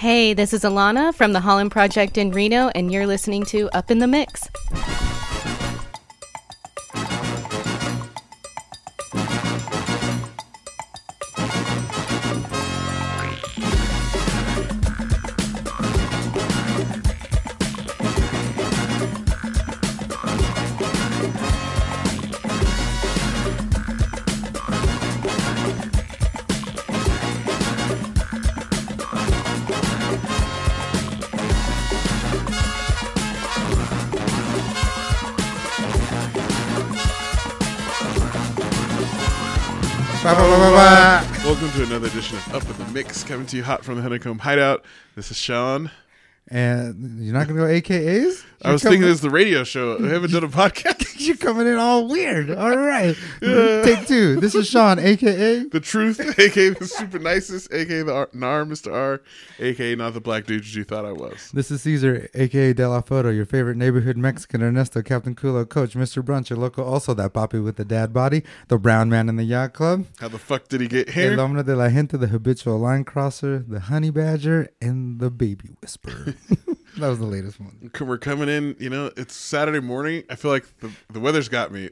Hey, this is Alana from the Holland Project in Reno, and you're listening to Up in the Mix. Another edition of Up in the Mix, coming to you hot from the Honeycomb Hideout. This is Sean. And you're not gonna go AKAs? I was thinking this is the radio show. We haven't done a podcast. you're coming in all weird. All right, take two. This is Sean, AKA. The truth, aka the super nicest, aka the R- Nar, Mr. R, aka not the black dude you thought I was. This is Caesar, aka De La Foto, your favorite neighborhood Mexican Ernesto, Captain Culo, Coach, Mr. Brunch, your local, also that poppy with the dad body, the brown man in the yacht club, How the fuck did he get El here? Hombre de la Gente, the habitual line crosser, the honey badger, and the baby whisperer. that was the latest one. We're coming in. You know, it's Saturday morning. I feel like the, the weather's got me.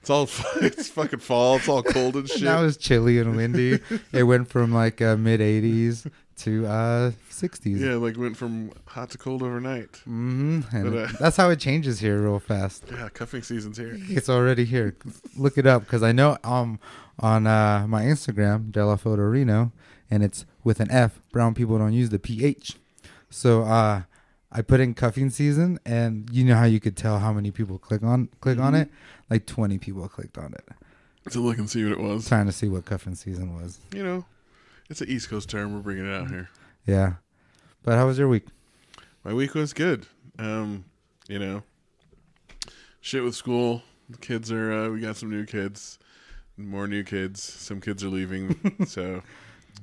It's all it's fucking fall. It's all cold and shit. Now it's chilly and windy. it went from like uh, mid 80s to uh 60s. yeah, like went from hot to cold overnight. hmm And But, uh, that's how it changes here real fast. Yeah, cuffing season's here. It's already here. Look it up because I know um on uh, my Instagram Della Foto Reno, and it's with an F. Brown people don't use the PH, so uh, I put in cuffing season, and you know how you could tell how many people click on click on it. Like twenty people clicked on it, To look and see what it was. trying to see what cuffing season was. You know, it's an East Coast term. We're bringing it out here. Yeah, but how was your week? My week was good. Um, you know, shit with school. The kids are. Uh, we got some new kids, more new kids. Some kids are leaving, so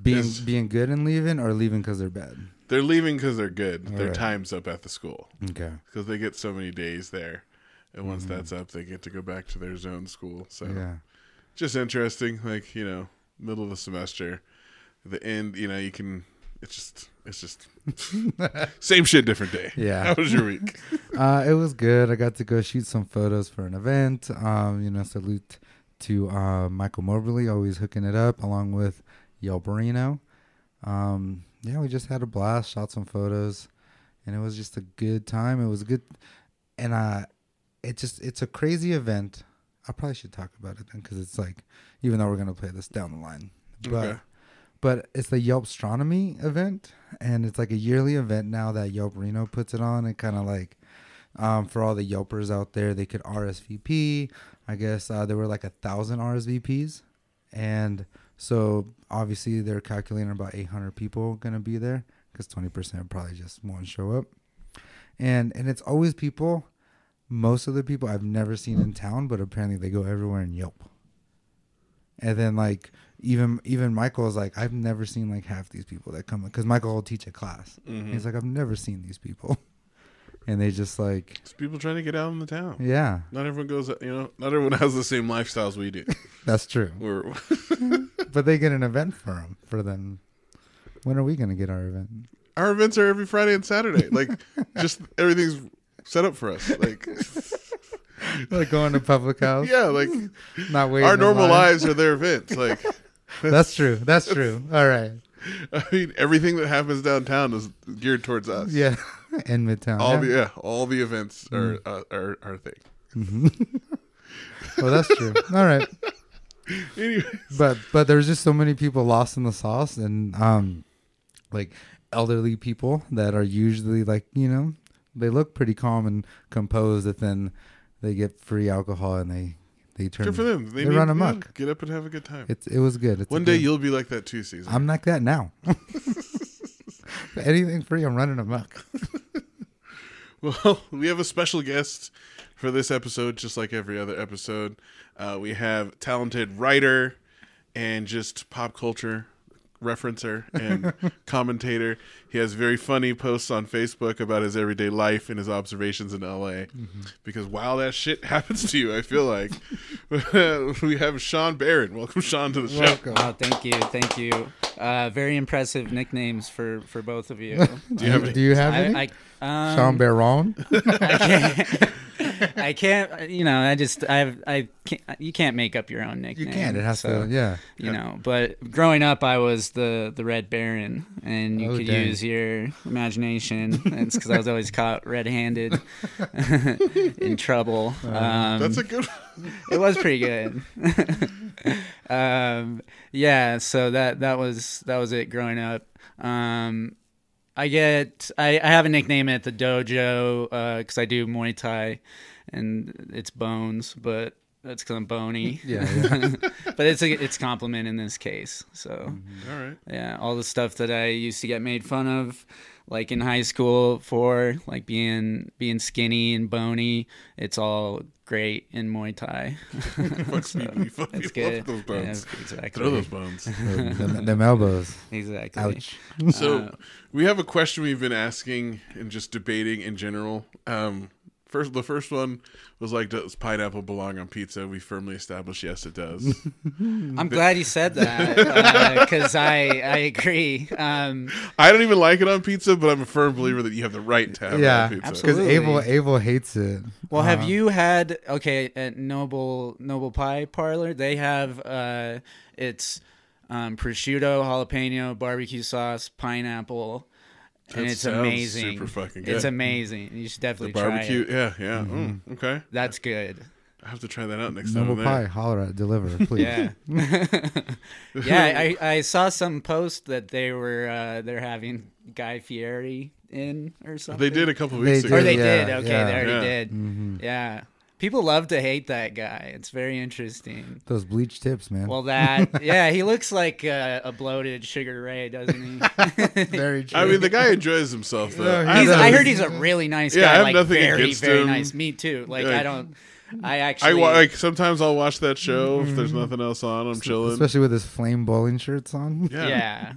Being being good and leaving, or leaving because they're bad. They're leaving because they're good. Their Alright. time's up at the school Okay. because they get so many days there, and once that's up, they get to go back to their zone school. So Yeah. just interesting. Like you know, middle of the semester, the end. You know, you can. It's just. It's just same shit, different day. Yeah. How was your week? Uh, it was good. I got to go shoot some photos for an event. Um, you know, salute to uh, Michael Mobley, always hooking it up, along with Yo Barino. Um, yeah, we just had a blast, shot some photos, and it was just a good time. It was good, and uh, it just it's a crazy event. I probably should talk about it then, because it's like, even though we're gonna play this down the line, but Okay. but it's the Yelp Astronomy event, and it's like a yearly event now that Yelp Reno puts it on. And kind of like um, for all the Yelpers out there, they could RSVP. I guess uh, there were like a thousand RSVPs, and so obviously they're calculating about 800 people gonna be there because 20% probably just won't show up. And and it's always people. Most of the people I've never seen in town, but apparently they go everywhere in Yelp. And then like even even Michael is like, I've never seen like half these people that come because Michael will teach a class. Mhm. He's like, I've never seen these people, and they just like, It's people trying to get out in the town. yeah, Not everyone goes, you know, not everyone has the same lifestyles we do. that's true. But they get an event for them for them. When are we gonna get our event? our events are every Friday and Saturday. Like, just everything's set up for us. Like, Like going to public house, yeah, like not waiting. our normal lives are their events. Like, That's true. That's true. All right. I mean, everything that happens downtown is geared towards us. Yeah. In Midtown. All yeah. the yeah, all the events are uh, are our thing. Well, that's true. All right. Anyway, but but there's just so many people lost in the sauce and um like elderly people that are usually like you know they look pretty calm and composed but then they get free alcohol and they they turn good for them. They need- run yeah, amok. get up and have a good time. it's it was good it's One day good- you'll be like that too, Caesar. i'm like that now anything free i'm running amok Well, we have a special guest for this episode, just like every other episode. Uh, we have talented writer and just pop culture referencer and commentator. He has very funny posts on Facebook about his everyday life and his observations in LA. Because while that shit happens to you, I feel like we have Sean Barron. Welcome, Sean, to the show. welcome Oh, thank you, thank you. Uh, very impressive nicknames for for both of you. Do you have any? Do you have any? I, I, um, Sean Baron? I can't. I can't. You know, I just I have I can't. You can't make up your own nickname. You nickname. can. It has so, to. Yeah. You know, but growing up, I was the the Red Baron, and you Oh, could dang. use your imagination. it's because I was always caught red-handed in trouble. Uh, Um, That's a good. it was pretty good. um, yeah, so that that was that was it growing up. Um, I get I, I have a nickname at the dojo because I do Muay Thai, and it's Bones, but that's because I'm bony. Yeah. yeah. but it's a it's compliment in this case. So Mm-hmm. All right. yeah, all the stuff that I used to get made fun of, like in high school for like being being skinny and bony, it's all great in Muay Thai. Fuck me. You fuck me. It's Love good. those bones. Yeah, exactly. Throw those bones. them, them elbows. Exactly. Ouch. So Uh, we have a question we've been asking and just debating in general. Um, first, the first one was like, does pineapple belong on pizza? We firmly established yes, it does. I'm glad you said that because I I agree. Um, I don't even like it on pizza, but I'm a firm believer that you have the right to have Yeah. it on pizza. Because Abel, Abel hates it. well, have Uh, you had okay at Noble Noble Pie Parlor? They have uh, it's um, prosciutto, jalapeno, barbecue sauce, pineapple, and That it's amazing. super fucking good. It's amazing. You should The definitely barbecue, try it. yeah, yeah. Mm, okay, That's good. I have to try that out next time. Noble I'm Pie, there. holler at, deliver, please. Yeah, yeah. I, I saw some post that they were uh, they're having Guy Fieri in or something. They did a couple They weeks did, ago. Or they Yeah, did. Okay, yeah. they already Yeah. did. Mhm. Yeah. People love to hate that guy. It's very interesting. Those bleach tips, man. Well, that yeah, he looks like uh, a bloated Sugar Ray, doesn't he? Very true. I mean, the guy enjoys himself though. No, I He's. I heard he's a really nice guy. Yeah, I have like nothing very, against very him. nice. Me too. Like Like- I don't. I I actually. wa- like sometimes I'll watch that show if there's nothing else on. I'm chilling. Especially with his flame bowling shirts on. yeah. yeah.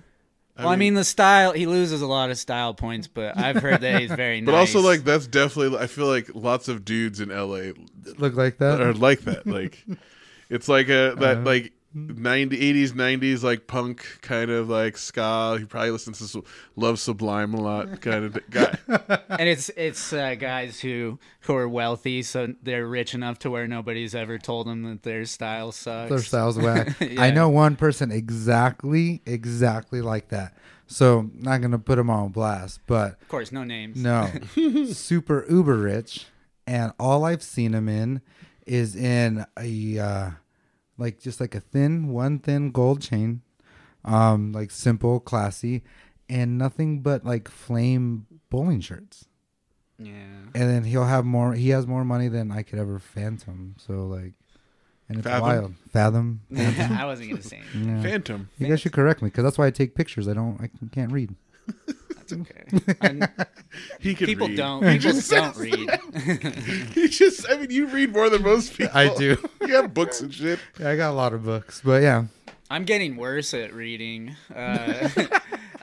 Well, I mean, the style he loses a lot of style points, but I've heard that he's very nice. but also like that's definitely. I feel like lots of dudes in LA Look like that. are like that. Like it's like a that Uh-huh. like 90 80s 90s like punk kind of like ska. He probably listens to Love Sublime a lot kind of guy. and it's it's uh, guys who who are wealthy, so they're rich enough to where nobody's ever told them that their style sucks. Their style's whack. Yeah. I know one person exactly, exactly like that. So not gonna put him on blast, but Of course, no names. no, super uber rich, and all I've seen him in is in a uh, like just like a thin, one thin gold chain, um, like simple, classy, and nothing but like flame bowling shirts. Yeah. And then he'll have more. He has more money than I could ever phantom. So like, and it's Fathom? wild. Fathom. I wasn't gonna say anything. Yeah. Phantom. You guys should correct me because that's why I take pictures. I don't. I can't read. That's okay. And He can people read. don't. People don't read. He just. I mean, you read more than most people. I do. You have books and shit. Yeah, I got a lot of books, but yeah, I'm getting worse at reading. Uh,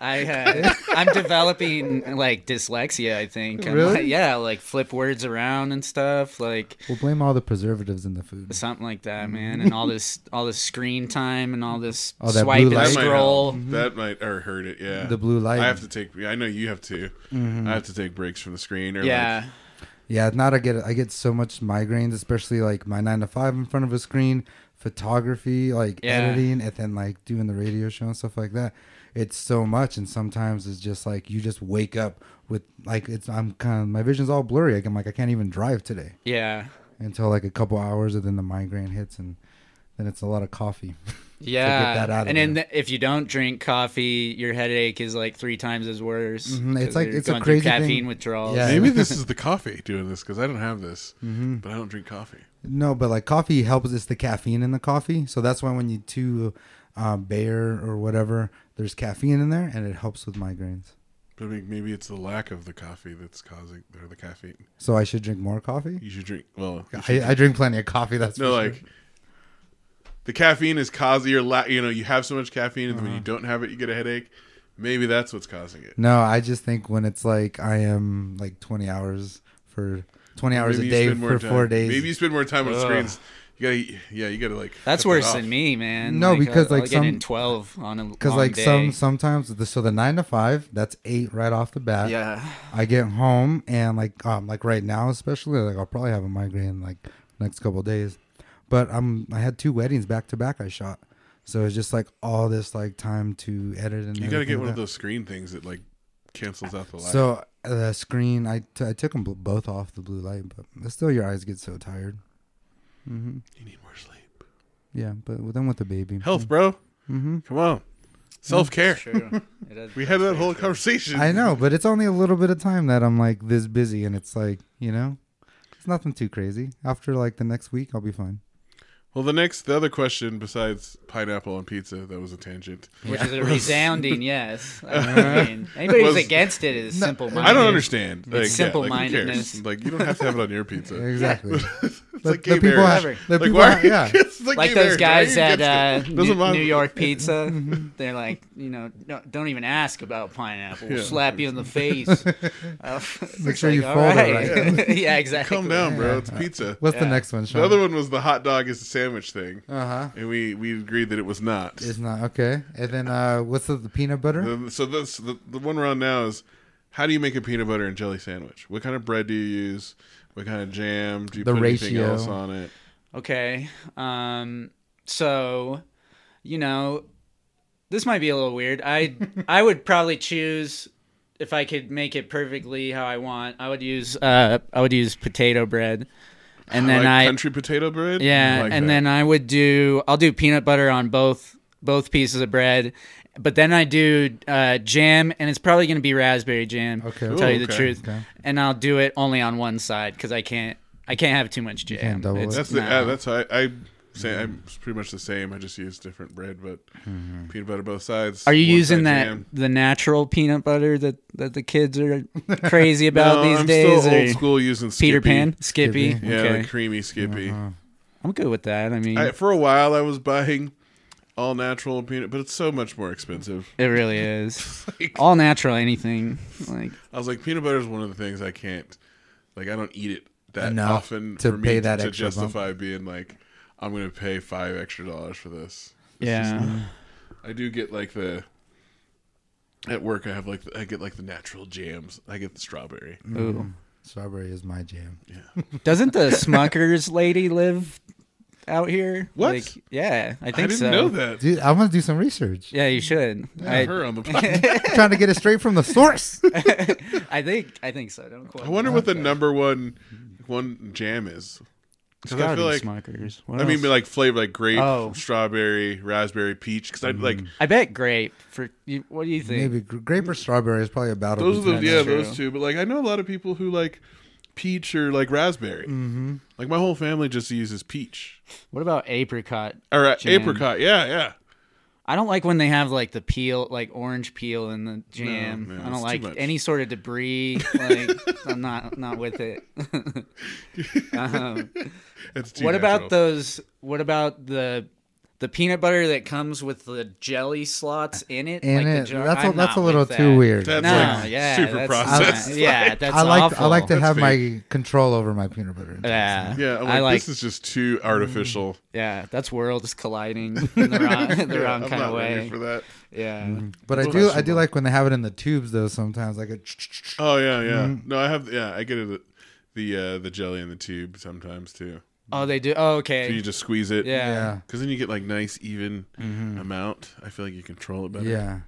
I uh, I'm developing like dyslexia. I think. I'm Really? like- yeah, like flip words around and stuff. Like we'll blame all the preservatives in the food. something like that, man. And all this all this screen time and all this Oh, that swipe blue and light. That might scroll. help. That might or hurt it. Yeah. The blue light. I have to take. I know you have to. Mm-hmm. I have to take breaks from the screen. Or Yeah. Yeah, not I get I get so much migraines, especially like my nine to five in front of a screen, photography, like Yeah. editing, and then like doing the radio show and stuff like that. It's so much, and sometimes it's just like you just wake up with like it's I'm kind of my vision's all blurry. Like, I'm like I can't even drive today Yeah. until like a couple hours, and then the migraine hits, and then it's a lot of coffee. Yeah. that out and then there. th- if you don't drink coffee, your headache is like three times as worse. Mhm, it's 'cause like- it's a going through crazy caffeine thing. withdrawals. Yeah. Maybe this is the coffee doing this because I don't have this, Mm-hmm. but I don't drink coffee. No, but like coffee helps. It's the caffeine in the coffee, so that's why when you chew um, Bayer or whatever, there's caffeine in there, and it helps with migraines. But I mean, maybe it's the lack of the coffee that's causing or the caffeine. So I should drink more coffee. You should drink. Well, should I, I drink plenty of coffee. That's no, for like sure. the caffeine is causing your la- You know, you have so much caffeine, and then when you Uh-huh. don't have it, you get a headache. Maybe that's what's causing it. no. I just think when it's like I am like 20 hours for 20 hours Maybe a day for time- four days. Maybe you spend more time on Ugh. screens. You gotta, yeah, you gotta like. That's cut that worse than me, man. No, because, I'll like, get in some- twelve on a Because like day. some sometimes the, so the nine to five that's eight right off the bat. yeah. I get home and like um like right now especially like I'll probably have a migraine like next couple of days, but I'm I had two weddings back to back I shot, so it's just like all this like time to edit and You gotta everything get like one of those screen things that like cancels out the light. So uh, the screen I, t- I took them both off the blue light, but still your eyes get so tired. Hmm you need more sleep. Yeah, but then with the baby Health, bro. hmm Come on. Self care. True. It does- We had that whole conversation. I know, but it's only a little bit of time that I'm like this busy, and it's like you know, it's nothing too crazy. After like the next week, I'll be fine. Well, the next, the other question besides pineapple on pizza, that was a tangent. Which is a resounding yes. I mean, anybody who's against it is simple minded. I don't understand. Like, yeah, simple-mindedness. cares? Like, you don't have to have it on your pizza. Exactly. it's The- like the gay people marriage. have- the like, people why? have- yeah. like Like those marriage. Guys at uh, New, New York Pizza, they're like, you know, don't, don't even ask about pineapple. We'll Yeah. slap you in the face. Uh, Make it's sure you all fold it right. yeah, exactly. Calm down, bro. It's pizza. What's the next one, Sean? The other one was the hot dog is a sandwich thing, Uh huh. and we we agreed that it was not. It's not okay. And then uh, what's the, the peanut butter? The- so this the, the one we're on now is how do you make a peanut butter and jelly sandwich? What kind of bread do you use? What kind of jam? Do you The put anything ratio. else on it? Okay. Um so you know this might be a little weird. I I would probably choose if I could make it perfectly how I want. I would use uh I would use potato bread. And then like I country potato bread. Yeah, like and that. then I would do I'll do peanut butter on both both pieces of bread. But then I do uh, jam, and it's probably going to be raspberry jam. Okay, to okay. tell you the okay. truth. Okay. And I'll do it only on one side because I can't I can't have too much jam. can't double It's- it. That's the no. uh, that's how I, I say I'm pretty much the same. I just use different bread, but peanut butter both sides. Mm-hmm. Are you using that jam. the natural peanut butter that, that the kids are crazy about No, these I'm days? still or old school using Skippy. Peter Pan, Skippy. Skippy. Yeah, okay. the creamy Skippy. Uh-huh. I'm good with that. I mean, I, for a while, I was buying all natural peanut, but it's so much more expensive. it really is Like, all natural. Anything like I was like, peanut butter is one of the things I can't, like, I don't eat it that Enough often to for me pay to, that to extra bump. justify being like, I'm going to pay five extra dollars for this. It's yeah. just- I do get like the. At work, I have like I get like the natural jams. I get the strawberry. Ooh. Mm-hmm. Strawberry is my jam. Yeah. Doesn't the Smuckers lady live out here? What? Like, yeah, I think I didn't so. know that. Dude, I'm gonna do some research. Yeah, you should. I I, her on the podcast. trying to get it straight from the source. I think I think so. Don't quote I me. wonder what the number one one jam is. It's Because I gotta feel be like Smuckers. What I mean, like flavor, like grape, Oh. strawberry, raspberry, peach. Because I like I bet grape. For you, what do you think? Maybe gr- grape or strawberry is probably about those are the That's yeah true. those two. But like I know a lot of people who like peach or like raspberry. Mm-hmm. Like my whole family just uses peach What about apricot? or uh, Jam. apricot. Yeah, yeah. I don't like when they have like the peel, like orange peel in the jam. no, I don't like any sort of debris. Like I'm not not with it. um, what about those? What about the the peanut butter that comes with the jelly slots in it? In like it, The jar? that's a, I'm that's a little too that. weird. That's no, like yeah, super that's processed. not- yeah, that's I like awful. I like to That's have fake. my control over my peanut butter. Yeah, Yeah, I'm like, I like. this is just too artificial. yeah, that's worlds colliding in the wrong, the Yeah, wrong I'm kind not of ready way. for that. Yeah. But I do I do like when they have it in the tubes though. Sometimes like a Oh yeah, yeah. Mm-hmm. No, I have. Yeah, I get it. The uh, the jelly in the tube sometimes too. Oh, they do. Oh, So okay. you just squeeze it. yeah. yeah Because then you get like nice even amount. I feel like you control it better. yeah.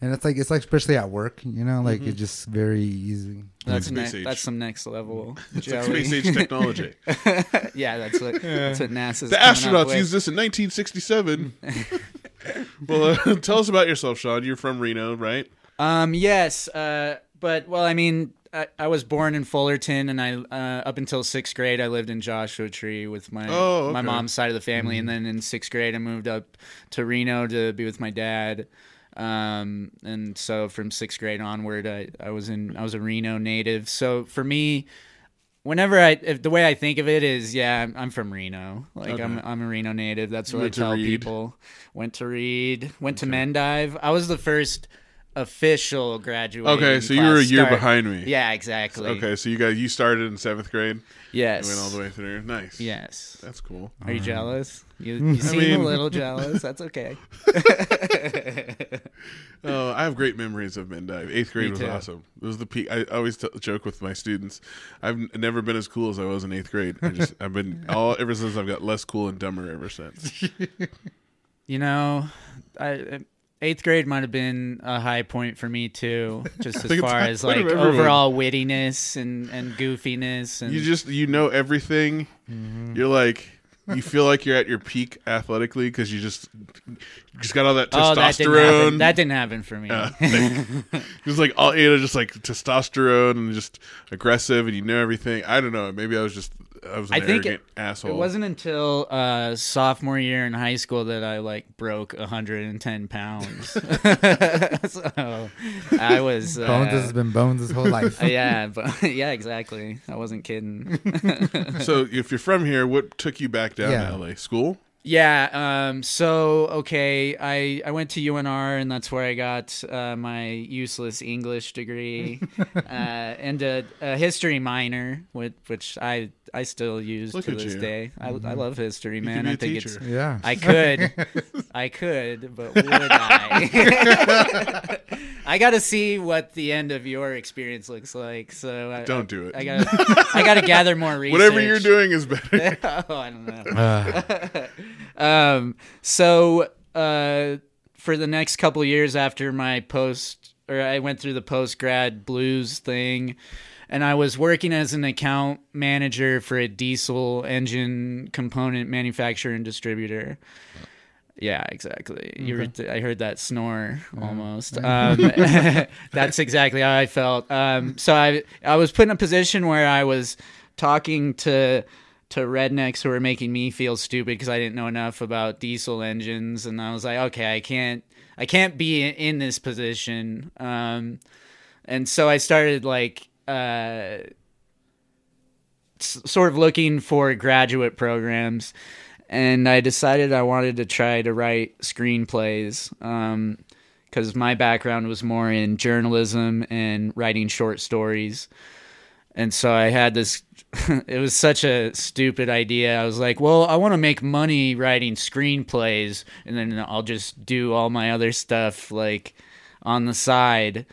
And it's like it's like especially at work, you know, like Mm-hmm. it's just very easy. That's Space ne- that's some next level It's like space age technology. yeah, that's what that's what NASA's the coming up astronauts with. used this in 1967. well, uh, tell us about yourself, Sean. You're from Reno, right? Um, yes, uh, but well, I mean, I, I was born in Fullerton, and I uh, up until sixth grade, I lived in Joshua Tree with my Oh, my mom's side of the family, and then in sixth grade, I moved up to Reno to be with my dad. Um, and so from sixth grade onward, I, I was in I was a Reno native. So for me, whenever I if the way I think of it is, yeah, I'm, I'm from Reno. Like I'm I'm a Reno native. That's what I went to tell people. Went to Reed. Went to Mendive. I was the first official graduating. Okay, so you were a year start. behind me. Yeah, exactly. Okay, so you got you started in seventh grade. Yes. You went all the way through. Nice. Yes. That's cool. Are you jealous? You, you seem mean- a little jealous. That's okay. Oh, I have great memories of Mendive. Eighth grade Me was too. awesome. It was the peak. I always t- joke with my students. I've n- never been as cool as I was in eighth grade. I just I've been all ever since. I've got less cool and dumber ever since. You know, I, eighth grade might have been a high point for me too, just as far as like overall wittiness and and goofiness and You just you know everything. Mm-hmm. You're like you feel like you're at your peak athletically because you just you just got all that oh that didn't happen. testosterone. That didn't happen for me. Uh, like, just like all you know, just like testosterone and just aggressive, and you know everything. I don't know. Maybe I was just I was an I think arrogant asshole. It wasn't until uh, sophomore year in high school that I like broke 110 pounds. so I was uh, Bones has been bones his whole life. yeah, but yeah, exactly. I wasn't kidding. So if you're from here, what took you back down Yeah. to LA? School? Yeah. Um. So okay, I I went to UNR, and that's where I got uh, my useless English degree, uh, and a, a history minor, which which I I still use Look to this you. day. I, I love history, You man. could be I a think teacher. it's yeah. I could, I could, but would I? I got to see what the end of your experience looks like. So I, Don't do it. I got, I got to gather more research. Whatever you're doing is better. oh, I don't know. Uh, Um, so uh, for the next couple years after my post, or I went through the post grad blues thing, and I was working as an account manager for a diesel engine component manufacturer and distributor. Yeah, exactly. You were, I heard that snore almost. Um, that's exactly how I felt. Um, so I I was put in a position where I was talking to to rednecks who were making me feel stupid because I didn't know enough about diesel engines, and I was like, okay, I can't I can't be in, in this position. Um, and so I started like uh, s- sort of looking for graduate programs and I decided I wanted to try to write screenplays because my background was more in journalism and writing short stories. And so I had this, it was such a stupid idea. I was like, well, I want to make money writing screenplays, and then I'll just do all my other stuff like on the side.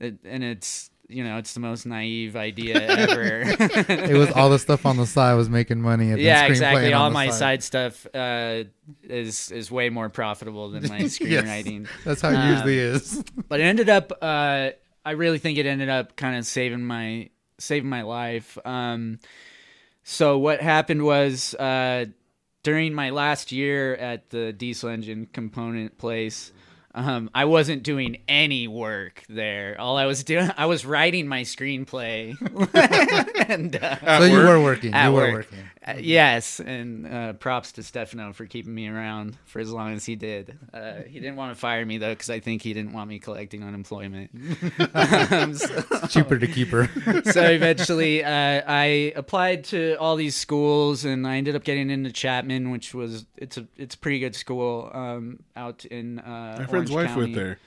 It, and it's, you know, it's the most naive idea ever. it was all the stuff on the side was making money. And yeah, exactly. All my side, stuff uh, is is way more profitable than my screenwriting. yes, That's how it Um, usually is. But it ended up. Uh, I really think it ended up kind of saving my saving my life. Um, so what happened was uh, during my last year at the diesel engine component place. Um, I wasn't doing any work there. All I was doing, I was writing my screenplay, and uh, so you work? were working. At you were work. working. Uh, yes, and uh, props to Stefano for keeping me around for as long as he did. Uh, he didn't want to fire me though, because I think he didn't want me collecting unemployment. um, so, It's cheaper to keep her. so eventually, uh, I applied to all these schools, and I ended up getting into Chapman, which was it's a it's a pretty good school um, out in uh, My friend's Orange wife County. went there.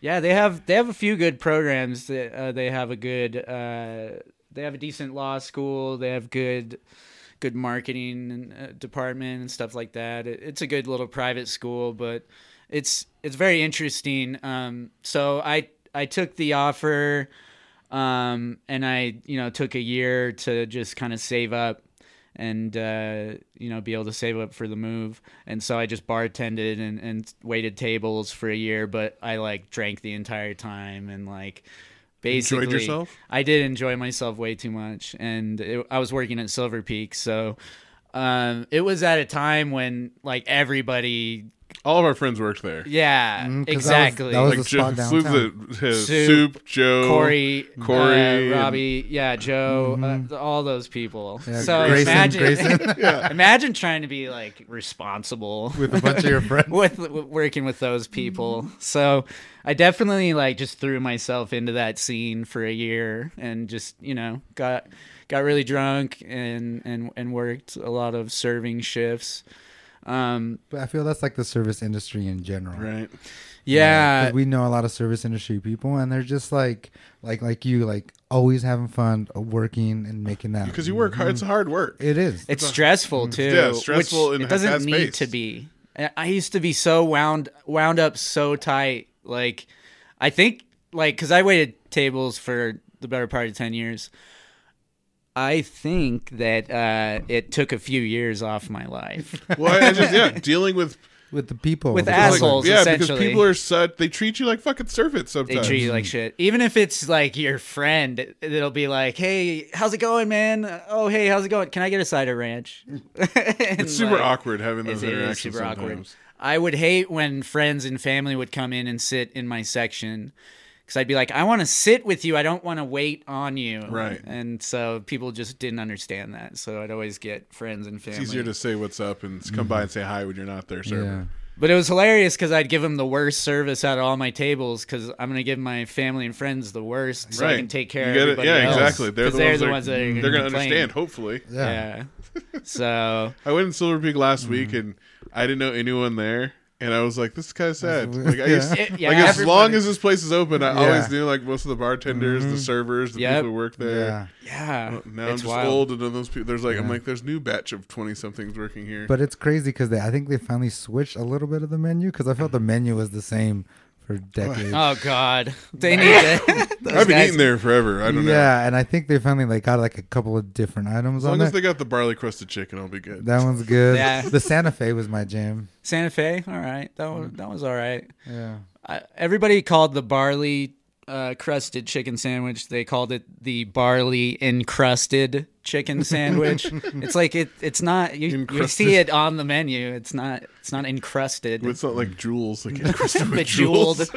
Yeah, they have they have a few good programs. They, uh, they have a good uh, they have a decent law school. They have good good marketing uh, department and stuff like that. It, it's a good little private school, but it's it's very interesting. Um, so I I took the offer, um, and I you know took a year to just kind of save up and uh, you know be able to save up for the move. And so I just bartended and, and waited tables for a year, but I like drank the entire time and like basically Enjoyed yourself? I did enjoy myself way too much, and it, I was working at Silver Peak, so um, it was at a time when like everybody, All of our friends worked there. yeah, Mm, 'cause that was- exactly. that was Like the Joe, spot Sloop, downtown. Soup, Soup, Joe, Corey, Corey, uh, and- Robbie, yeah, Joe, uh, all those people. Mm-hmm. Yeah, so Grayson, imagine, Grayson. imagine trying to be like responsible with a bunch of your friends. with, with working with those people. So I definitely like just threw myself into that scene for a year and just you know got got really drunk and and and worked a lot of serving shifts. Um, But I feel that's like the service industry in general. Right. yeah, 'Cause we know a lot of service industry people, and they're just like, like, like you, like always having fun, uh, working and making that. Because you work hard. It's hard work. It is. it's stressful too. Yeah, stressful which and it doesn't fast need paced. to be. I- I used to be so wound wound up so tight. Like, I think like because I waited tables for the better part of ten years. I think that uh, it took a few years off my life. Well, I just yeah, dealing with with the people, With the like, public. assholes. yeah, because people are such. They treat you like fucking servants sometimes. They treat you like shit. Even if it's like your friend, it- it'll be like, "Hey, how's it going, man? Oh, hey, how's it going? Can I get a side of ranch?" it's super awkward having those interactions. super awkward. I would hate when friends and family would come in and sit in my section because I'd be like, I want to sit with you. I don't want to wait on you. Right. And so people just didn't understand that. So I'd always get friends and family. It's easier to say what's up and come by and say hi when you're not there, sir. Yeah. But it was hilarious because I'd give them the worst service out of all my tables because I'm going to give my family and friends the worst so I Right. can take care You of get it? everybody Yeah, else. exactly. They're 'Cause the they're ones the that- ones that are They're gonna understand. Hopefully, Yeah. Yeah. so I went in Silver Peak last week Mm-hmm. and I didn't know anyone there. And I was like, "This is kind of sad." Like, I Yeah. used, It- yeah, like as everybody- long as this place is open, I Yeah. always knew like most of the bartenders, the mm-hmm. servers, the Yep. people who work there. Yeah. yeah, Now I'm it's just wild. old, and then those people. There's like I'm like, there's new batch of twenty somethings working here. But it's crazy because they, I think they finally switched a little bit of the menu because I felt the menu was the same for decades. Oh God, they need it. I've been guys- eating there forever. I don't know. yeah, and I think they finally like got like a couple of different items on it. As long on as it. they got the barley crusted chicken, I'll be good. That one's good. Yeah. The Santa Fe was my jam. Santa Fe. All right, that was that was all right. Yeah. I, everybody called the barley uh, crusted chicken sandwich. They called it the barley encrusted chicken sandwich. it's like it. It's not. You, you see it on the menu. It's not. It's not encrusted. it's not like jewels, like encrusted bejeweled,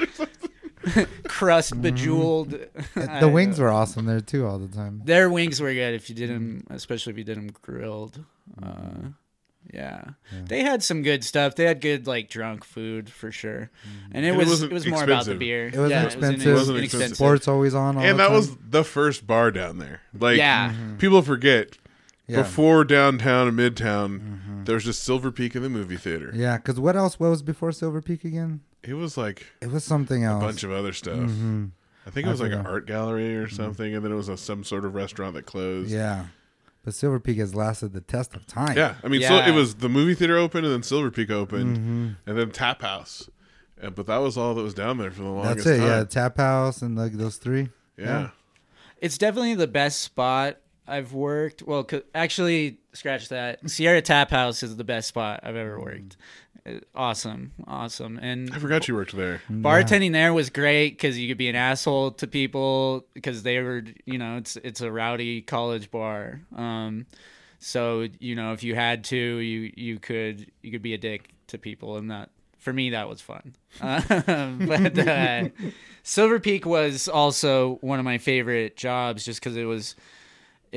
crust bejeweled. The wings were awesome there too all the time. Their wings were good if you did them, especially if you did them grilled. Uh, yeah. they had some good stuff. They had good like drunk food for sure, mm-hmm. and it And it was wasn't it was more about the beer. It wasn't yeah, expensive. It was wasn't. Sports always on all and the that time. was the first bar down there. Like, Yeah. Mm-hmm. people forget Yeah. before downtown and midtown, mm-hmm. there was just Silver Peak in the movie theater. Yeah, because what else? What was before Silver Peak again? It was like It was something else. a else. bunch of other stuff. Mhm. I think it I was like an art gallery or something, and then it was a, some sort of restaurant that closed. Yeah, but Silver Peak has lasted the test of time. Yeah, I mean, so it was the movie theater opened, and then Silver Peak opened, Mm-hmm. and then Tap House. Uh, but that was all that was down there for the longest that's it. time. Yeah, Tap House and like those three. yeah. It's definitely the best spot I've worked. Well, actually, scratch that. Sierra Tap House is the best spot I've ever worked. Uh, Awesome, awesome, and I forgot you worked there. bartending there was great because you could be an asshole to people because they were, you know, it's it's a rowdy college bar. Um, so you know, if you had to, you you could you could be a dick to people, and that for me that was fun. Um, but uh, Silver Peak was also one of my favorite jobs just because it was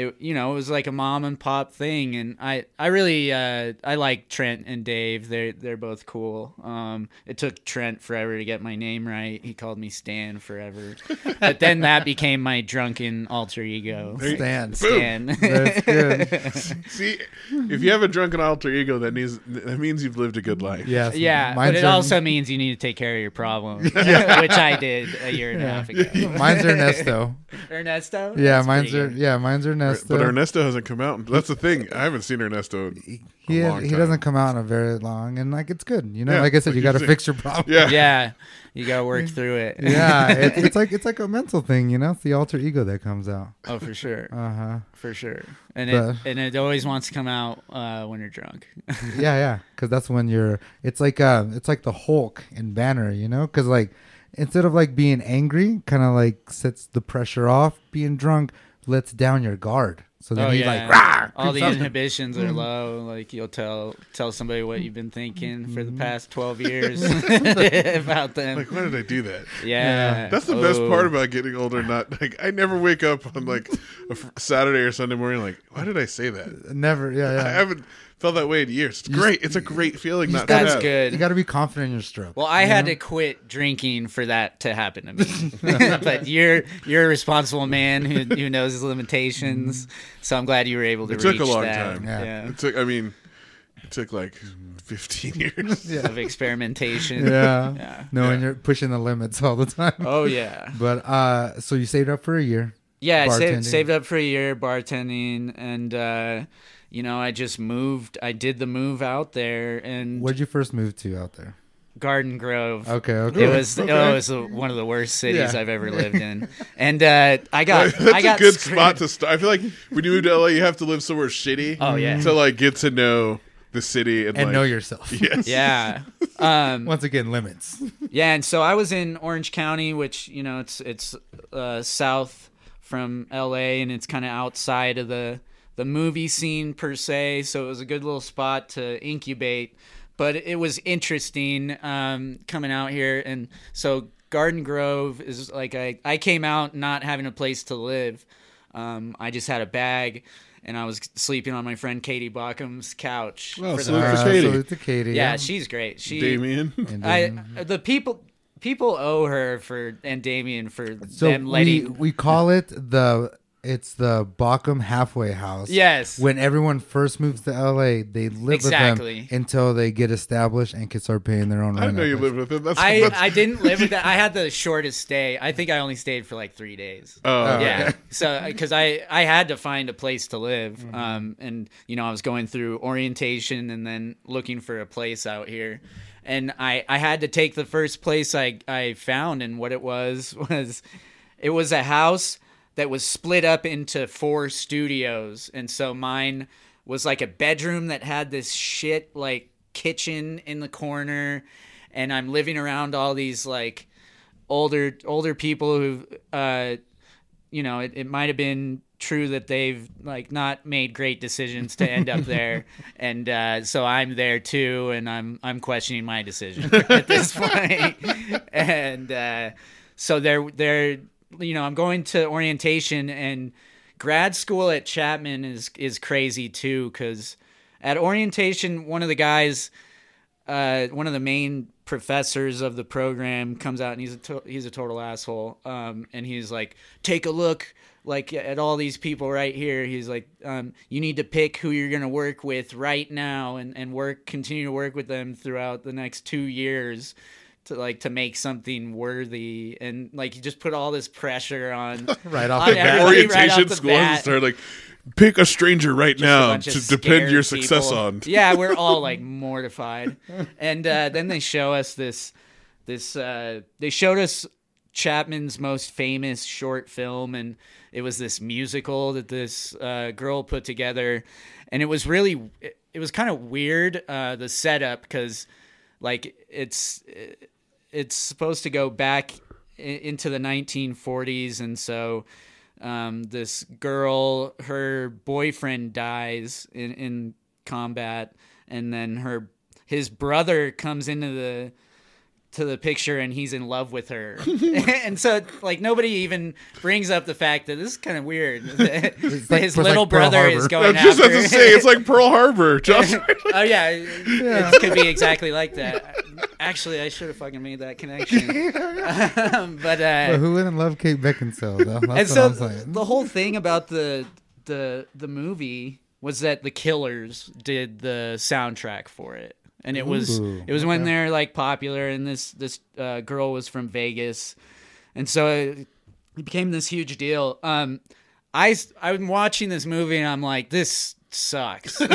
it you know it was like a mom and pop thing and i i really uh i like trent and dave they're they're both cool um it took trent forever to get my name right he called me stan forever but then that became my drunken alter ego Stan. stan That's good. See, if you have a drunken alter ego, that means that means you've lived a good life. Yes. yeah Mine's but it are- also means you need to take care of your problem which i did a year and a half ago Mine's Ernesto. ernesto Yeah, That's mine's pretty er, yeah, mine's Ernesto. But Ernesto hasn't come out. That's the thing. I haven't seen Ernesto. in he a has- long he time. doesn't come out in a very long, and like it's good. You know, Yeah, like I said, like you you got to fix your problem. Yeah. yeah you gotta work through it yeah, it, it's like it's like a mental thing. You know, it's the alter ego that comes out. oh for sure Uh huh. for sure and But- it and it always wants to come out uh, when you're drunk yeah, yeah, because that's when you're. It's like uh, it's like the Hulk and Banner. You know, because like instead of like being angry, kind of like sets the pressure off. Being drunk lets down your guard. So then oh he's yeah like, Rah! all the inhibitions Mm-hmm. are low like you'll tell tell somebody what you've been thinking for Mm-hmm. the past 12 years about them Like, why did I do that? yeah That's the best Oh. part about getting older. Not like I never wake up on like a Saturday or Sunday morning like, why did I say that? Never, yeah, I haven't felt that way in years. It's great. It's a great feeling. Not that's have. good You got to be confident in your stroke. well i had to quit drinking for that to happen to me but you're you're a responsible man who, who knows his limitations so i'm glad you were able to It took a long that. time. Yeah. yeah It took. I mean, it took like 15 years. of experimentation. Yeah. Yeah. Knowing you're pushing the limits all the time. Oh yeah. But uh, so you saved up for a year. Yeah, I saved, saved up for a year bartending, and uh, you know, I just moved. I did the move out there, and Where'd you first move to out there? Garden Grove. Okay, okay. It was Okay. oh, it was a, one of the worst cities Yeah. I've ever lived in, and uh, I got That's I got a good screwed. spot to start. I feel like when you move to LA, you have to live somewhere shitty. Oh, yeah. To like get to know the city and, and like, know yourself. Yes. Yeah, um, Once again, limits. yeah, and so I was in Orange County, which you know it's it's uh, south from L.A. and it's kind of outside of the the movie scene per se. So it was a good little spot to incubate. But it was interesting um, coming out here, and so Garden Grove is like I I came out not having a place to live. Um, I just had a bag. And I was sleeping on my friend Katie Bachum's couch. Well, for the salute for first- Uh, Katie. salute to Katie. yeah, she's great. She Damien. And I the people people owe her for and Damien for so them we, we call it the it's the Bockham halfway house. yes When everyone first moves to LA, they live Exactly. with them until they get established and can start paying their own rent. I rent. know you up. lived with them. That's, I that's I didn't live with that. I had the shortest stay. I think I only stayed for like three days. Oh, yeah. okay. So because I I had to find a place to live, Mm-hmm. um, and you know I was going through orientation and then looking for a place out here, and I I had to take the first place I I found, and what it was was it was a house that was split up into four studios, and so mine was like a bedroom that had this shit like kitchen in the corner, and I'm living around all these like older older people who uh you know it, it might have been true that they've like not made great decisions to end up there. And uh so i'm there too and i'm i'm questioning my decision at this point. And uh so they're they're you know i'm going to orientation and grad school at chapman is is crazy too because at orientation one of the guys uh, one of the main professors of the program comes out and he's a to- he's a total asshole. Um, and he's like, take a look like at all these people right here. He's like, um, you need to pick who you're gonna work with right now and and work continue to work with them throughout the next two years. To like to make something worthy and like you just put all this pressure on Right off on the bat. everybody right orientation off the schools bat start like pick a stranger right just now to depend scared your success people. on. Yeah, we're all like mortified. And uh, then they show us this this uh, they showed us Chapman's most famous short film and it was this musical that this uh, girl put together and it was really it, it was kind of weird uh, the setup cuz like it's it's supposed to go back into the 1940s and so um, this girl her boyfriend dies in, in combat and then her his brother comes into the to the picture and he's in love with her and so like nobody even brings up the fact that this is kind of weird that like- his it's like little Pearl brother Harbor. is I going just after have to say, it's like Pearl Harbor. Josh. oh yeah, it could be exactly like that. Actually, I should have fucking made that connection. um, but uh, But who wouldn't love Kate Beckinsale? Though? That's and what so I'm saying. the whole thing about the the the movie was that the Killers did the soundtrack for it, and it was Ooh, it was when they're like popular, and this this uh, girl was from Vegas, and so it, it became this huge deal. Um, I I'm watching this movie and I'm like, this sucks. and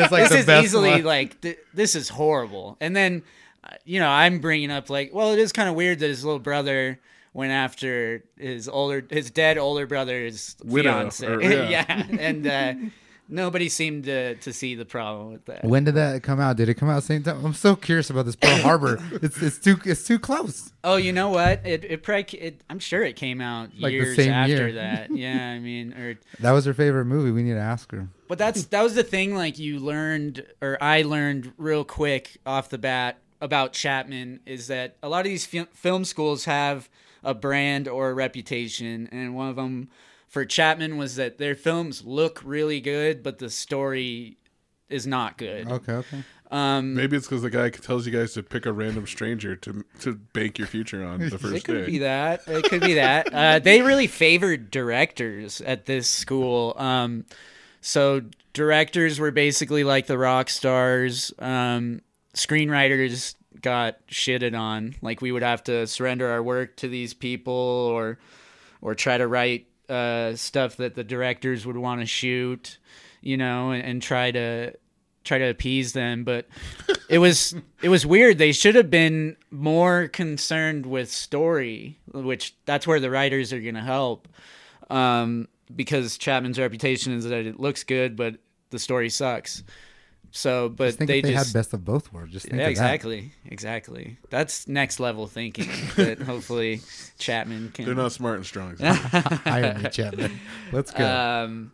it's like this the is best easily one. like th- this is horrible. And then, uh, you know, I'm bringing up like, well, it is kind of weird that his little brother went after his older, his dead older brother's Widow, fiance. or- yeah. yeah. and uh, nobody seemed to to see the problem with that. When did that come out? Did it come out the same time? I'm so curious about this Pearl Harbor. It's it's too it's too close. Oh, you know what? It it probably it, I'm sure it came out Like the years same after year. that. Yeah, I mean, or That was her favorite movie. We need to ask her. But that's that was the thing. Like you learned, or I learned real quick off the bat about Chapman is that a lot of these fi- film schools have a brand or a reputation, and one of them for Chapman was that their films look really good, but the story is not good. Okay, okay. Um, Maybe it's because the guy tells you guys to pick a random stranger to to bank your future on the first It first could day. be that. It could be that. Uh, they really favored directors at this school. Um, so directors were basically like the rock stars. Um, screenwriters got shitted on. Like we would have to surrender our work to these people, or or try to write uh, stuff that the directors would want to shoot, you know, and, and try to try to appease them. But it was it was weird. They should have been more concerned with story, which that's where the writers are going to help. Um, because Chapman's reputation is that it looks good, but the story sucks. So, but Just think they if they just had best of both worlds. Just think yeah, of exactly, exactly. That's next level thinking that hopefully Chapman can. They're not smart and strong. that. Hire me, Chapman. Let's go. Um,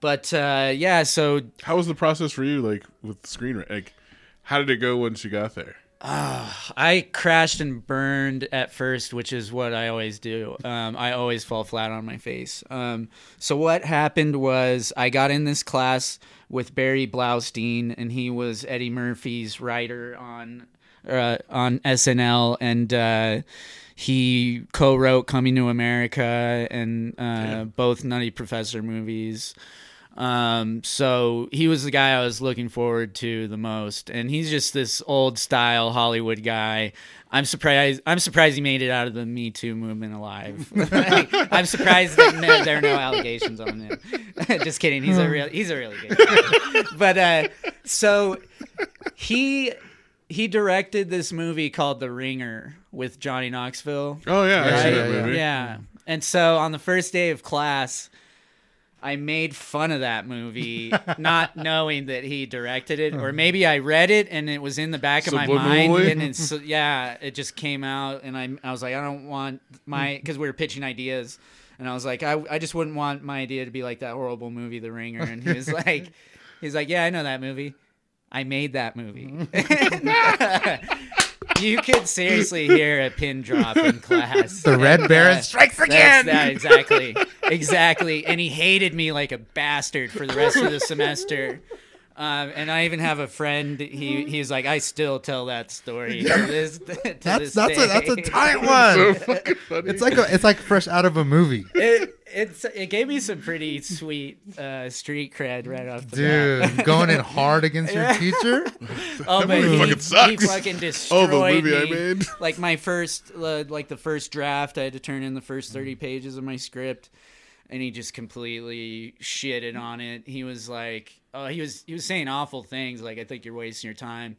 but uh, yeah, so How was the process for you, like with screenwriting? Like, how did it go once you got there? I crashed and burned at first, which is what I always do. Um, I always fall flat on my face. Um, so what happened was I got in this class with Barry Blaustein, and he was Eddie Murphy's writer on uh, on SNL, and uh, he co-wrote Coming to America and uh, both Nutty Professor movies. Um, so he was the guy I was looking forward to the most, and he's just this old style Hollywood guy. I'm surprised. I'm surprised he made it out of the Me Too movement alive. I'm surprised that no, there are no allegations on him. just kidding. He's a real. He's a really good guy. but uh, so he he directed this movie called The Ringer with Johnny Knoxville. Oh yeah, I see Yeah, that movie. Yeah. And so on the first day of class, I made fun of that movie, not knowing that he directed it, or uh-huh. maybe I read it and it was in the back of my mind, and it's yeah, it just came out, and I I was like, I don't want my hmm. because we were pitching ideas, and I was like, I I just wouldn't want my idea to be like that horrible movie, The Ringer, and he was like, he's like, yeah, I know that movie. I made that movie. Hmm. you could seriously hear a pin drop in class. the Red Baron uh, strikes again. that, exactly. Exactly. And he hated me like a bastard for the rest of the semester. Um, and I even have a friend. He he's like, I still tell that story to this. To That's this that's a that's a tight one. fucking funny. It's like a, it's like fresh out of a movie. It, it's it gave me some pretty sweet uh, street cred right off the bat. Dude, going in hard against your teacher. Oh, but movie he, fucking sucks. he fucking oh, the movie I made. like my first uh, like the first draft i had to turn in the first 30 pages of my script and he just completely shitted on it. He was like oh he was he was saying awful things like i think you're wasting your time.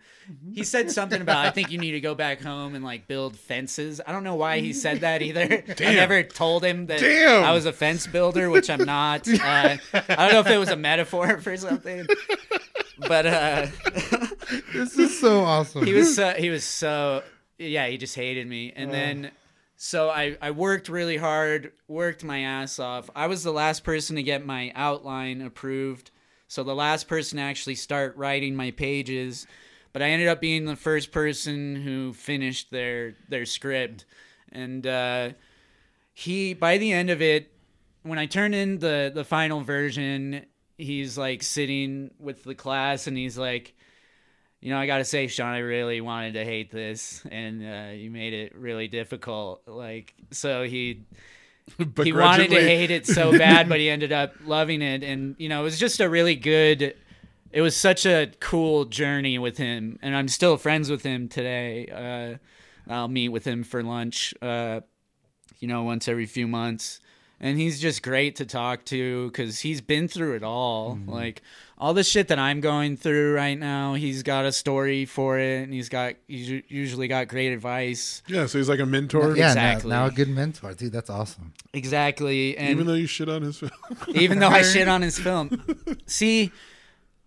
He said something about i think you need to go back home and like build fences. I don't know why he said that either. I never told him that Damn. i was a fence builder which i'm not. Uh, i don't know if it was a metaphor for something but uh This is so awesome. he was so he was so yeah he just hated me. And then so I, I worked really hard worked my ass off. I was the last person to get my outline approved. So the last person to actually start writing my pages but i ended up being the first person who finished their their script. And uh, he by the end of it when i turned in the the final version he's like sitting with the class and he's like you know, I gotta say, Sean, I really wanted to hate this, and uh, you made it really difficult. Like, so he he wanted to hate it so bad, but he ended up loving it, and you know, it was just a really good. It was such a cool journey with him, and I'm still friends with him today. Uh, I'll meet with him for lunch, uh, you know, once every few months. And he's just great to talk to because he's been through it all. Like all the shit that I'm going through right now, he's got a story for it, and he's got he's usually got great advice. Yeah, so he's like a mentor. yeah, exactly. now, now a good mentor, dude. That's awesome. Exactly, and Even though you shit on his film. even though I shit on his film. See,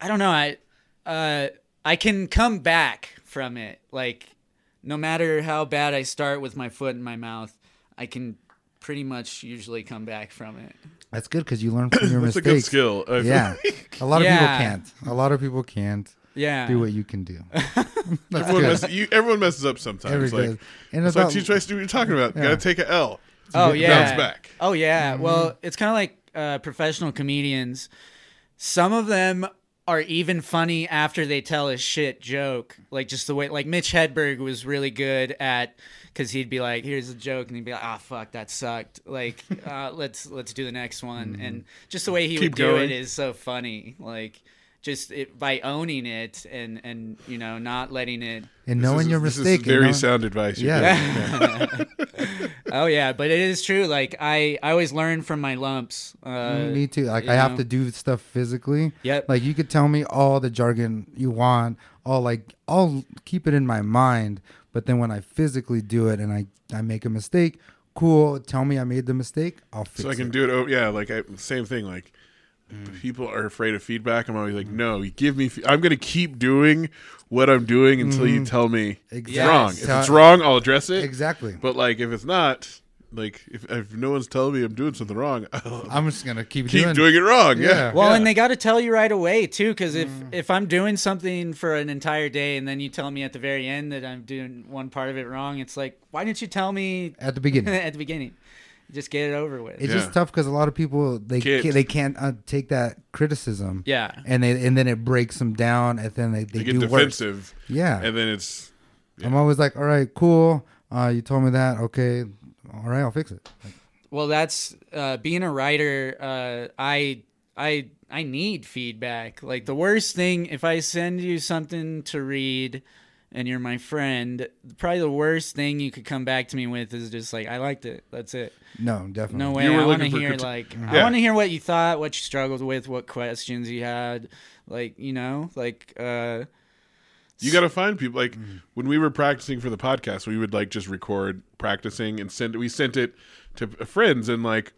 I don't know. I uh, I can come back from it. Like, no matter how bad I start with my foot in my mouth, I can pretty much usually come back from it. That's good because you learn from your That's a mistakes. good skill. I Yeah, a lot of Yeah. people can't. A lot of people can't Yeah. do what you can do. That's everyone, good. messes, you, everyone messes up sometimes. Every like, does. And it's about like teach us to do what you're talking about. You Yeah. gotta take a L. Oh get- yeah. bounce back. Oh yeah. Well, it's kind of like uh, professional comedians. Some of them are even funny after they tell a shit joke. Like just the way, like Mitch Hedberg was really good at, because he'd be like, "Here's a joke," and he'd be like, "Ah, fuck, that sucked." Like, uh, let's let's do the next one, and just the way he Keep would do it is so funny. Like, just it, by owning it and and you know not letting it. and This knowing is- your this is mistake. and very knowing- sound advice. you're Yeah. Oh yeah, but it is true. Like I I always learn from my lumps. Uh, Me too. Like you I have to do stuff physically. Yep. Like you could tell me all the jargon you want. All like I'll keep it in my mind, but then when I physically do it and I I make a mistake, cool. Tell me I made the mistake. I'll fix so I can it. do it. Oh, yeah, like I, same thing. Like Mm. people are afraid of feedback. I'm always like, no, you give me. Fe- I'm gonna keep doing what I'm doing until you tell me it's Mm-hmm. Wrong. If it's wrong, I'll address it. Exactly. But like, if it's not, like, if, if no one's telling me I'm doing something wrong, I'll I'm just gonna keep, keep doing, doing it wrong. Yeah. Yeah. Well, yeah. and they got to tell you right away too, because if Mm. if I'm doing something for an entire day and then you tell me at the very end that I'm doing one part of it wrong, it's like, why didn't you tell me at the beginning. at the beginning? Just get it over with. It's Yeah. just tough because a lot of people they Can't. can't, they can't uh, take that criticism. yeah, And they and then it breaks them down, and then they, they, they get do worse. defensive, Yeah. and then it's I'm always like, all right, cool. Uh, you told me that. Okay. All right, I'll fix it. Like, Well, that's uh, being a writer. Uh, I I I need feedback. Like the worst thing, if I send you something to read, and you're my friend, probably the worst thing you could come back to me with is just like, I liked it. That's it. no, definitely. No way. You were I want to hear criti- like I want to hear what you thought, what you struggled with, what questions you had. Like you know, like uh, You got to find people like Mm-hmm. when we were practicing for the podcast, we would like just record practicing and send. We sent it to friends and like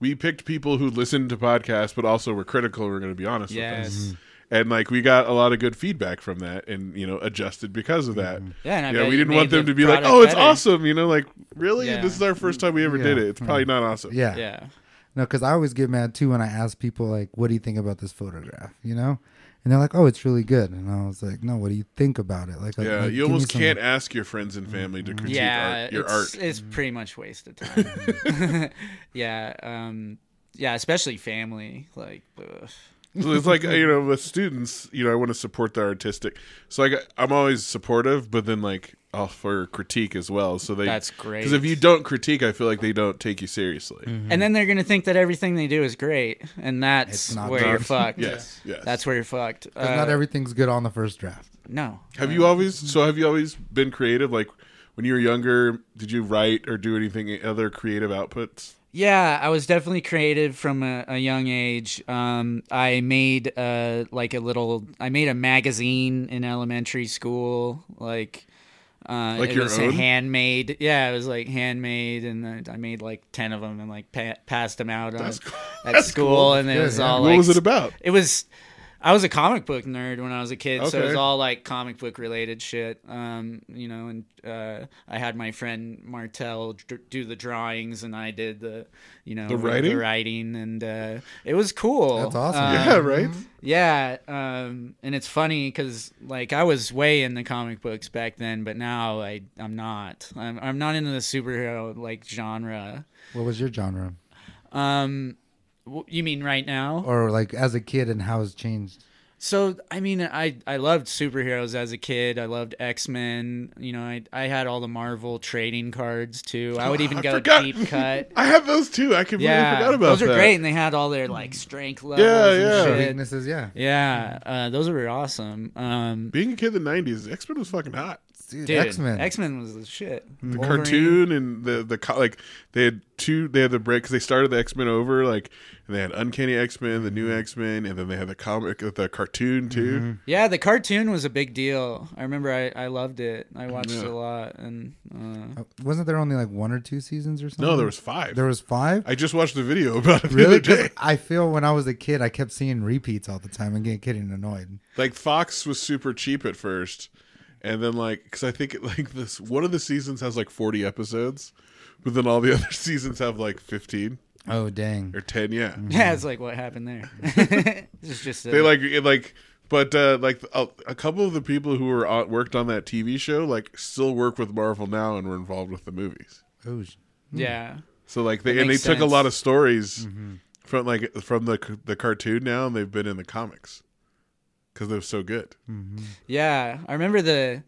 we picked people who listened to podcasts, but also were critical. We're going to be honest with us, yes, and like we got a lot of good feedback from that, and you know adjusted because of that. Mm-hmm. yeah. And I Yeah, bet we didn't want them the to be like, "Oh, it's better." awesome," you know, like really, Yeah. this is our first time we ever did it. It's probably not awesome. Yeah. Yeah. No, because I always get mad too when I ask people like, "What do you think about this photograph?" You know, and they're like, "Oh, it's really good," and I was like, "No, what do you think about it?" Like, like- Yeah, like, you almost can't ask your friends and family to critique yeah, art, your it's, art. It's pretty much wasted time. yeah, um, yeah, especially family. Like, ugh. So it's like you know with students you know i want to support the artistic so like i'm always supportive but then like offer critique as well so they That's great. because if you don't critique i feel like they don't take you seriously and then they're gonna think that everything they do is great, and that's where not. you're fucked. yes yes That's where you're fucked Uh, not everything's good on the first draft. no. have you always so have you always been creative like when you were younger did you write or do anything other creative outputs Yeah, I was definitely creative from a, a young age. Um, I made uh, like a little. I made a magazine in elementary school, like. Uh, Like it your was own? handmade. Yeah, it was like handmade, and I I made like ten of them and like pa- passed them out on, cool. at That's school, cool. and it Good, was yeah. all what like was it about it was I was a comic book nerd when I was a kid, so it was all like comic book related shit. Um, you know, and uh, I had my friend Martel d- do the drawings, and I did the, you know, The writing? writing, and uh, it was cool. That's awesome. Um, yeah right yeah, um, and it's funny because like I was way in the comic books back then, but now I I'm not. I'm I'm not into the superhero like genre. What was your genre, Um, w- you mean right now? or like as a kid, and how it's changed? So I mean, I I loved superheroes as a kid. I loved X Men. You know, I I had all the Marvel trading cards too. I would even I go forgot. deep cut. i have those too i completely Yeah, forgot about those are that great, and they had all their like strength levels. Yeah, and yeah. shit. Weaknesses, yeah. Yeah, uh, those were awesome. Um, being a kid in the 90s x-men was fucking hot Dude, dude, X Men. X Men was the shit. the Wolverine. cartoon and the the co- like they had two they had the break because they started the x-men over like and they had uncanny x-men the new x-men and then they had the comic the cartoon too Yeah, the cartoon was a big deal. I remember I, I loved it. I watched Yeah. it a lot, and uh, Uh, Wasn't there only like one or two seasons or something? no there was five There was five. i just watched the video about it the Really? other 'Cause day I feel when I was a kid, I kept seeing repeats all the time and getting, getting annoyed. like fox was super cheap at first and then like because i think like this one of the seasons has like 40 episodes but then all the other seasons have like 15 Oh dang! or 10 yeah mm-hmm. yeah, it's like what happened there. it's just a, they like it, like but uh like a, a couple of the people who were on, worked on that tv show like still work with marvel now and were involved with the movies Oh, sh- hmm. yeah. so like they That and they makes took a lot of stories mm-hmm. from like from the the cartoon now and they've been in the comics because they're so good. Mm-hmm. Yeah, I remember the,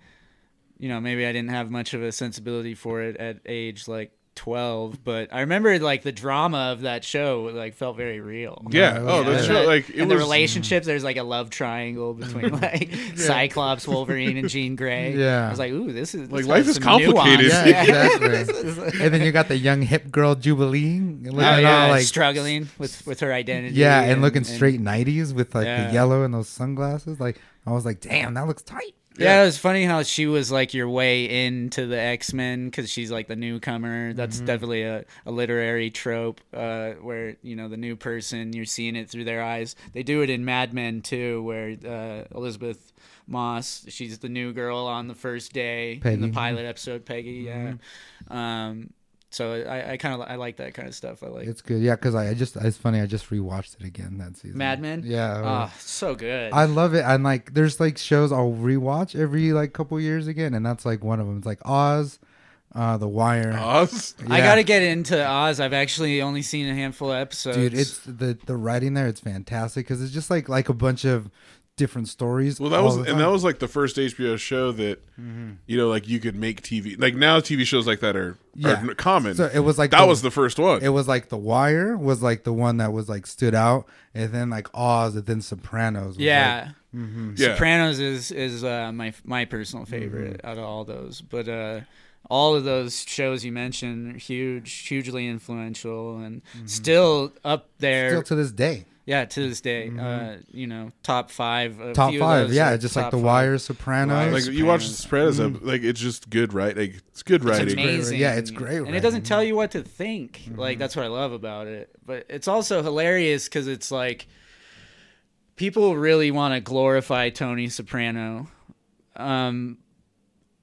you know, maybe I didn't have much of a sensibility for it at age like twelve, but I remember like the drama of that show like felt very real. Yeah. Yeah, oh, yeah. that And show like it and was. the relationships, there's like a love triangle between like Cyclops, Wolverine, and Jean Grey. Yeah. I was like, ooh, this is Like, this life is some nuance. complicated. Yeah, Yeah. exactly. and then you got the young hip girl Jubilee, oh, looking Oh, all yeah, like struggling with with her identity. yeah, and, looking straight '90s with like Yeah. the yellow and those sunglasses. Like I was like, damn, that looks tight. Yeah, it was funny how she was like your way into the X Men because she's like the newcomer. That's Mm-hmm. definitely a, a literary trope uh, where you know the new person you're seeing it through their eyes. They do it in Mad Men too, where uh, Elisabeth Moss she's the new girl on the first day in Peggy. Mm-hmm. the pilot episode. Peggy, yeah. Um, so I, I kind of I like that kind of stuff. I like It's good, yeah. Because I, I just it's funny. I just rewatched it again that season. Mad Men. Yeah, oh, so good. I love it. And like, there's like shows I'll rewatch every like couple years again, and that's like one of them. It's like Oz, uh, The Wire. Oz. I got to get into Oz. I've actually only seen a handful of episodes. dude. It's the the writing there. It's fantastic because it's just like like a bunch of different stories. Well, that was and that was like the first HBO show that you know, like you could make TV. Like now, TV shows like that are, Yeah. are common. So it was like that the- was the first one. It was like The Wire was like the one that was like stood out, and then like Oz, and then Sopranos. was, Yeah. yeah. Sopranos is is uh, my my personal favorite out of all those. But uh, all of those shows you mentioned are huge, hugely influential, and still up there. still to this day. Yeah, to this day, uh, you know, top five. A Top few of five, those yeah, are just like The five. Wire, Sopranos. like you watch the Sopranos. Sopranos, ep- like it's just good, right? Like it's good It's writing. amazing. Yeah, it's great and it doesn't tell you what to think. Like that's what I love about it. But it's also hilarious because it's like people really want to glorify Tony Soprano, um,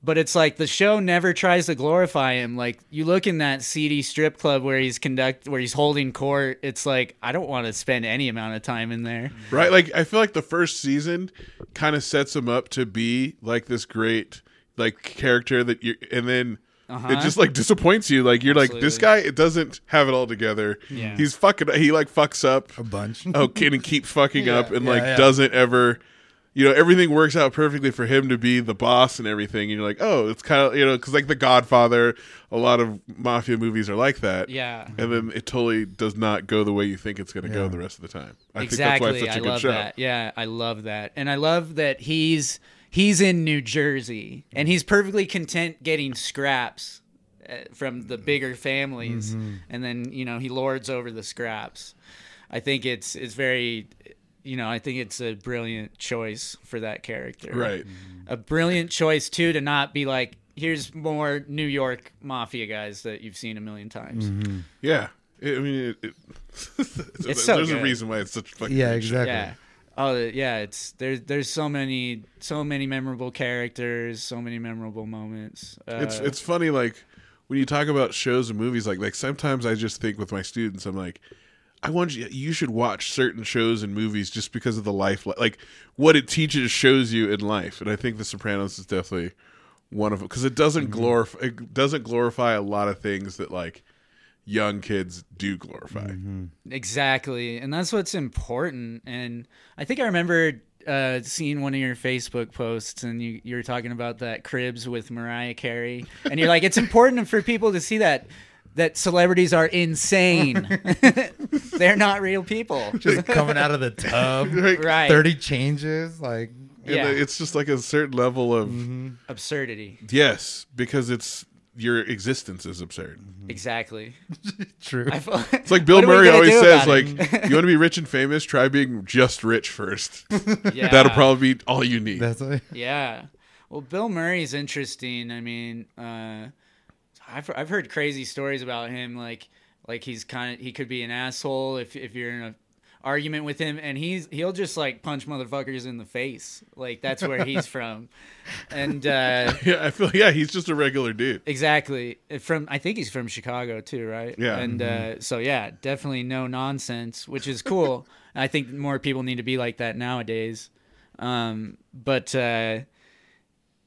but it's like the show never tries to glorify him. Like you look in that seedy strip club where he's conduct where he's holding court. It's like I don't want to spend any amount of time in there. right? Like I feel like the first season kind of sets him up to be like this great like character that you and then Uh-huh. it just like disappoints you. Like you're like this guy it doesn't have it all together. Yeah. He's fucking he like fucks up a bunch. oh kid and keeps fucking up and Yeah, like yeah. doesn't ever you know everything works out perfectly for him to be the boss and everything and you're like oh it's kind of you know because like the godfather a lot of mafia movies are like that Yeah. and then it totally does not go the way you think it's going to go the rest of the time i exactly. think that's why it's such a I good love show that. Yeah, I love that, and I love that he's he's in New Jersey and he's perfectly content getting scraps uh, from the bigger families, Mm-hmm. and then you know he lords over the scraps. I think it's it's very. You know, I think it's a brilliant choice for that character. right A brilliant choice too to not be like, here's more New York mafia guys that you've seen a million times. yeah i I mean it, it, It's so there's a reason why it's such a fucking Yeah, exactly. Yeah. Oh yeah, it's there's there's so many so many memorable characters, so many memorable moments. Uh, it's it's funny like when you talk about shows and movies like like sometimes I just think with my students I'm like I want you you should watch certain shows and movies just because of the life like what it teaches shows you in life and I think The Sopranos is definitely one of them because it doesn't Mm-hmm. glorify it doesn't glorify a lot of things that like young kids do glorify. Mm-hmm. exactly, and that's what's important. And I think I remember uh, seeing one of your Facebook posts, and you you were talking about that Cribs with Mariah Carey, and you're like, it's important for people to see that that celebrities are insane. They're not real people. Just coming out of the tub, Like, Right. thirty changes, like and Yeah. it's just like a certain level of Absurdity. yes because it's your existence is absurd. Exactly. true. I feel- It's like Bill What are we Murray always says, about like, you want to be rich and famous, try being just rich first. yeah. That'll probably be all you need. That's like, Yeah. Well, Bill Murray's interesting. I mean, uh, I've I've heard crazy stories about him. Like like he's kind of he could be an asshole if if you're in a argument with him, and he's he'll just like punch motherfuckers in the face. Like that's where he's from, and uh, yeah, I feel yeah, he's just a regular dude. exactly from I think he's from Chicago too, right? Yeah. And uh, so yeah, definitely no nonsense, which is cool. I think more people need to be like that nowadays. Um, but uh,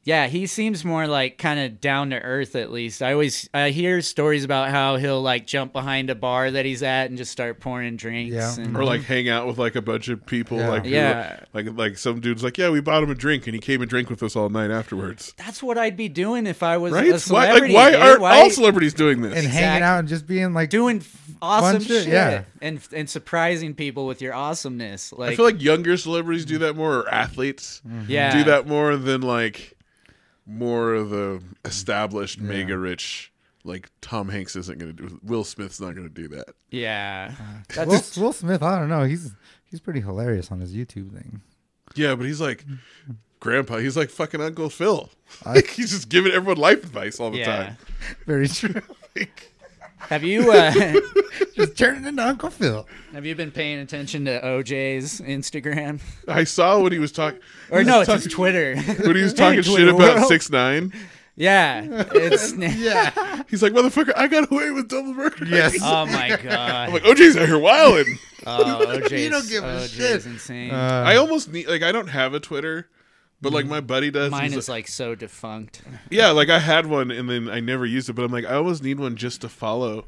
Yeah, he seems more like kind of down to earth at least. I always I hear stories about how he'll like jump behind a bar that he's at and just start pouring drinks. Yeah. and, or like hang out with like a bunch of people Yeah. like who- Yeah. like like some dude's like yeah we bought him a drink and he came and drank with us all night afterwards that's what I'd be doing if I was right a why celebrity. like why aren't Why- all celebrities doing this and hanging out and just being like doing awesome shit, shit, yeah. and and surprising people with your awesomeness? Like, I feel like younger celebrities do that more or athletes mm-hmm. yeah, do that more than like more of the established mega rich like Tom Hanks isn't going to do Will Smith's not going to do that Yeah, uh, Will, that's Will Smith. I don't know. He's he's pretty hilarious on his YouTube thing. yeah but he's like grandpa he's like fucking Uncle Phil I- like he's just giving everyone life advice all the yeah. time Very true. Have you uh, just turning into Uncle Phil. have you been paying attention to OJ's Instagram? I saw when he was talking Or no, it's his Twitter. when he was talking shit Twitter about six nine yeah, it's Yeah. he's like motherfucker I got away with double murder Yes. Oh my god. I'm god. like OJ's out here wilding Oh, OJ's, You don't give a OJ's shit. insane. Uh, I almost need like I don't have a Twitter but like my buddy does Mine is like so defunct. Yeah, like I had one and then I never used it, but I'm like, I always need one just to follow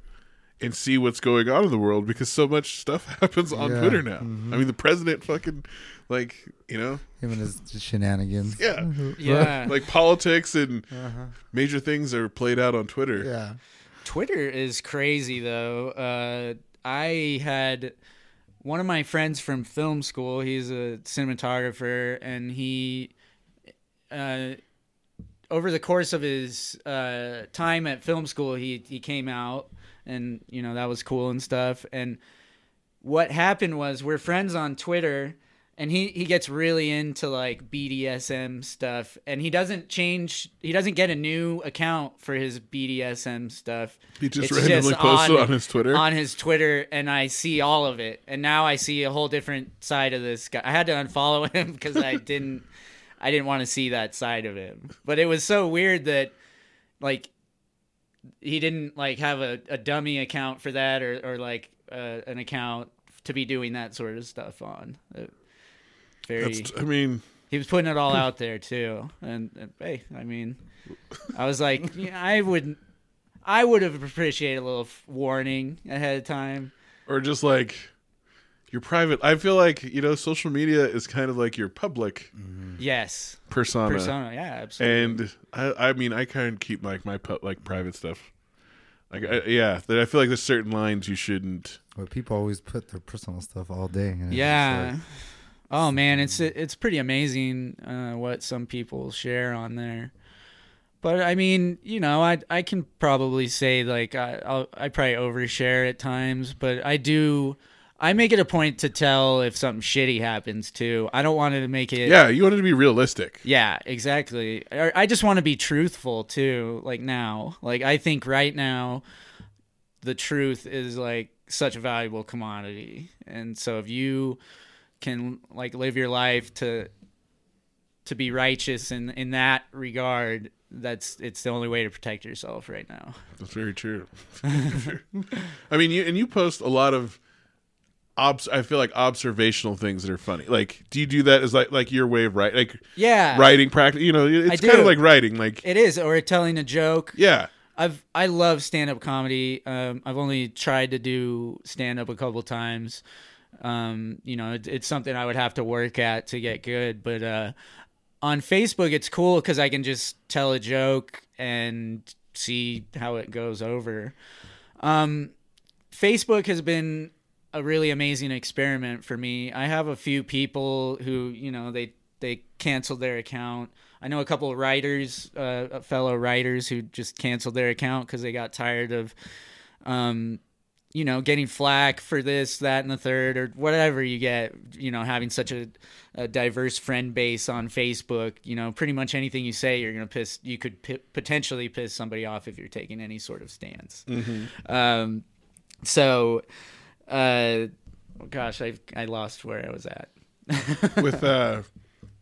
and see what's going on in the world because so much stuff happens on Yeah. Twitter now. I mean, the president fucking, like, you know, him and his shenanigans. yeah, Yeah. like politics and Uh-huh. major things are played out on Twitter. Yeah. Twitter is crazy though. Uh, I had one of my friends from film school. He's a cinematographer, and he, uh, over the course of his uh, time at film school, he he came out, and you know that was cool and stuff. And what happened was we're friends on Twitter. And he, he gets really into like BDSM stuff, and he doesn't change. He doesn't get a new account for his BDSM stuff He just It's randomly just posted on- on, his Twitter. on his Twitter, and I see all of it. And now I see a whole different side of this guy. I had to unfollow him because I didn't, I didn't want to see that side of him. But it was so weird that, like, he didn't like have a, a dummy account for that, or or like uh, an account to be doing that sort of stuff on. Uh, very. That's, I mean, He was putting it all out there too, and, and hey, I mean, I was like, yeah, I would, I would have appreciated a little f- warning ahead of time. or just like your private. I feel like you know, social media is kind of like your public Yes, persona. persona, yeah, absolutely. and I, I mean, I kind of keep like my pu- like private stuff. Like, I, yeah, that I feel like there's certain lines you shouldn't. But people always put their personal stuff all day. and yeah. like- oh man, it's it's pretty amazing uh, what some people share on there. But I mean, you know, I I can probably say like I I'll, I probably overshare at times, but I do. I make it a point to tell if something shitty happens too. I don't want to make it. Yeah, you want it to be realistic. Yeah, exactly. I I just want to be truthful too. Like now, like I think right now, the truth is like such a valuable commodity, and so if you can like live your life to to be righteous in in that regard, that's it's the only way to protect yourself right now. That's very true. I mean, you and you post a lot of. Obs- I feel like observational things that are funny. Like, do you do that as like like your way of writing, like Yeah, writing practice? You know, it's kind of like writing. Like, It is, or telling a joke. yeah, I've I love stand up comedy. Um, I've only tried to do stand up a couple times. Um, you know, it, it's something I would have to work at to get good. But uh, on Facebook, it's cool because I can just tell a joke and see how it goes over. Um, Facebook has been a really amazing experiment for me. I have a few people who, you know, they they canceled their account. I know a couple of writers, uh, fellow writers, who just canceled their account because they got tired of, um, you know, getting flack for this, that, and the third, or whatever you get. You know, having such a, a diverse friend base on Facebook. You know, pretty much anything you say, you're gonna piss. You could p- potentially piss somebody off if you're taking any sort of stance. Um, so, uh, gosh, I I lost where I was at. with uh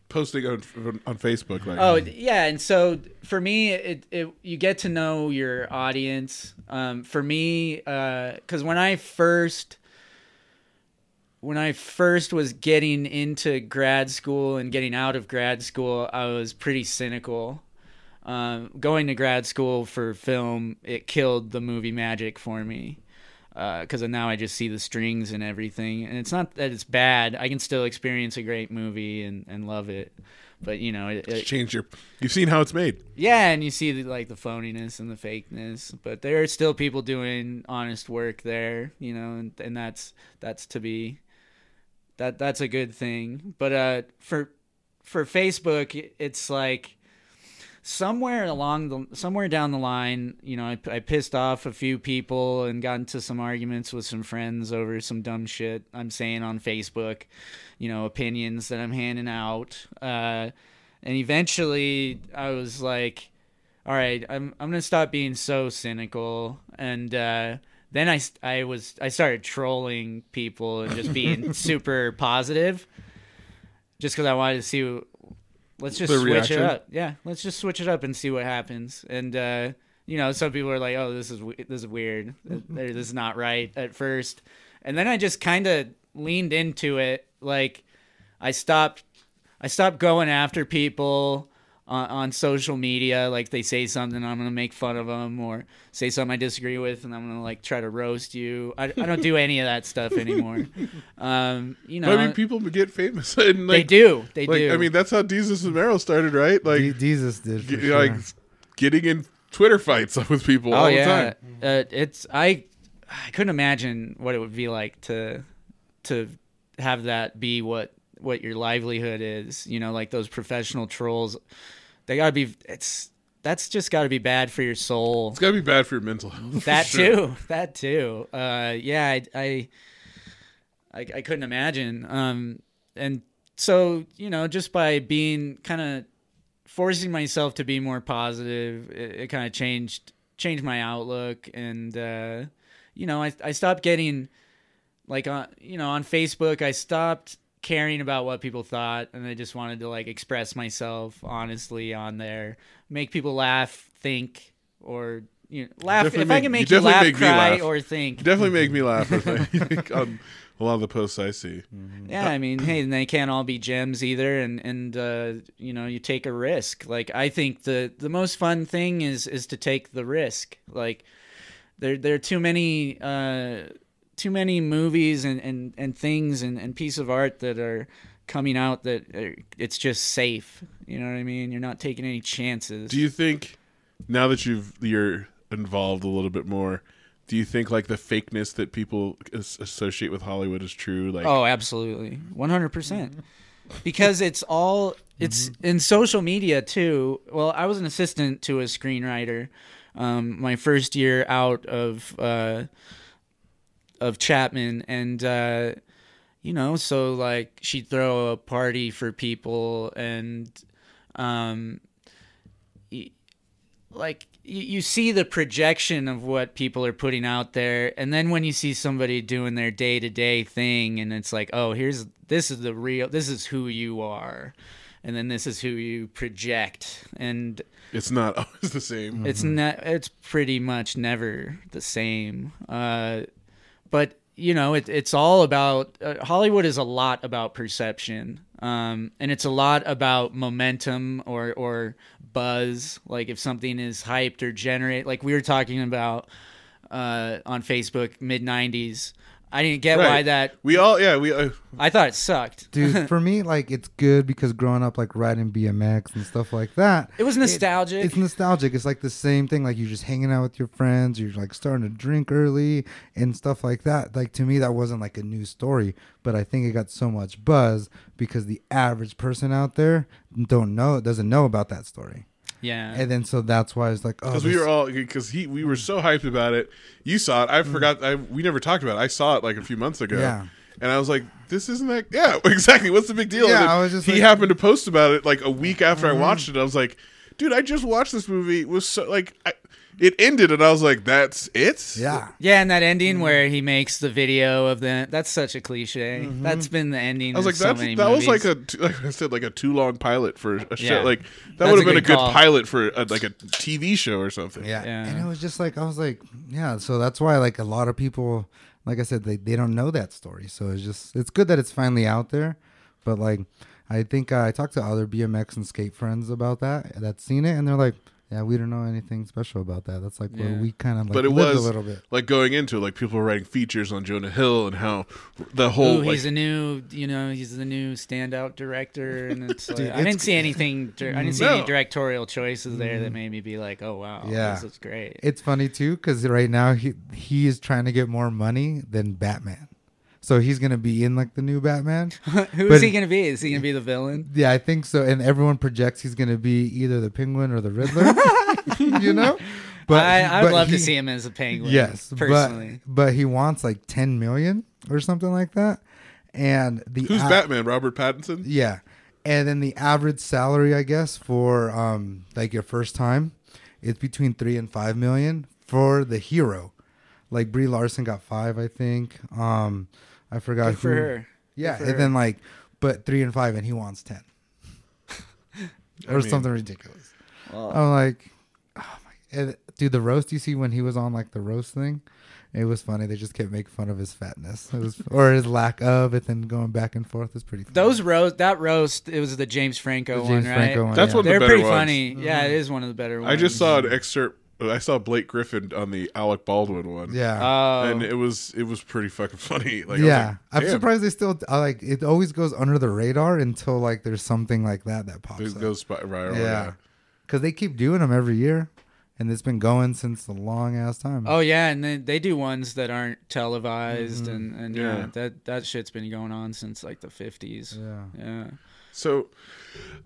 posting on on Facebook. Like, Oh yeah, and so for me, it, it you get to know your audience. Um, for me, because when I first when I first was getting into grad school and getting out of grad school, I was pretty cynical. Um, going to grad school for film, it killed the movie magic for me because now I just see the strings and everything. And it's not that it's bad; I can still experience a great movie and, and love it. But you know, it, it, Change your. You've seen how it's made. yeah, and you see the, like the phoniness and the fakeness, but there are still people doing honest work there, you know, and, and that's that's to be that that's a good thing. But uh, for for Facebook, it's like somewhere along the somewhere down the line, you know, I, I pissed off a few people and got into some arguments with some friends over some dumb shit I'm saying on Facebook, you know, opinions that I'm handing out. Uh, and eventually, I was like, "All right, I'm I'm gonna stop being so cynical." And uh, then I I was I started trolling people and just being super positive, just because I wanted to see. Let's just The switch reaction? it up. Yeah, let's just switch it up and see what happens. And uh, you know, some people are like, "Oh, this is this is weird. this is not right." At first, and then I just kind of leaned into it. Like, I stopped. I stopped going after people on, on social media. Like they say something, I'm gonna make fun of them, or say something I disagree with, and I'm gonna like try to roast you. I, I don't do any of that stuff anymore. Um, you know, But I mean, people get famous. And like, they do. They Like, do. I mean, that's how Jesus and Meryl started, right? Like, Jesus did. For ge- sure. like getting in Twitter fights with people all oh the yeah, time. uh, it's I. I couldn't imagine what it would be like to to have that be what what your livelihood is. You know, like those professional trolls. They gotta be. It's that's just gotta be bad for your soul. It's got to be bad for your mental health. that sure. too that too uh yeah I, I i i couldn't imagine um and so you know just by being kind of forcing myself to be more positive it, it kind of changed changed my outlook and uh you know i i stopped getting like on you know on facebook i stopped caring about what people thought and i just wanted to like express myself honestly on there. Make people laugh think or you know laugh. Definitely if i can make you, definitely laugh make cry laugh. or think. You definitely make me laugh think, on a lot of the posts I see. yeah i mean hey they can't all be gems either and and uh you know you take a risk. Like i think the the most fun thing is is to take the risk. Like there there are too many uh too many movies and and and things and and piece of art that are coming out that are, it's just safe you know what i mean you're not taking any chances Do you think now that you've you're involved a little bit more, do you think like the fakeness that people as- associate with Hollywood is true? Like, Oh, absolutely. 100%. Because it's all it's in social media too. Well, I was an assistant to a screenwriter um, my first year out of uh, of Chapman and uh, you know, so like she'd throw a party for people and um y- like you, you see the projection of what people are putting out there and then when you see somebody doing their day-to-day thing and it's like oh here's this is the real this is who you are and then this is who you project and it's not always the same. it's not it's pretty much never the same uh but you know it, it's all about uh, hollywood is a lot about perception um and it's a lot about momentum or or buzz. Like if something is hyped or generate like we were talking about uh on facebook mid 90s i didn't get why that We all, yeah, we. Uh, i thought it sucked Dude, for me, like it's good because growing up, like riding BMX and stuff like that, it was nostalgic it's nostalgic. It's like the same thing. Like you're just hanging out with your friends. You're like starting to drink early and stuff like that. Like to me, that wasn't like a new story, but I think it got so much buzz because the average person out there don't know, doesn't know about that story, yeah and then so that's why it's like, oh, because we were all because he we were so hyped about it. You saw it. I forgot. I we never talked about it. I saw it like a few months ago. Yeah. And I was like, "This isn't that." Yeah, exactly. What's the big deal? Yeah, I was just he like- happened to post about it like a week after Mm-hmm. I watched it. I was like, "Dude, I just watched this movie. It was so like, I, it ended, and I was like, "That's it." Yeah. Yeah, and that ending where he makes the video of the that's such a cliche. That's been the ending. I was like, so "That's many that was like a t- like I said, like a too long pilot for a show. Yeah. Like that That's would have a been a good good call. pilot for a, like a TV show or something." Yeah. Yeah. And it was just like I was like, yeah, so that's why like a lot of people like I said, they, they don't know that story. So it's just it's good that it's finally out there. But like I think uh, I talked to other BMX and skate friends about that that's seen it and they're like, Yeah, we don't know anything special about that. That's like where we kind of like But it lived was a little bit. like going into it, like people were writing features on Jonah Hill and how the whole Ooh, like, he's a new, you know, he's the new standout director, and it's like, Dude, I didn't see anything. I didn't see No. any directorial choices there that mm-hmm. made me be like, oh wow, Yeah. this is great. It's funny too because right now he he is trying to get more money than Batman, so he's gonna be in like the new Batman. Who is but- he gonna be? Is he gonna be the villain? Yeah, I think so. And everyone projects he's gonna be either the Penguin or the Riddler. you know, I, I would but love he- to see him as a penguin. Yes, personally. but but he wants like ten million or something like that. And the who's a- Batman? Robert Pattinson. Yeah, and then the average salary, I guess, for um like your first time, it's between three and five million for the hero. Like Brie Larson got five, I think. Um, I forgot Good for her. Yeah, for and her. then like, but three and five, and he wants ten, or mean- something ridiculous. I'm like, oh my, and, dude, the roast you see when he was on like the roast thing, it was funny. They just kept making fun of his fatness, it was, or his lack of it, and going back and forth. It's pretty. Funny. Those roast, that roast, it was the James Franco The one, right? Franco one, That's yeah. what the They're better pretty ones. funny. Yeah, mm-hmm. it is one of the better ones. I just saw an excerpt. I saw Blake Griffin on the Alec Baldwin one. Yeah. Oh, and it was it was pretty fucking funny. Like, yeah, I was like, I'm surprised they still I like it. Always goes under the radar until like there's something like that that pops It up. goes by, viral. yeah, Yeah. because they keep doing them every year, and it's been going since a long ass time. Oh yeah, and then they do ones that aren't televised, Mm-hmm. and and yeah, Yeah. that that shit's been going on since like the fifties. yeah. Yeah. So,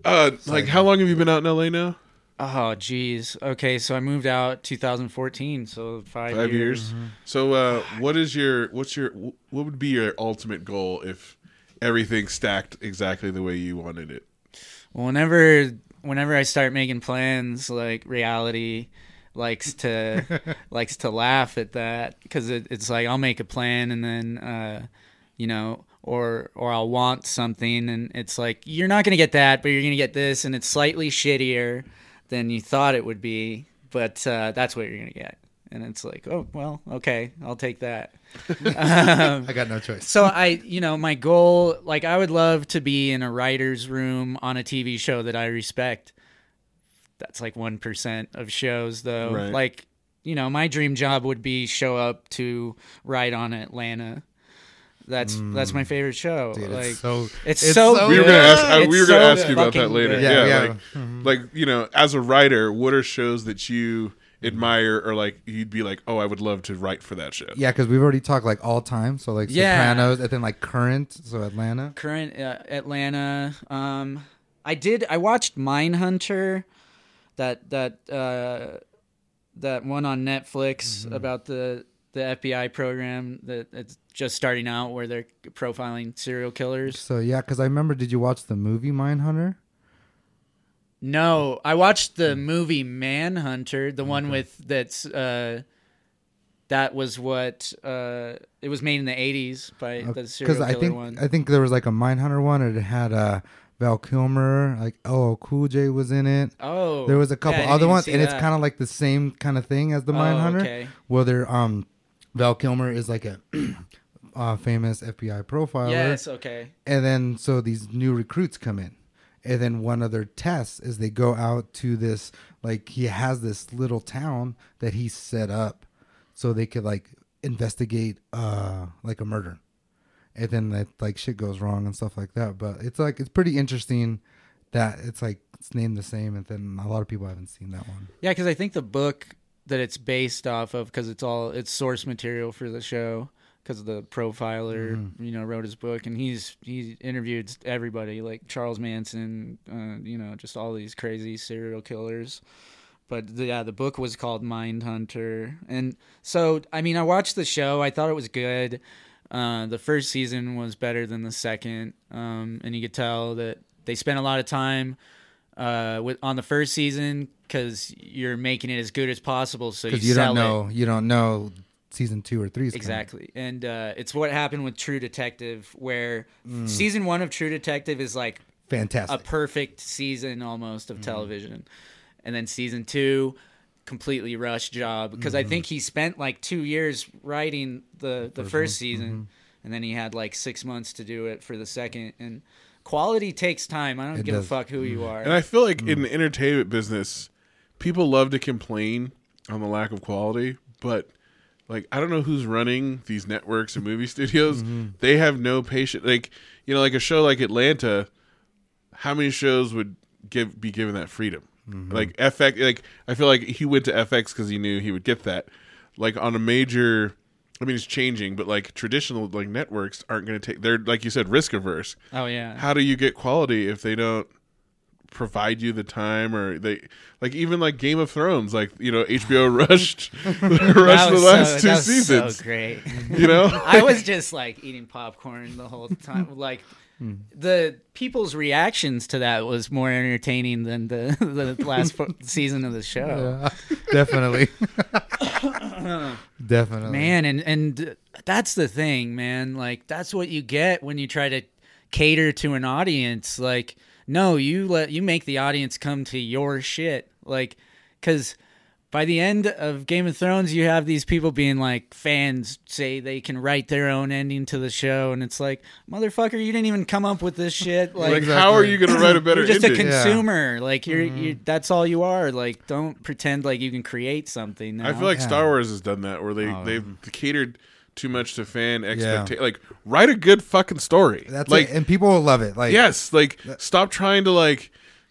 uh, like, how long have you been out in LA now? Oh geez. Okay, so I moved out 2014, so five, Five years. years. So, uh, what is your what's your what would be your ultimate goal if everything stacked exactly the way you wanted it? Well, whenever whenever I start making plans, like reality likes to likes to laugh at that because it, it's like I'll make a plan and then uh, you know or or I'll want something and it's like you're not gonna get that, but you're gonna get this, and it's slightly shittier than you thought it would be, but uh, that's what you're gonna get. And it's like, oh well, okay, I'll take that. um, I got no choice. so I, you know, my goal, like, I would love to be in a writer's room on a TV show that I respect. That's like one percent of shows, though. Right. Like, you know, my dream job would be show up to write on Atlanta. That's that's my favorite show. Dude, like, it's so it's, it's so. so we were gonna ask. I, we were gonna so ask you about that later. good. Yeah, Yeah, like, yeah. Mhm. like you know, as a writer, what are shows that you admire or like you'd be like, oh, I would love to write for that show. Yeah, because we've already talked like all time, so like Yeah. Sopranos, and then like current, so Atlanta. current uh, Atlanta. Um, I did. I watched Mindhunter, that that uh, that one on Netflix Mm-hmm. about the the FBI program that it's just starting out where they're profiling serial killers. So yeah, because I remember. Did you watch the movie Mindhunter? No, I watched the Hmm. movie Manhunter, the one with that's. Uh, that was what uh, it was made in the '80s by the serial killer I think one. I think there was like a Mindhunter one, and it had uh, Val Kilmer, like oh Cool J was in it. oh, There was a couple didn't other ones, and it's kind of like the same kind of thing as the Oh, Mindhunter. okay. Where they're um, Val Kilmer is like a uh, famous FBI profiler. Yes, okay. and then so these new recruits come in. And then one of their tests is they go out to this like he has this little town that he set up so they could like investigate uh like a murder. And then that like shit goes wrong and stuff like that. But it's like it's pretty interesting that it's like it's named the same. And then a lot of people haven't seen that one. Yeah, because I think the book that it's based off of, because it's all it's source material for the show, because the profiler, Mm-hmm. you know, wrote his book, and he's he interviewed everybody like Charles Manson, uh, you know, just all these crazy serial killers. But the, yeah, the book was called Mindhunter, and so I mean, I watched the show. I thought it was good. Uh, the first season was better than the second, um, and you could tell that they spent a lot of time uh, with on the first season because you're making it as good as possible. So you, you, don't it. know, you don't know season two or three. Is coming. Exactly. And uh, it's what happened with True Detective, where Mm. season one of True Detective is like fantastic, a perfect season almost of Mm-hmm. television. And then season two, completely rushed job because Mm-hmm. I think he spent like two years writing the, the first season Mm-hmm. and then he had like six months to do it for the second. And quality takes time. I don't It give does. a fuck who you are. And I feel like in the entertainment business, people love to complain on the lack of quality, but like I don't know who's running these networks and movie studios. Mm-hmm. They have no patience. Like you know, like a show like Atlanta, how many shows would give be given that freedom? Mm-hmm. Like FX, like I feel like he went to FX because he knew he would get that. Like on a major, I mean, it's changing, but like traditional like networks aren't going to take. They're like you said, risk averse oh, yeah. how do you get quality if they don't provide you the time or they like even like Game of Thrones like you know HBO rushed rushed the last so, two that was seasons So great. you know I was just like eating popcorn the whole time. Like hmm. the people's reactions to that was more entertaining than the the last fo- season of the show. Yeah, definitely. definitely. Man, and and that's the thing, man. Like that's what you get when you try to cater to an audience. Like no, you let you make the audience come to your shit. Like cuz by the end of Game of Thrones, you have these people being like fans say they can write their own ending to the show, and it's like, motherfucker, you didn't even come up with this shit. Like, like how are you going to write a better you're just a ending consumer. Like you're, mm-hmm. you that's all you are. Like don't pretend like you can create something. I feel like Yeah. Star Wars has done that where they Oh. they've catered too much to fan expectation like write a good fucking story That's like it, and people will love it. Like yes like stop trying to like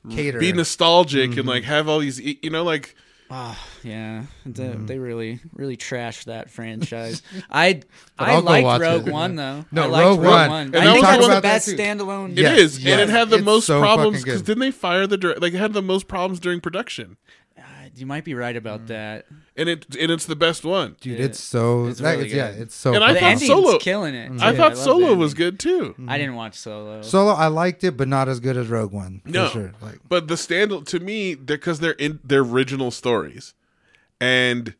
Cater. be nostalgic Mm-hmm. and like have all these you know like Oh, Yeah, they, Mm-hmm. they really really trashed that franchise. I I I'll liked Rogue it. One though. No, I liked Rogue One. And I that think was that's the the best that standalone. It Yes, is, yes. and it had the It's most so problems because good. didn't they fire the dir- like it had the most problems during production, You might be right about Mm. that. and it and it's the best one. dude, Yeah. it's so. It's like, really it's, yeah, good. it's so. And I the thought ending's Solo- killing it. I too. thought love the Solo was ending. good too, I didn't watch Solo. Solo, I liked it, but not as good as Rogue One. For No. sure. Like but the stand to me because they're in their original stories, and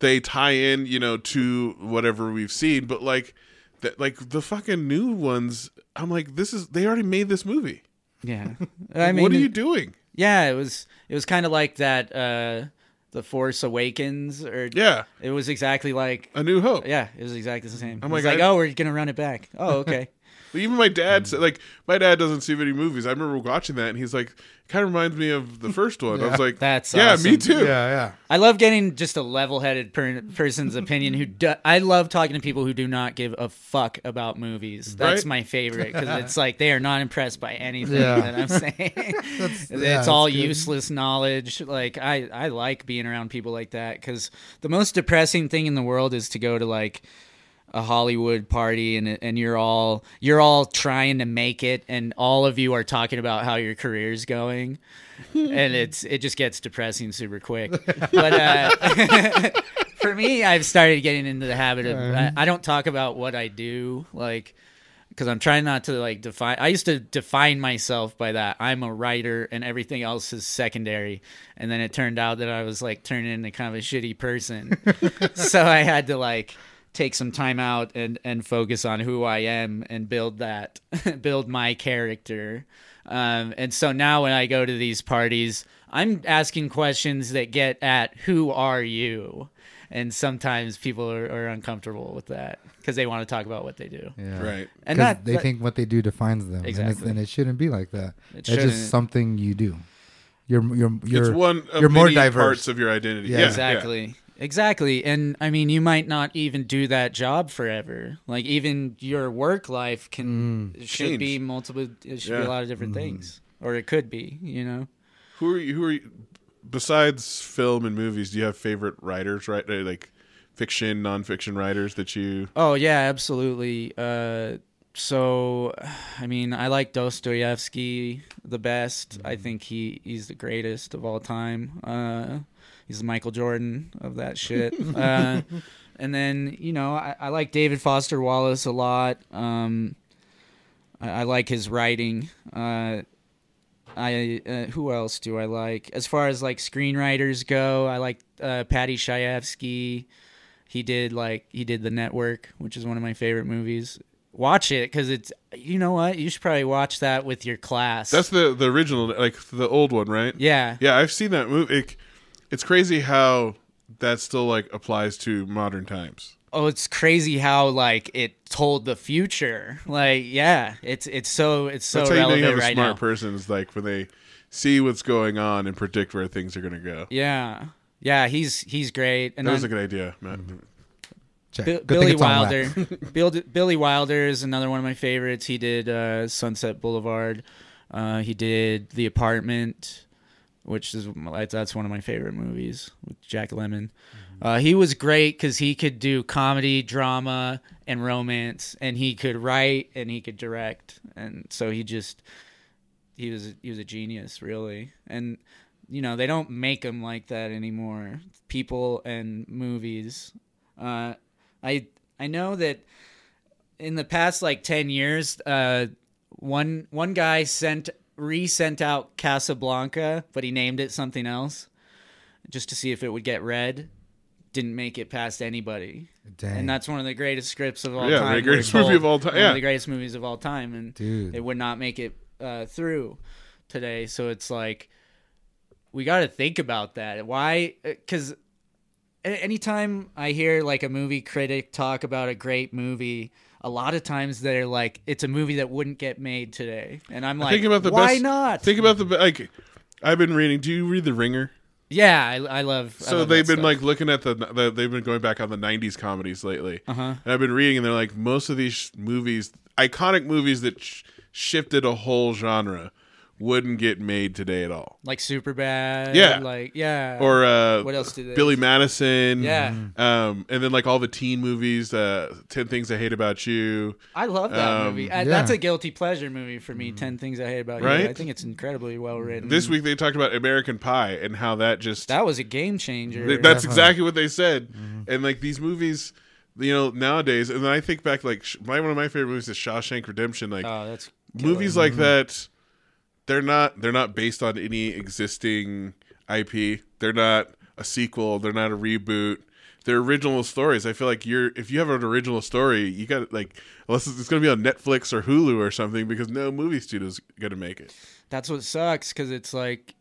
they tie in you know to whatever we've seen. But like that, like the fucking new ones, I'm like, this is they already made this movie. yeah, I mean, what are you doing? Yeah, it was it was kind of like that. uh The Force Awakens, or Yeah, it was exactly like. A New Hope. Yeah, it was exactly the same. I'm It was like, like, I- oh, we're gonna run it back. Oh, okay. Even my dad mm. said, like, my dad doesn't see many movies. I remember watching that, and he's like, kind of reminds me of the first one. I was like, That's yeah, awesome. me too. yeah, yeah. I love getting just a level-headed per- person's opinion. Who do- I love talking to people who do not give a fuck about movies. That's Right? my favorite because it's like they are not impressed by anything Yeah. that I'm saying. That's- it's yeah, all good. useless knowledge. Like I, I like being around people like that because the most depressing thing in the world is to go to like a Hollywood party and and you're all you're all trying to make it and all of you are talking about how your career's going and it's it just gets depressing super quick. But uh, for me, I've started getting into the habit of I, I don't talk about what I do like because I'm trying not to like define. I used to define myself by that. I'm a writer, and everything else is secondary. And then it turned out that I was like turning into kind of a shitty person. so I had to like take some time out and and focus on who I am and build that, build my character. Um, and so now when I go to these parties, I'm asking questions that get at who are you. And sometimes people are, are uncomfortable with that because they want to talk about what they do. Yeah. Right. And 'Cause that, they that- think what they do defines them, and, it's, Exactly. and it shouldn't be like that. It it's just something you do. You're you're you're it's one of you're more diverse. parts of your identity. Yeah, Yeah, exactly exactly and i mean you might not even do that job forever like even your work life can should Change. be multiple it should be a lot of different things or it could be you know Who are you? Who are you? Besides film and movies, do you have favorite writers? Right, uh, like fiction, nonfiction writers that you. oh yeah absolutely uh so i mean i like dostoevsky the best i think he he's the greatest of all time uh he's the michael jordan of that shit uh and then you know I, I like david foster wallace a lot um I, I like his writing uh I uh, who else do I like? As far as like screenwriters go, I like uh, Paddy Chayefsky. He did like he did The Network, which is one of my favorite movies. Watch it because it's you know what you should probably watch that with your class. That's the the original, like the old one, right? yeah, Yeah, I've seen that movie. It, it's crazy how that still like applies to modern times. oh it's crazy how like it told the future like yeah it's it's so it's so That's how you know relevant you have a right smart now person is like when they see what's going on and predict where things are going to go. yeah yeah he's he's great and That was a good idea, Matt. Check. Bi- Good Billy it's Wilder. Bill, Billy Wilder is another one of my favorites he did uh, Sunset Boulevard uh, he did The Apartment which is that's one of my favorite movies with Jack Lemmon uh, he was great because he could do comedy, drama, and romance, and he could write and he could direct, and so he just he was he was a genius, really. And you know they don't make him like that anymore. People and movies. Uh, I I know that in the past like ten years, uh, one one guy sent re-sent out Casablanca, but he named it something else just to see if it would get read. Didn't make it past anybody, Dang. and that's one of the greatest scripts of all Yeah, time. the greatest we're movie of all time, One yeah. of the greatest movies of all time, and Dude. it would not make it uh, through today. So it's like we got to think about that. Why? Because anytime I hear like a movie critic talk about a great movie, a lot of times they're like, "It's a movie that wouldn't get made today," and I'm like, think about the "Why best, not?" Think about the like. I've been reading. Do you read The Ringer? yeah, I, I love. I So love they've been stuff. like looking at the, the. They've been going back on the '90s comedies lately, Uh-huh. and I've been reading, and they're like most of these movies, iconic movies that sh- shifted a whole genre, wouldn't get made today at all. like super bad. Yeah. like yeah. Or uh, What else did they- Billy Madison? Yeah. Um, and then like all the teen movies, uh, Ten Things I Hate About You. I love that Um, movie. Uh, yeah. That's a guilty pleasure movie for me. Ten Things I Hate About Right? You. I think it's incredibly well written. This week they talked about American Pie and how that just that was a game changer. Th- That's Definitely. exactly what they said. And like these movies, you know, nowadays, and then I think back like my one of my favorite movies is Shawshank Redemption. Like oh, that's movies like that, they're not they're not based on any existing IP. They're not a sequel. They're not a reboot. They're original stories. I feel like you're if you have an original story, you got like unless it's going to be on Netflix or Hulu or something because no movie studio's going to make it. that's what sucks because it's like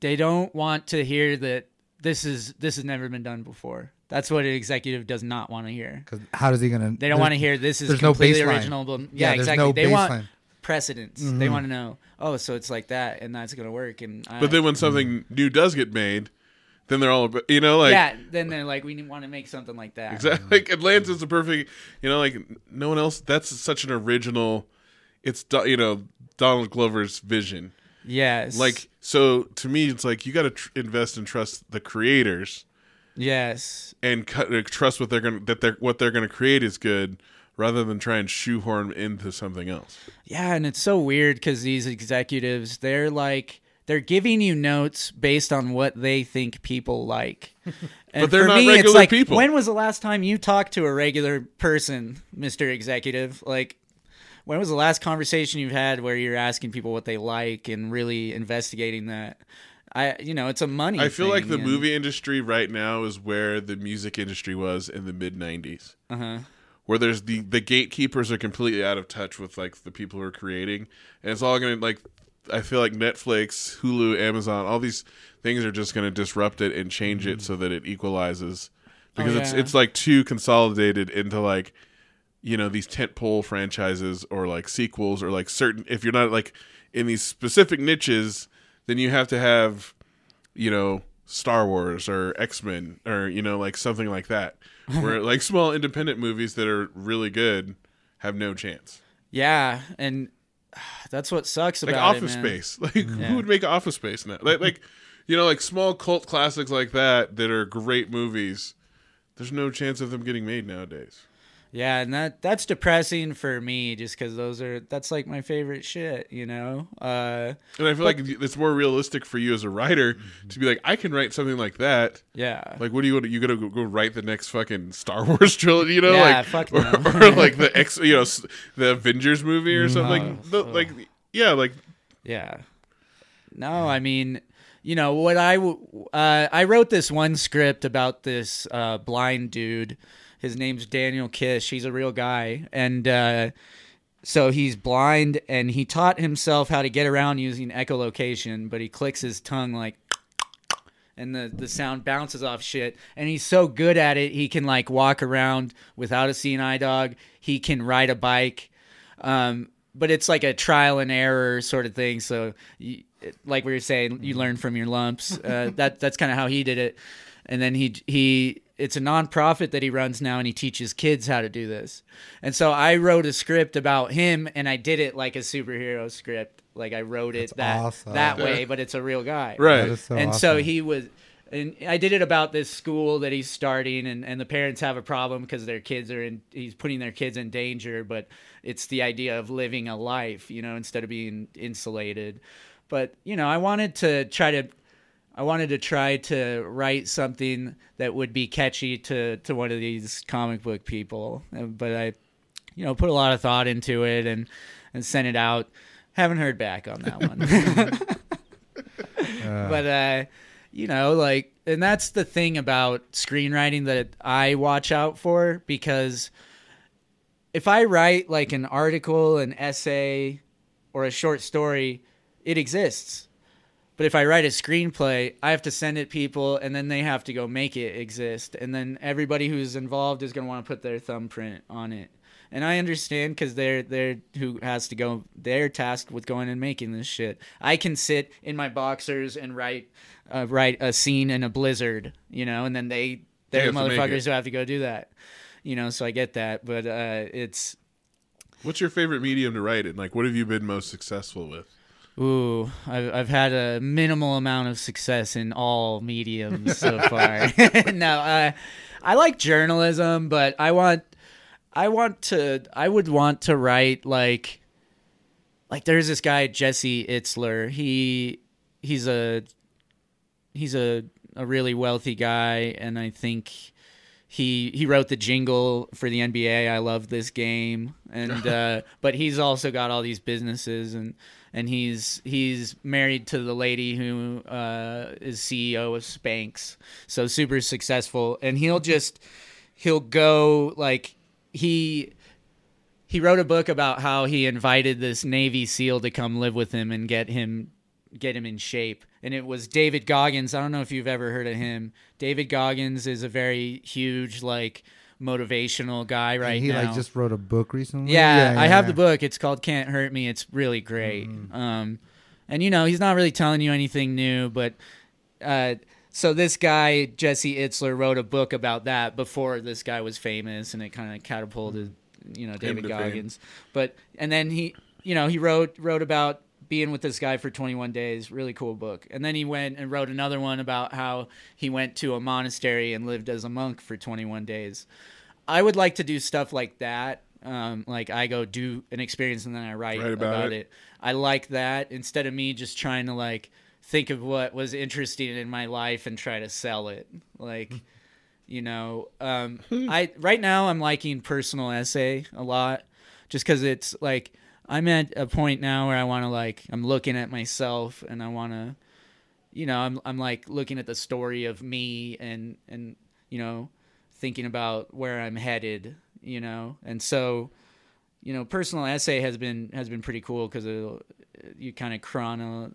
they don't want to hear that this is this has never been done before. That's what an executive does not want to hear. 'Cause how is he gonna? They don't want to hear this is there's no completely baseline. original. But yeah, Yeah, there's exactly. no they want baseline. precedence. They mm-hmm. want to know. Oh, so it's like that, and that's gonna work. And I, But then when mm-hmm. something new does get made, then they're all about, you know like yeah, then they're like, we want to make something like that. Exactly. Mm-hmm. Like Atlantis is a perfect, you know, like no one else. That's such an original. It's Do- you know Donald Glover's vision. Yes. Like so, to me, it's like you got to tr- invest and trust the creators yes. and cut, trust what they're gonna that they're what they're gonna create is good, rather than try and shoehorn into something else. Yeah, and it's so weird because these executives, they're like, they're giving you notes based on what they think people like. And But they're for not me, it's regular like, people. When was the last time you talked to a regular person, Mister Executive? Like, when was the last conversation you've had where you're asking people what they like and really investigating that? I, you know, it's a money. I feel like the and- movie industry right now is where the music industry was in the mid '90s. Uh-huh. Where there's the the gatekeepers are completely out of touch with like the people who are creating. And it's all gonna like i feel like netflix hulu amazon all these things are just gonna disrupt it and change it mm-hmm. so that it equalizes. Oh, because it's Oh, yeah. it's like too consolidated into like you know these tentpole franchises or like sequels or like certain if you're not like in these specific niches then you have to have you know Star Wars or X Men or you know like something like that, where like small independent movies that are really good have no chance. Yeah, and that's what sucks Like about Office it, man. Space, like who would make Office Space now? Like, like you know like small cult classics like that that are great movies. There's no chance of them getting made nowadays. Yeah, and that that's depressing for me just because those are that's like my favorite shit, you know. Uh, And I feel like it's more realistic for you as a writer to be like, I can write something like that. yeah, Like, what do you want? You gonna go, go write the next fucking Star Wars trilogy? You know, Yeah, like fuck or, no. or like the X, you know, the Avengers movie or something. Oh, The- like, yeah, like yeah. No, I mean, you know what I uh, I wrote this one script about this uh, blind dude. His name's Daniel Kish. He's a real guy, and uh, so he's blind, and he taught himself how to get around using echolocation. But he clicks his tongue like, and the the sound bounces off shit. And he's so good at it, he can like walk around without a seeing eye dog. He can ride a bike. Um, but it's like a trial and error sort of thing. So, you, like we were saying, you learn from your lumps. Uh, that that's kind of how he did it. And then he he it's a nonprofit that he runs now, and he teaches kids how to do this. And so I wrote a script about him, and I did it like a superhero script. Like I wrote it That's that awesome. that way, but it's a real guy Right. That is so and so he was and i did it about this school that he's starting and, and the parents have a problem because their kids are in he's putting their kids in danger but it's the idea of living a life you know instead of being insulated but you know i wanted to try to i wanted to try to write something that would be catchy to to one of these comic book people. But i you know put a lot of thought into it and and sent it out. Haven't heard back on that one. Uh, but uh you know like and that's the thing about screenwriting that i watch out for because if i write like an article an essay or a short story it exists but if i write a screenplay i have to send it people and then they have to go make it exist and then everybody who's involved is going to want to put their thumbprint on it and I understand because they're they're who has to go. They're tasked with going and making this shit. I can sit in my boxers and write uh, write a scene in a blizzard, you know, and then they they're have the motherfuckers who have to go do that, you know. So I get that, but uh, it's What's your favorite medium to write in? Like, what have you been most successful with? Ooh, I've, I've had a minimal amount of success in all mediums so far. no, uh, I like journalism, but I want, I want to, I would want to write like, like there's this guy Jesse Itzler. He, he's a, he's a a really wealthy guy, and I think he he wrote the jingle for the NBA. I love this game, and uh, but he's also got all these businesses and and he's he's married to the lady who uh, is CEO of Spanx, so super successful. And he'll just he'll go like he he wrote a book about how he invited this Navy SEAL to come live with him and get him get him in shape. And it was David Goggins. I don't know if you've ever heard of him. David Goggins is a very huge like motivational guy right he now. like just wrote a book recently. Yeah, I have yeah. the book. It's called Can't Hurt Me. It's really great. Um, and you know, he's not really telling you anything new, but uh, so this guy Jesse Itzler wrote a book about that before this guy was famous, and it kind of catapulted, you know, David to fame. Goggins. But and then he, you know, he wrote wrote about being with this guy for 21 days really cool book and then he went and wrote another one about how he went to a monastery and lived as a monk for 21 days I would like to do stuff like that. Um, like I go do an experience and then I write, Write about about, it. it. I like that instead of me just trying to like think of what was interesting in my life and try to sell it. Like, you know, um, I right now I'm liking personal essay a lot, just because it's like I'm at a point now where I want to like I'm looking at myself and I want to, you know, I'm I'm like looking at the story of me and and you know thinking about where I'm headed, you know, and so, you know, personal essay has been has been pretty cool because it, you kind of chrono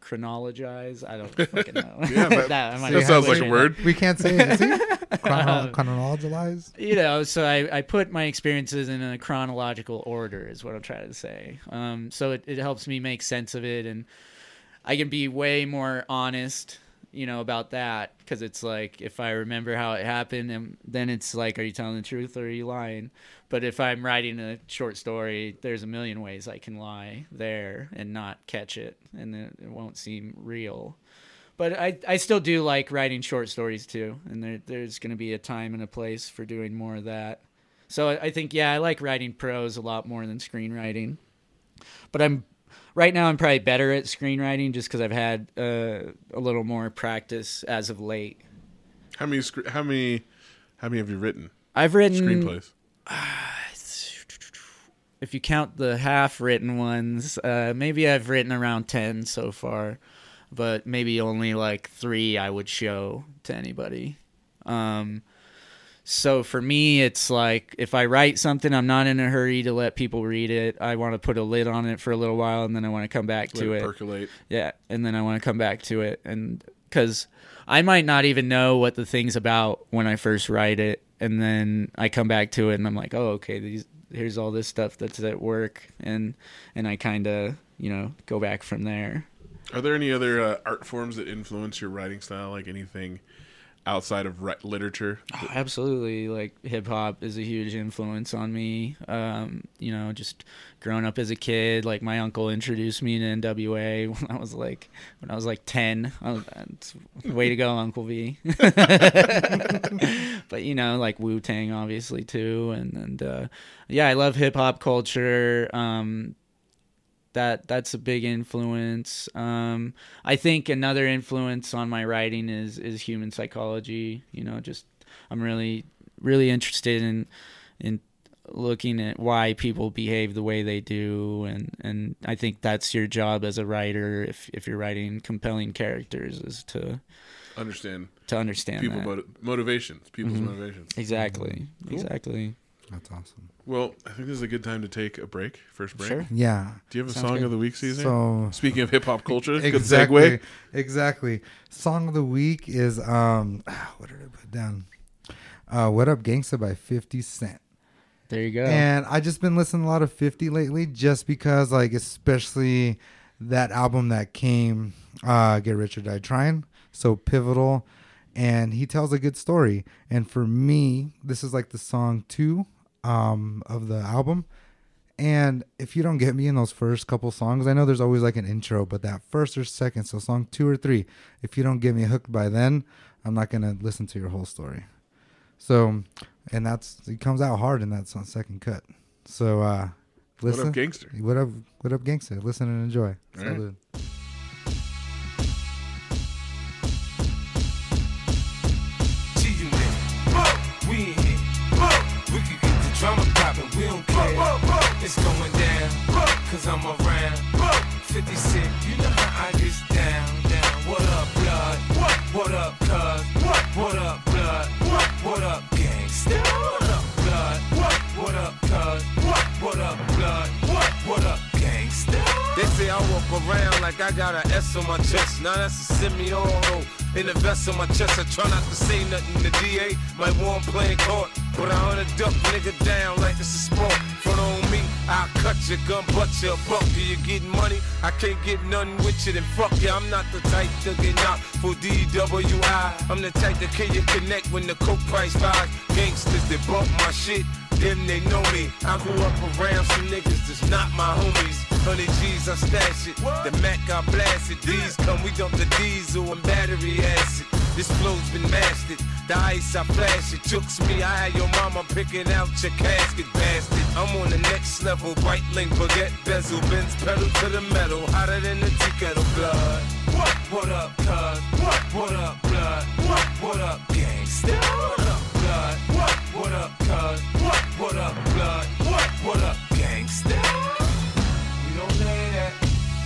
chronologize. I don't fucking know. Yeah, but That- that sounds like a butchering word. We can't say it. See? Chrono- chronologize. you know, so I, I put my experiences in a chronological order is what I'm trying to say. Um, so it, it helps me make sense of it and I can be way more honest, you know, about that because it's like if I remember how it happened and then it's like, are you telling the truth or are you lying? But if I'm writing a short story, there's a million ways I can lie there and not catch it and it, it won't seem real but I, I still do like writing short stories too, and there, there's going to be a time and a place for doing more of that. So I, I think yeah, I like writing prose a lot more than screenwriting. But I'm right now I'm probably better at screenwriting just because I've had uh, a little more practice as of late. How many? scr- How many? How many have you written? I've written Screenplays. if you count the half written ones, uh, maybe I've written around ten so far. but maybe only like three I would show to anybody. Um, so for me, it's like if I write something, I'm not in a hurry to let people read it. I want to put a lid on it for a little while, and then I want to come back Let to it percolate. Yeah, and then I want to come back to it, and because I might not even know what the thing's about when I first write it, and then I come back to it, and I'm like, oh, okay, these here's all this stuff that's at work, and and I kind of you know go back from there. Are there any other uh, art forms that influence your writing style? Like anything outside of ri- literature? Oh, absolutely, like hip hop is a huge influence on me. Um, you know, just growing up as a kid, like my uncle introduced me to NWA when I was like when I was like ten. I was, way to go, Uncle V. but you know, like Wu Tang, obviously too, and and uh, yeah, I love hip hop culture. Um, that that's a big influence. Um, I think another influence on my writing is is human psychology. You know, just I'm really really interested in in looking at why people behave the way they do and and I think that's your job as a writer if if you're writing compelling characters is to Understand to understand people that. motiv- motivations, people's Mhm. motivations. exactly Cool. exactly That's awesome. Well, I think this is a good time to take a break. First break. Sure. Yeah. Do you have a Sounds song good. of the week, Caesar? So Speaking of hip hop culture, good exactly, segue. exactly. Song of the week is um, what did I put down? Uh, "What Up Gangsta" by Fifty Cent. there you go And I just been listening a lot of 50 lately just because like especially that album that came uh Get Rich or Die Trying, so pivotal and he tells a good story. And for me, this is like the song 2 um of the album. And if you don't get me in those first couple songs, I know there's always like an intro, but that first or second, so song 2 or 3, if you don't get me hooked by then, I'm not going to listen to your whole story. So, and that's it comes out hard in that second cut. So, uh What listen. up, gangster? What up, what up, gangster? Listen and enjoy. All It's going down, cause I'm around. 50 Cent, you know how I get down, down. What up, blood? What What up, cuz? What What up, blood? What What up, gangsta? What up, blood? What What up, cuz? What What up, blood? What What up, gangsta? They say I walk around like I got an S on my chest. Now that's a semi-auto. In the vest on my chest, I try not to say nothing. The DA might want playing court, but I hunt a duck nigga down like it's a sport. I'll cut your gun, butt your buck. Do you getting money? I can't get nothing with you, then fuck you. I'm not the type to get knocked for DWI. I'm the type to kill you connect when the coke price rise. Gangsters that bump my shit, them they know me. I grew up around some niggas that's not my homies. Honey G's, I stash it. The Mac got blasted. These come, we dump the diesel and battery acid. This flow's been mastered. The ice I flash it. Jokes me, I had your mama picking out your casket, bastard. I'm on the next level. White link, baguette, bezel, bends, pedal to the metal. Hotter than the tea kettle blood. What? What up, cuz? What? What up, blood? What? What up, gangsta? What up, blood? What? What up, cuz? What? What up, blood? What? What up, gangsta? We don't play that.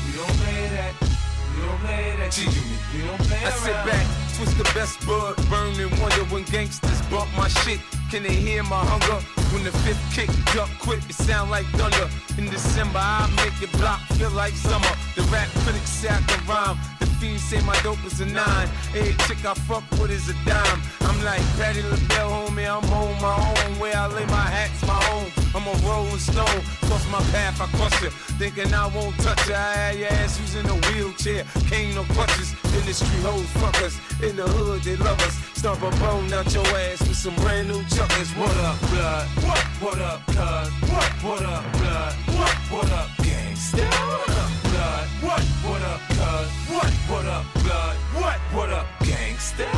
We don't play that. We don't play that. G-Unit. We don't play that. I sit back, twist the best bud, burn and wonder when gangsters bump my shit. Can they hear my hunger? When the fifth kick duck quick, it sound like thunder. In December, I make your block feel like summer. The rap critics say I can rhyme. The fiends say my dope is a nine. Every chick I fuck with is a dime. I'm like Patti LaBelle, homie. I'm on my own. Where I lay my hat's my home. I'm a rolling stone. Cross my path, I cross you. Thinking I won't touch you. I had your ass using a wheelchair. Cane no crutches. Industry hoes fuckers. In the hood, they love us. Stomp a bone out your ass with some brand new chuckers. What up, blood? What? What up, cuz? What? What up, blood? What? What up, gangsta? What up, blood? What? What up, cuz? What? What up, blood? What? What up, gangsta?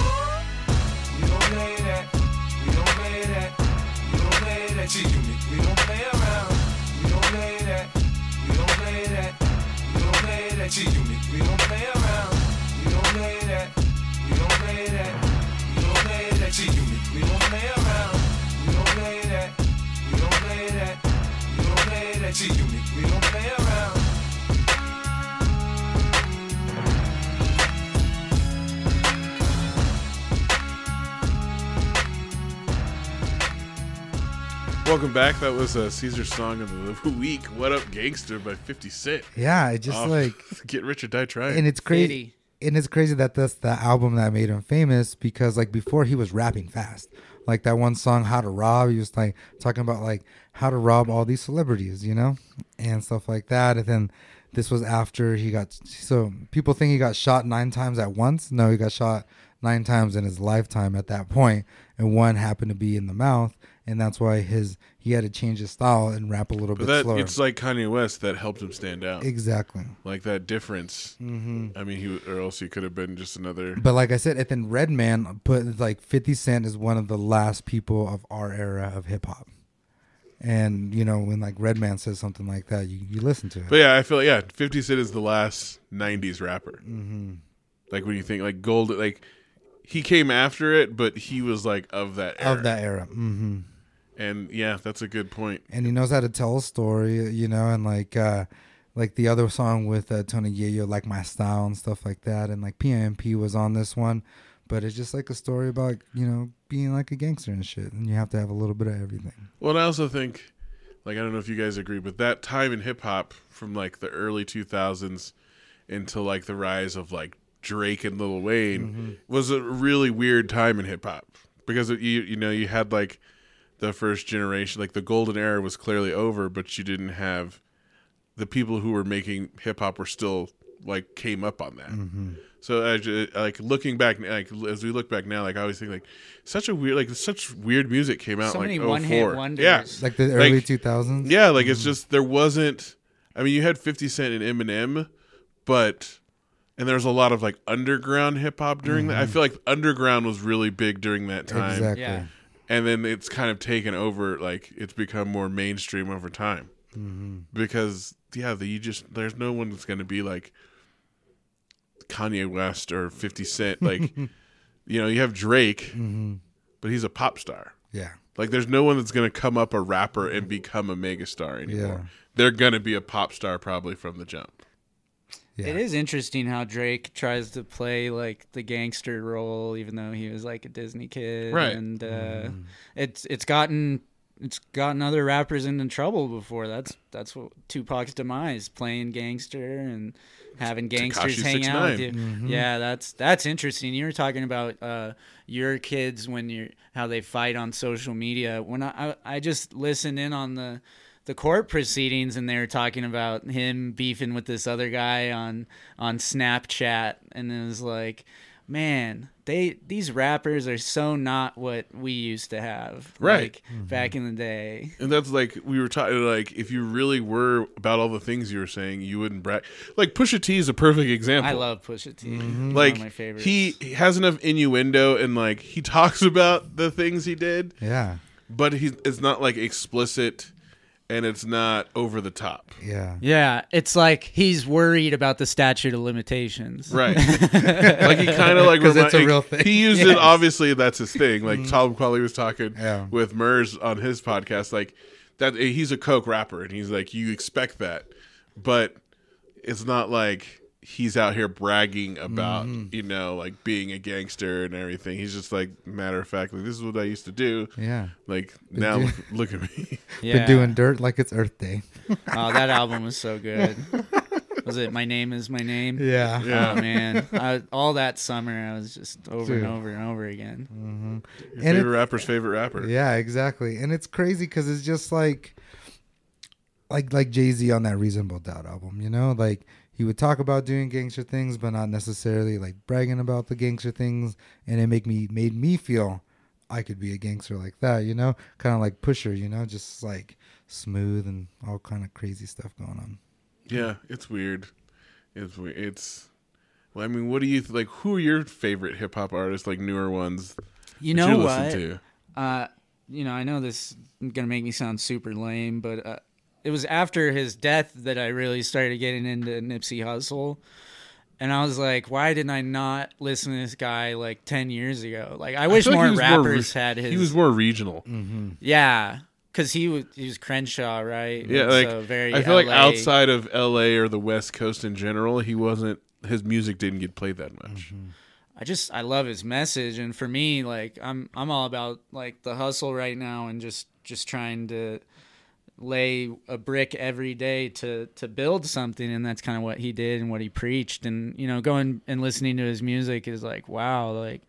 We don't play that. That. G-Unit. We don't play around. We don't play that. We don't play that. We don't play that. G-Unit. We don't play around. We don't play that. We don't play that. We don't play that. G-Unit. We don't play around. We don't play that. We don't play that. We don't play that. G-Unit. We don't play around. Welcome back. That was uh, a Caesar song of the week. What up, gangster? By Fifty Cent. Yeah, it just Off like Get Rich or Die Trying. and it's crazy. Fitty. and it's crazy that that's the album that made him famous because like before he was rapping fast like that one song how to rob he was like talking about like how to rob all these celebrities you know and stuff like that and then this was after he got so people think he got shot nine times at once no he got shot nine times in his lifetime at that point and one happened to be in the mouth and that's why his he had to change his style and rap a little but bit that slower it's like Kanye West that helped him stand out. exactly like that difference. Mm-hmm. I mean, he or else he could have been just another. But like I said, and then Redman put like Fifty Cent is one of the last people of our era of hip hop. And you know when like Redman says something like that, you, you listen to it. But yeah, I feel like yeah, Fifty Cent is the last '90s rapper. Mm-hmm. Like when you think like gold, like he came after it, but he was like of that era. of that era, hmm And yeah, that's a good point. and he knows how to tell a story, you know, and like uh like the other song with uh, Tony Yayo, like my style and stuff like that, and like PMP was on this one, but it's just like a story about you know being like a gangster and shit, and you have to have a little bit of everything. Well, and I also think, like, I don't know if you guys agree, but that time in hip hop from like the early 2000s into like the rise of like Drake and Lil Wayne was a really weird time in hip hop. Because it, you you know you had like the first generation, like the golden era was clearly over, but you didn't have the people who were making hip hop were still like came up on that. Mm-hmm. So I ju- like looking back, like as we look back now, like I always think like such a weird, like such weird music came out So like many 04. one-hit wonders. Yeah, Like the early Like- two thousands. yeah, like it's mm-hmm. just there wasn't. I mean, you had Fifty Cent and Eminem, but and there's a lot of like underground hip hop during that. I mm-hmm. feel like underground was really big during that time, Exactly. Yeah. And then it's kind of taken over. Like it's become more mainstream over time mm-hmm. because yeah, the, you just there's no one that's going to be like Kanye West or Fifty Cent. Like you know, you have Drake, mm-hmm. but he's a pop star. Yeah. Like, there's no one that's going to come up a rapper and become a megastar anymore. Yeah. They're going to be a pop star probably from the jump. Yeah. It is interesting how Drake tries to play like the gangster role, even though he was like a Disney kid, Right. And uh, it's it's gotten it's gotten other rappers into trouble before. That's that's what Tupac's demise, playing gangster and having gangsters Tekashi hang out with 6ix9ine. you. Yeah, that's that's interesting. You were talking about uh, your kids when you're how they fight on social media. When I I, I just listened in on the the court proceedings and they were talking about him beefing with this other guy on on Snapchat and it was like man they these rappers are so not what we used to have Right. like, back in the day And that's like, we were talking, like, if you really were about all the things you were saying, you wouldn't brag. Like, Pusha T is a perfect example. I love Pusha T mm-hmm. One Like, of my favorites he, he has enough innuendo and, like, he talks about the things he did, Yeah. but he, it's not, like, explicit and it's not over the top. Yeah. yeah it's like he's worried about the statute of limitations Right. like he kind of like like 'Cause it's a real thing. He used it obviously that's his thing. Like mm-hmm. Tom Qualley was talking Yeah. with Murs on his podcast like that he's a coke rapper and he's like you expect that. But it's not like he's out here bragging about, mm-hmm. you know, like being a gangster and everything. He's just like matter of fact like this is what I used to do. Yeah. Like now do- look, look at me. yeah. Been doing dirt like it's Earth Day. oh that album was so good was it my name is my name Yeah. Oh, yeah. Oh man, I, all that summer I was just over Dude. and over and over again. Mm-hmm. Your And favorite rapper's favorite rapper. Yeah, exactly. And it's crazy because it's just like, like like Jay Z on that Reasonable Doubt album. You know, like he would talk about doing gangster things, but not necessarily like bragging about the gangster things, and it make me made me feel I could be a gangster like that. You know, kind of like Pusha. You know, just like smooth and all kind of crazy stuff going on. Yeah, it's weird. It's weird. It's well, I mean, what do you th- like? Who are your favorite hip hop artists, like newer ones? You that know listen what? to? Uh, you know, I know this is gonna make me sound super lame, but uh, it was after his death that I really started getting into Nipsey Hussle. And I was like, why didn't I not listen to this guy like ten years ago? Like, I wish feel like more he was rappers re- had his. He was more regional. Mm-hmm. yeah, because he was he was Crenshaw, right? Yeah, And like so very I feel like outside of L.A. or the West Coast in general, he wasn't. His music didn't get played that much. Mm-hmm. I just I love his message, and for me, like I'm I'm all about like the hustle right now, and just just trying to lay a brick every day to to build something and that's kind of what he did and what he preached. And you know going and listening to his music is like wow like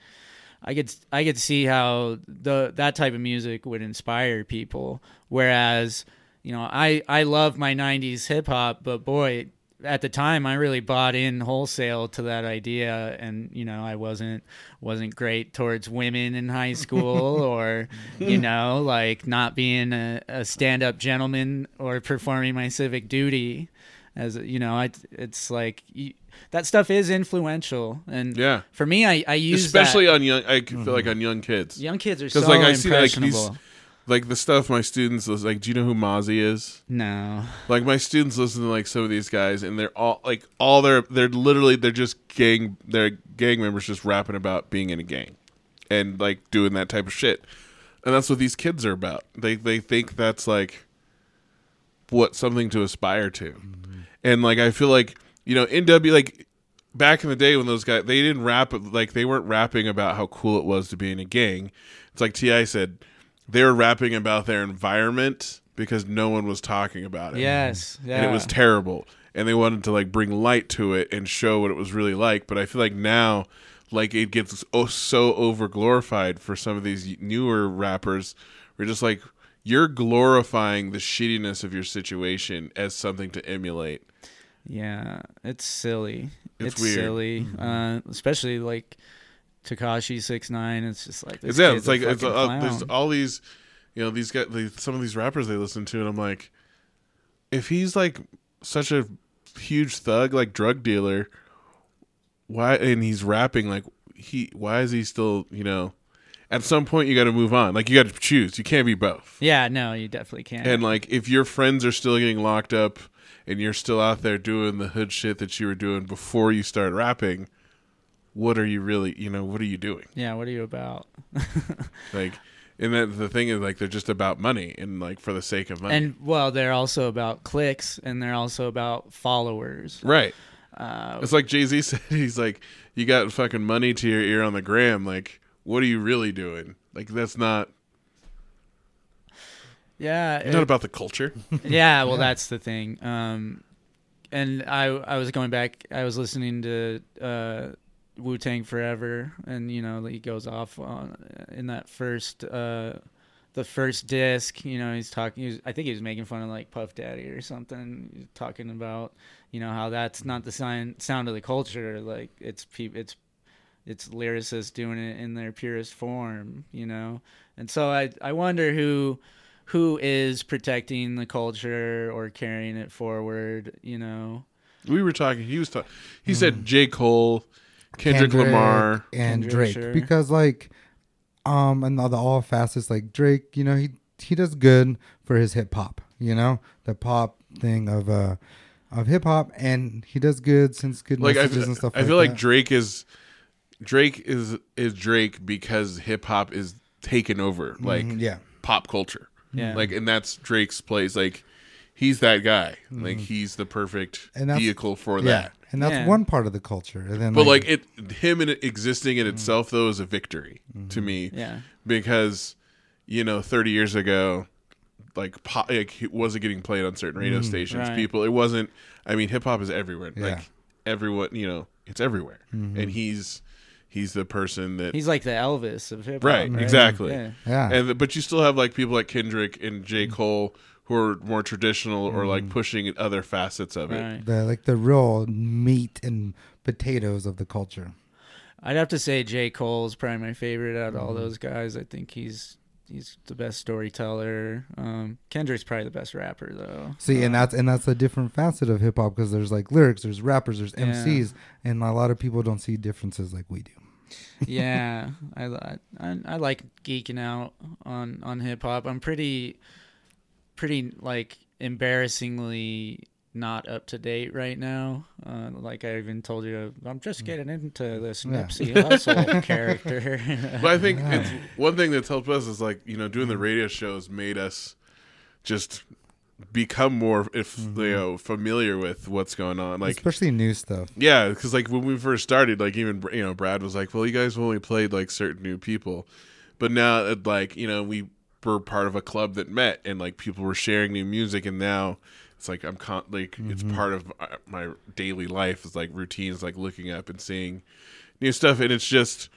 I could I could see how the that type of music would inspire people. Whereas you know I I love my 90s hip hop but boy at the time I really bought in wholesale to that idea and you know I wasn't wasn't great towards women in high school or you know like not being a, a stand-up gentleman or performing my civic duty as you know I it's like you, that stuff is influential and Yeah. for me I I use especially that. on young. I feel like mm-hmm. on young kids young kids are so because like I see like impressionable these like the stuff my students was like. Do you know who Mozzy is? no Like my students listen to like some of these guys, and they're all like all their they're literally they're just gang they're gang members just rapping about being in a gang, and like doing that type of shit, and that's what these kids are about. They they think that's like what something to aspire to, mm-hmm. and like I feel like you know NW like back in the day when those guys they didn't rap like they weren't rapping about how cool it was to be in a gang. It's like Ti said they were rapping about their environment because no one was talking about it. Yes yeah and it was terrible. And they wanted to like bring light to it and show what it was really like. But i feel like now like it gets oh, so over glorified for some of these newer rappers. We're just like you're glorifying the shittiness of your situation as something to emulate. Yeah, it's silly. It's It's, weird. silly, uh, especially like Tekashi six nine. It's just like this it's yeah it's like it's uh, there's all these you know these guys some of these rappers they listen to and i'm like if he's like such a huge thug like drug dealer why and he's rapping like he why is he still you know at some point you got to move on like you got to choose you can't be both yeah, no, you definitely can't. and like if your friends are still getting locked up and you're still out there doing the hood shit that you were doing before you started rapping what are you really you know what are you doing? Yeah, what are you about? like and then the thing is like they're just about money and like for the sake of money. And well, they're also about clicks, and they're also about followers. right. Uh, it's like jay-z said he's like you got fucking money to your ear on the gram like what are you really doing? Like that's not yeah, it- not about the culture? Yeah well that's the thing. Um and i i was going back i was listening to uh wu tang forever and you know he goes off on in that first uh the first disc you know he's talking he was, i think he was making fun of like puff daddy or something talking about you know how that's not the sign, sound of the culture like it's peop it's it's lyricists doing it in their purest form, you know. And so I I wonder who who is protecting the culture or carrying it forward, you know. we were talking he was talking he said j cole kendrick, lamar and Kendrick, Drake sure. because like um and all the all facets like Drake you know he he does good for his hip hop you know the pop thing of uh of hip hop and he does good since good like I, messages and stuff I like feel like that. drake is drake is is drake because hip-hop is taken over like Mhm, yeah pop culture Yeah. like and that's drake's place like he's that guy like he's the perfect Mm-hmm. And vehicle for yeah that and that's Yeah. one part of the culture and then but like it him in it existing in itself though is a victory Mm-hmm. to me Yeah. because you know 30 years ago like pop like it wasn't getting played on certain radio stations Right. people it wasn't i mean hip-hop is everywhere Yeah. like everyone you know it's everywhere and he's he's the person that He's like the Elvis of hip hop. right, exactly Yeah. yeah and but you still have like people like kendrick and j cole who are more traditional or like pushing other facets of it Right. the like the real meat and potatoes of the culture I'd have to say J. Cole's probably my favorite out of Mm-hmm. all those guys. I think he's he's the best storyteller. Um, Kendrick's probably the best rapper though. See, and Uh, that's and that's a different facet of hip hop because there's like lyrics, there's rappers, there's Yeah. MCs, and a lot of people don't see differences like we do. yeah, I, I I I like geeking out on on hip hop. I'm pretty pretty like embarrassingly not up to date right now. Uh, like I even told you, I'm just mm. getting into this Yeah. Nipsey Hussle character. But I think it's one thing that's helped us is like you know doing the mm. radio shows made us just become more if you mm-hmm. know familiar with what's going on. Like especially new stuff. yeah, because like when we first started, like even you know Brad was like, "Well, you guys only played like certain new people," but now it, like you know we were part of a club that met and like people were sharing new music, and now it's like I'm con- like it's mm-hmm. part of my, my daily life. is like routines, like looking up and seeing new stuff, and it's just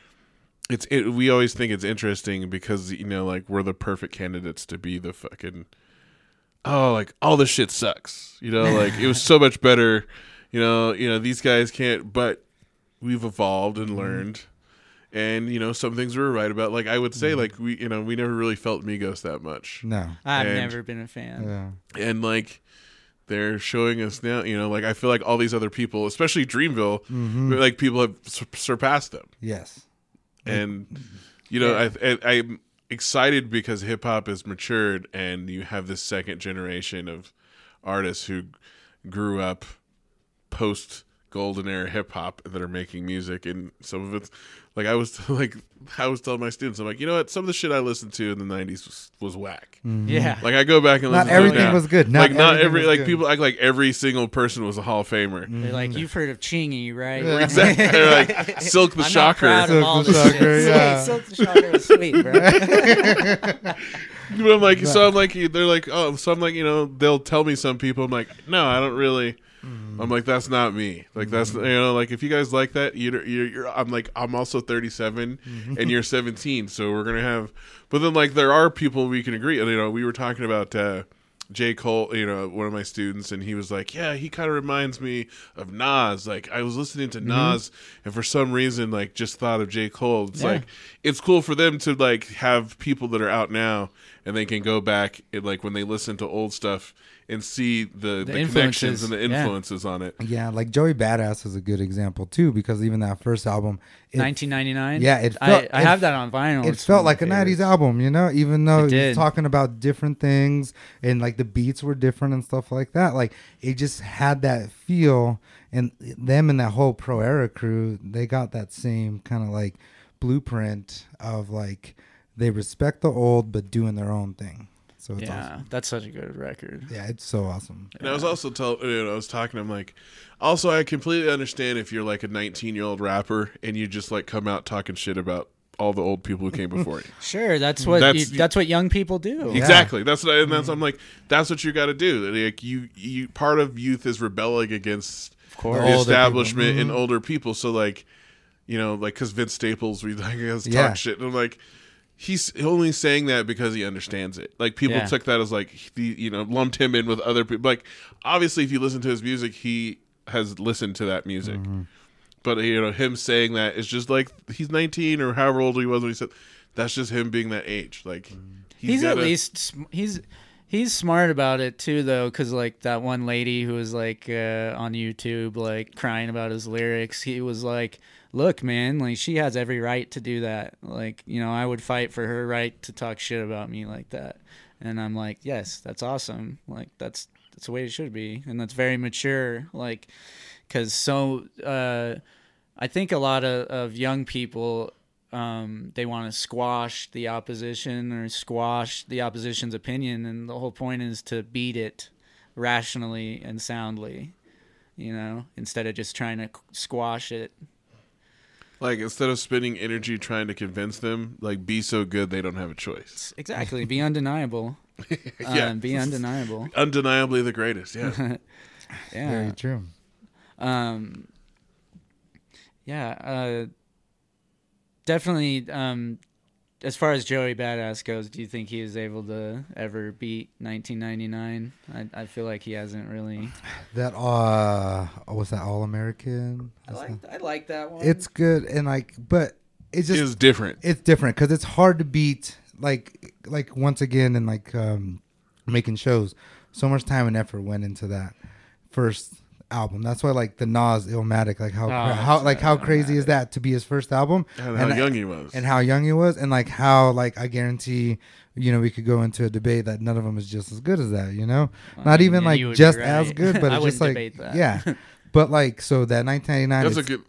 it's it, we always think it's interesting because you know like we're the perfect candidates to be the fucking oh like all this shit sucks you know like it was so much better you know you know these guys can't but we've evolved and mm-hmm. learned and you know some things we were right about like i would say mm-hmm. like we you know we never really felt migos that much No. I've And- never been a fan. Yeah. and like they're showing us now you know like i feel like all these other people especially dreamville mm-hmm. like people have sur- surpassed them Yes. and you know I, I i'm excited because hip-hop has matured and you have this second generation of artists who grew up post golden era hip-hop that are making music and some of it's like i was like i was telling my students i'm like you know what some of the shit i listened to in the 90s was, was whack mm-hmm. Yeah. like i go back and Not listen to it everything now. was good. Not like not every like good. people act like every single person was a hall of famer mm-hmm. They're like, you've heard of Chingy, right? exactly They're like silk the I'm not shocker proud of all Silk this the. Shocker, yeah. Silk the Shocker was sweet, bro. But I'm like, so I'm like, they're like, oh, so I'm like, you know, they'll tell me some people. I'm like, no, I don't really. I'm like, that's not me. Like that's mm-hmm. you know, like if you guys like that, you're you're. you're I'm like, I'm also 37, mm-hmm. and you're 17, so we're gonna have. But then like, there are people we can agree. And, you know, we were talking about. uh J. Cole, you know, one of my students, and he was like, "Yeah, he kind of reminds me of Nas. Like, I was listening to mm-hmm. Nas, and for some reason, like, just thought of J. Cole. It's Yeah. like, it's cool for them to like have people that are out now, and they can go back and like when they listen to old stuff and see the, the, connections and the yeah. influences on it. Yeah, like Joey Badass is a good example too, because even that first album, it, 1999. Yeah, it I, felt- I it- have that on vinyl. it felt like a '90s album, you know. Even though It he's talking about different things and like the beats were different and stuff like that, like it just had that feel. And them and that whole Pro Era crew, they got that same kind of like blueprint of like they respect the old but doing their own thing. So it's Yeah, awesome. that's such a good record. Yeah, it's so awesome. And I was also tell you know, I was talking. I'm like, also I completely understand if you're like a 19 year old rapper and you just like come out talking shit about all the old people who came before you. Sure, that's what That's- you, that's what young people do. Exactly. That's what I, and that's mm-hmm. I'm like that's what you got to do. Like you, you part of youth is rebelling against course. the Older establishment people. and mm-hmm. older people. So like, you know, like because Vince Staples, we like us talk Yeah. shit, and I'm like. He's only saying that because he understands it. Like people Yeah. took that as like the you know lumped him in with other people. Like obviously, if you listen to his music, he has listened to that music. Mm-hmm. But you know him saying that is just like he's 19 or however old he was when he said. That's just him being that age. Like he's, at gotta- least he's he's smart about it too though because like that one lady who was like uh, on youtube like crying about his lyrics he was like look man like she has every right to do that. Like you know i would fight for her right to talk shit about me like that. And i'm like yes that's awesome. Like that's that's the way it should be. And that's very mature like because so uh i think a lot of, of young people um, they want to squash the opposition or squash the opposition's opinion, and the whole point is to beat it rationally and soundly, you know, instead of just trying to squash it. Like instead of spending energy trying to convince them, like be so good they don't have a choice. Exactly, be undeniable. Yeah. um, be undeniable. Undeniably the greatest. Yeah. Yeah, Very true. um, yeah, uh, definitely. Um, as far as Joey Badass goes, do you think he is able to ever beat 1999? I, I feel like he hasn't really. That uh, what's that? All American. I like I like that one. It's good and like, but it's just is different. it's different because it's hard to beat. Like like once again and like um, making shows, so much time and effort went into that first album. That's why like the Nas Illmatic, like how Oh, how that's like how right, crazy is that to be his first album And how young he was. and how young he was and like how like I guarantee you know we could go into a debate that none of them is just as good as that. You know, I not mean, even yeah, like you would be just right. as good, but I it's just like that. yeah. But like so that 1999 That's a it's- good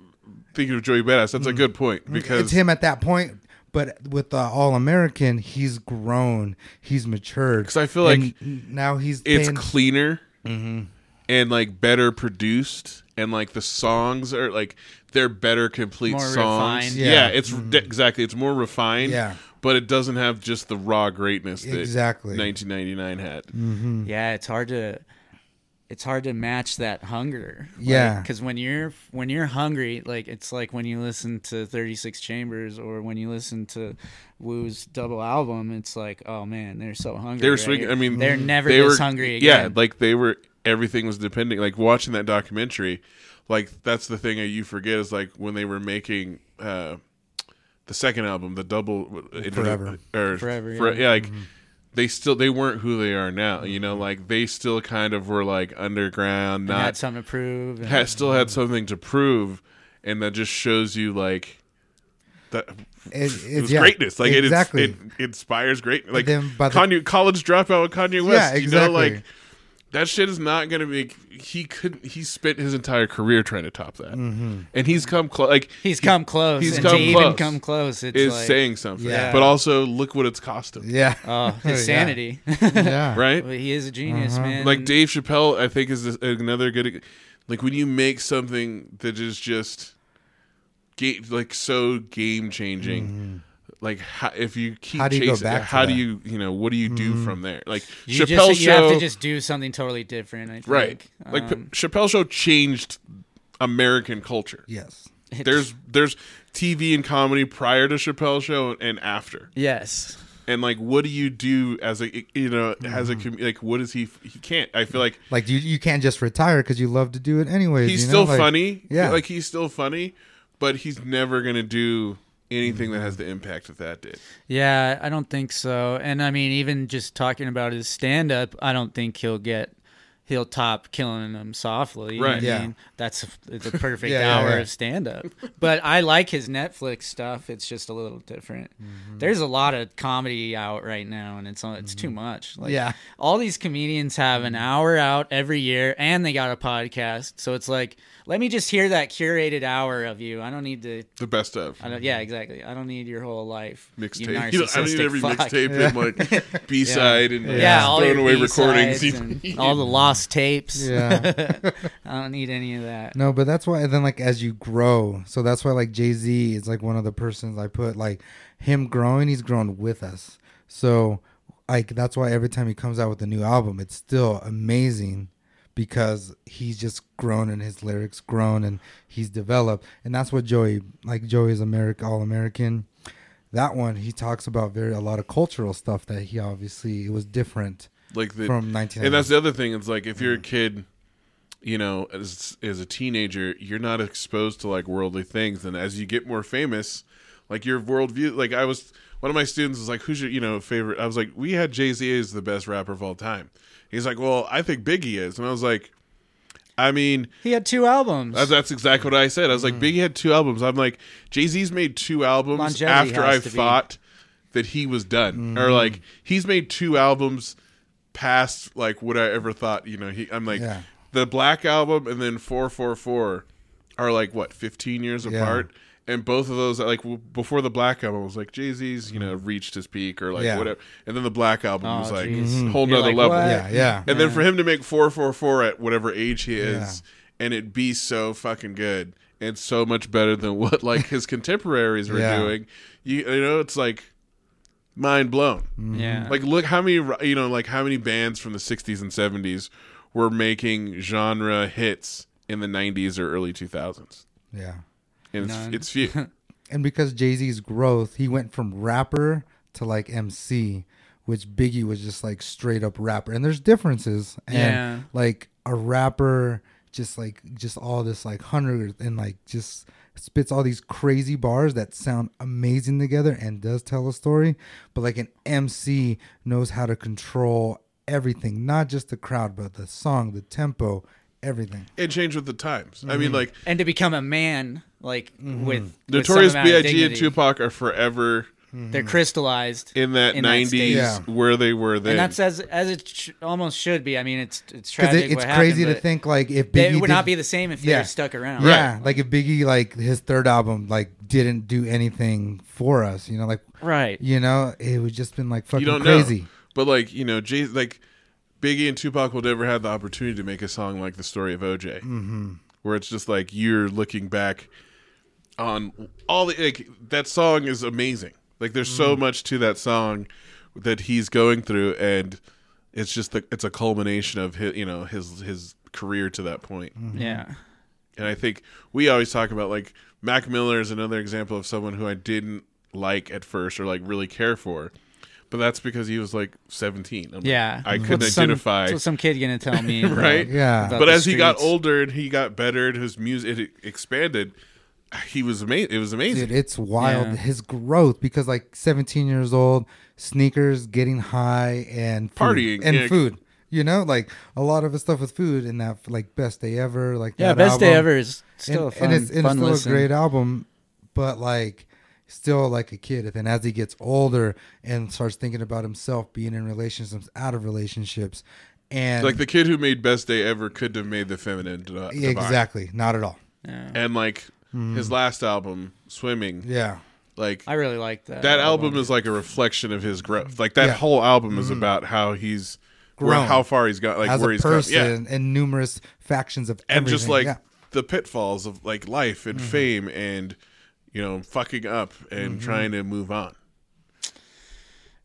thinking of Joey Badass. That's a mm. good point mm. because it's him at that point But with the All American, he's grown, he's matured. Because I feel like now he's it's paying- cleaner Mm-hmm. And like better produced and like the songs are like they're better complete More songs refined. yeah, Yeah. it's d- exactly it's more refined Yeah. but it doesn't have just the raw greatness that Exactly. 1999 had Mm-hmm. Yeah, it's hard to it's hard to match that hunger. Yeah. because when you're when you're hungry, like it's like when you listen to Thirty Six Chambers or when you listen to Wu's double album, it's like, oh man, they're so hungry. they were right? swinging i mean they're never they this were, hungry again. yeah like they were everything was depending like watching that documentary like that's the thing that you forget is like when they were making uh the second album the double uh, Forever. or Forever, for- yeah. yeah like mm-hmm. they still they weren't who they are now you know mm-hmm. like they still kind of were like underground And not had something to prove. and- had, still had something to prove and that just shows you like that It- it, it's- was yeah, greatness like exactly. it, it inspires great like then by the- Kanye, college dropout with Kanye West Yeah, you know exactly. like that shit is not gonna be. he couldn't he spent his entire career trying to top that Mm-hmm. and he's come close like he's come close. he's and come to even close. come close, it's is like, saying something Yeah. but also look what it's cost him yeah, oh, his Yeah. sanity. yeah, right Well, he is a genius, Uh-huh. man. like Dave Chappelle, I think is another good. Like when you make something that is just, ga- like so game changing. Like how, if you keep Mm-hmm. How do you go chasing, back how do that? you you know what do you do Mm-hmm. from there? Like you Chappelle just, you have to just do something totally different. I think. right? Like Um, Chappelle show changed American culture. yes, There's there's TV and comedy prior to Chappelle show and after. yes. And like, what do you do as a you know as Mm-hmm. a like what is he? He can't. I feel like like you you can't just retire because you love to do it anyway he's you still know? Like, funny. yeah. like he's still funny, but he's never gonna do anything that has the impact that that did. Yeah, I don't think so. And I mean, even just talking about his stand up, I don't think he'll get he'll top killing them softly. Right. I Yeah. mean, that's a, it's a perfect Yeah, yeah, hour yeah. of stand up. But I like his Netflix stuff. It's just a little different. Mm-hmm. There's a lot of comedy out right now, and it's uh, it's too mm-hmm. much. Like, Yeah. all these comedians have an mm-hmm. hour out every year, and they got a podcast. So it's like, let me just hear that curated hour of you. I don't need to. The best of I don't, yeah, exactly. I don't need your whole life. You mixtape. You know, I don't need every fuck. mixtape and like B side and Yeah, like, all throwing your away B-sides recordings. And all the lost tapes. Yeah. I don't need any of that. No, but that's why then like as you grow, so that's why like Jay Z is like one of the persons I put like him growing, he's grown with us. So like that's why every time he comes out with a new album, it's still amazing because he's just grown and his lyrics grown and he's developed. And that's what Joey like Joey's America all American. That one he talks about very a lot of cultural stuff that he obviously it was different like the, from 19 and that's the other thing. It's like if you're a mm-hmm. kid, you know, as as a teenager, you're not exposed to like worldly things, and as you get more famous, like your worldview. Like I was, one of my students was like, "Who's your you know favorite?" I was like, "We had Jay Z as the best rapper of all time." He's like, "Well, I think Biggie is," and I was like, "I mean." He had two albums. That's, that's exactly what I said. I was like, mm-hmm. Biggie had two albums. I'm like, Jay Z's made two albums Longevity after I thought that he was done, or mm-hmm. like he's made two albums past like what I ever thought. You know, he. I'm like, Yeah. the Black album and then four four four are like what 15 years Yeah. apart. And both of those, like w- before the Black album, was like Jay Z's, you know, reached his peak or like Yeah. whatever. And then the Black album Oh, was like jeez. Mm-hmm. whole You're nother like, level. what? yeah, yeah. And then for him to make 444 at whatever age he is Yeah. and it be so fucking good and so much better than what like his contemporaries were Yeah. doing, you, you know, it's like mind blown. Mm-hmm. yeah. Like look how many you know like how many bands from the 60s and 70s were making genre hits in the 90s or early 2000s. yeah. And None. it's, it's few. and because Jay Z's growth, he went from rapper to like MC, which Biggie was just like straight up rapper. And there's differences. And Yeah. like a rapper, just like just all this like hundred and like just spits all these crazy bars that sound amazing together and does tell a story. But like an MC knows how to control everything, not just the crowd, but the song, the tempo, everything. it changed with the times. I Mm-hmm. mean like and to become a man, like with with Notorious amount B.I.G. and. Tupac are forever they're crystallized in that in '90s state. Yeah. where they were then. and that's as as it sh- almost should be. I mean, it's it's tragic. it, it's what crazy happened, to think like if they- Biggie it would did- not be the same if they Yeah. were stuck around. Yeah, like if Biggie like his third album like didn't do anything for us, you know, like right. you know, it would just been like fucking you don't crazy. know. But like you know, Jay, like Biggie and Tupac will never have the opportunity to make a song like the story of OJ, mm-hmm. where it's just like you're looking back on all the like that song is amazing. Like there's so mm. much to that song that he's going through, and it's just the, it's a culmination of his you know his his career to that point. Mm-hmm. Yeah. And I think we always talk about like Mac Miller is another example of someone who I didn't like at first or like really care for. But that's because he was like 17. I'm- Yeah. I mm-hmm. couldn't What's some- identify. What's some kid gonna tell me? about- Right? Yeah. about but the as he got older and he got better and his music it expanded, he was amazing. It was amazing. Dude, it's wild Yeah. his growth because like 17 years old, sneakers, getting high, and food. Partying, and yeah. food. You know, like a lot of his stuff with food and that like best day ever, like Yeah, that best day ever is still and, a fun, and it's, and it's fun still listen. a great album, but like still like a kid. And then as he gets older and starts thinking about himself being in relationships, out of relationships, and like the kid who made Best Day Ever could have made the feminine uh, exactly, not at all. Yeah. And like his hmm. last album, Swimming, Yeah, like I really like that. that album is like a reflection of his growth. Like that Yeah. whole album is hmm. about how he's where, Grown. how far he's got, like as where a he's person gone. Yeah, and numerous factions of and just like yeah. the pitfalls of like life and hmm. fame and you know fucking up and trying to move on.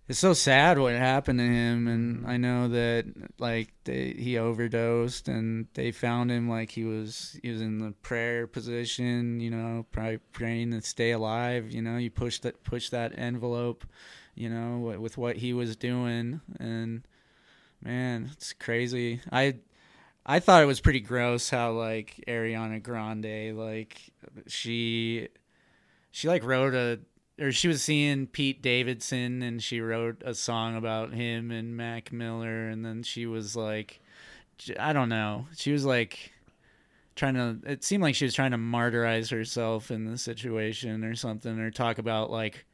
It's so sad what happened to him and i know that like they, he overdosed and they found him like he was he was in the prayer position you know probably praying to stay alive you know you push that push that envelope you know wi- with what he was doing and man it's crazy. I i thought it was pretty gross how like ariana grande like she she like wrote a or she was seeing Pete Davidson and she wrote a song about him and Mac Miller and then she was like I don't know. She was like trying to it seemed like she was trying to martyrize herself in the situation or something or talk about like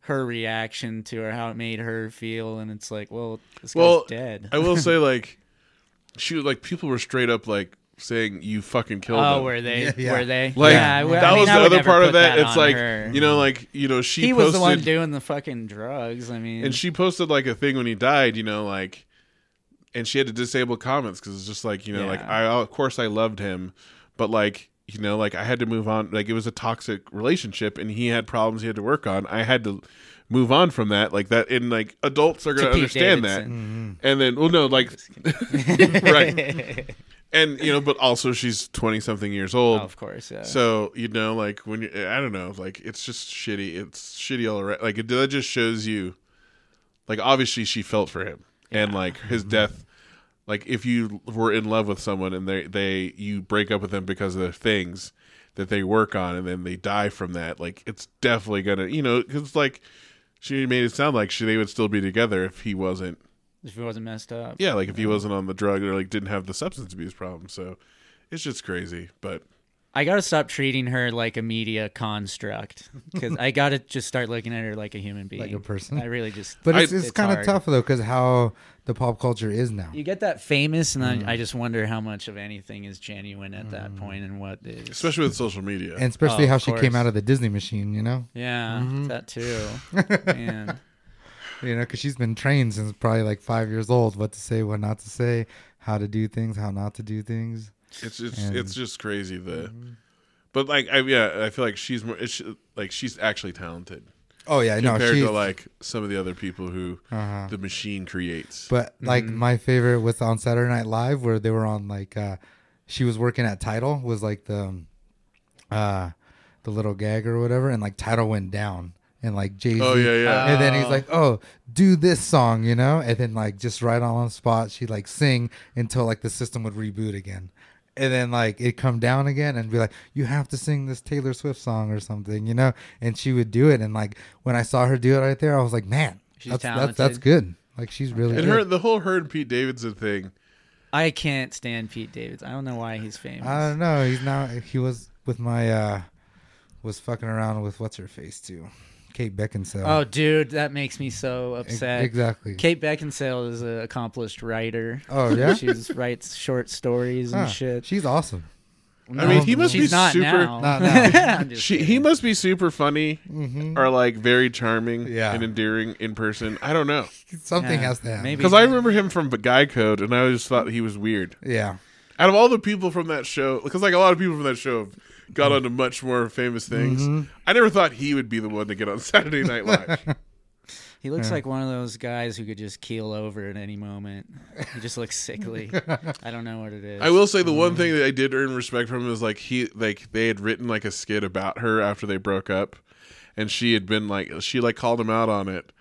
her reaction to her how it made her feel and it's like well this guy's dead. I will say like she was like people were straight up like saying you fucking killed oh, him. were they? Yeah, yeah. Were they? Like yeah, I- I that mean, was I the other part of put that. It's like her. you know, like you know, she he posted, was the one doing the fucking drugs. I mean, and she posted like a thing when he died. You know, like, and she had to disable comments because it's just like you know, like I of course I loved him, but like you know, like I had to move on. Like it was a toxic relationship, and he had problems he had to work on. I had to move on from that. Like that, and like adults are gonna understand Davidson. that. And then, well, no, like, right. And you know, but also she's twenty something years Oh, old. of course, yeah. So you know, like when you, I don't know, like it's just shitty. It's shitty all around. Like it, that just shows you, like obviously she felt for him, and like his mm-hmm. death. Like if you were in love with someone and they they you break up with them because of the things that they work on, and then they die from that. Like it's definitely gonna, you know, because like she made it sound like she they would still be together if he wasn't. If he wasn't messed up. Yeah, like if he wasn't on the drug or like didn't have the substance abuse problem. So it's just crazy, but. I gotta stop treating her like a media construct because I gotta just start looking at her like a human being, Like a person? I really just. But it's, it's, it's kind of tough though, because how the pop culture is now. you get that famous, and Mm. I, I just wonder how much of anything is genuine at that point, and what is. especially with social media. And especially Oh, how of she came out of the Disney machine, you know, yeah, Mm-hmm. that too. Man. You know, because she's been trained since probably like five years old, what to say, what not to say, how to do things, how not to do things. it's it's And- it's just crazy the, but like I yeah I feel like she's more it's, like she's actually talented Oh yeah, no, compared she's to like some of the other people who Uh-huh. the machine creates. But like Mm-hmm. my favorite was on Saturday Night Live where they were on like uh she was working at Tidal was like the um, uh the little gag or whatever and like Tidal went down and like Jay Z oh yeah yeah. and then he's Oh. like, "Oh, do this song," you know, and then like just right on the spot, she like sing until like the system would reboot again, and then like it come down again and be like, "You have to sing this Taylor Swift song or something," you know, and she would do it, and like when I saw her do it right there, I was like, "Man, She's that's, that's that's good." Like she's really and good. her the whole her and Pete Davidson thing. I can't stand Pete Davidson. I don't know why he's famous. I don't know. He's now he was with my uh was fucking around with what's her face too. Kate Beckinsale. Oh, dude, that makes me so Ex- upset. exactly. Kate Beckinsale is an accomplished writer. Oh yeah. She writes short stories and Huh. shit. She's awesome. I mean, he must She's be not super. now. Not now. She, he must be super funny mm-hmm. or like very charming Yeah. and endearing in person. I don't know Something Yeah, has to happen. maybe. because I remember him from Guy Code, and I always thought he was weird. Yeah. Out of all the people from that show, because like a lot of people from that show have got onto much more famous things, I never thought he would be the one to get on Saturday Night Live. He looks like one of those guys who could just keel over at any moment. He just looks sickly. I don't know what it is. I will say the one thing that I did earn respect from him is like he like they had written like a skit about her after they broke up, and she had been like she like called him out on it,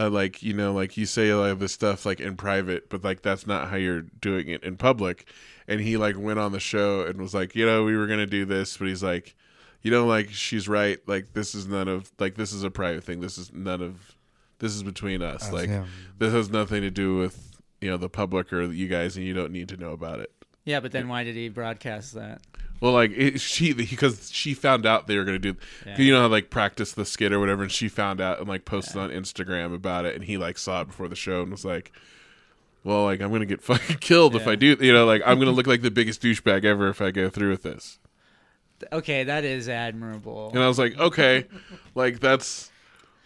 uh, like you know like you say a lot of this stuff like in private, but like that's not how you're doing it in public, and he like went on the show and was like you know we were gonna do this, but he's like, you know like she's right, like this is none of like this is a private thing, this is none of this is between us, Us, like yeah. this has nothing to do with you know the public or you guys, and you don't need to know about it. Yeah, but then why did he broadcast that? Well, like it, she because she found out they were gonna do, Yeah. you know, like practice the skit or whatever, and she found out and like posted on Instagram about it, and he like saw it before the show and was like, "Well, like I'm gonna get fucking killed if I do, you know, like I'm gonna look like the biggest douchebag ever if I go through with this." Okay, that is admirable. And I was like, "Okay, like that's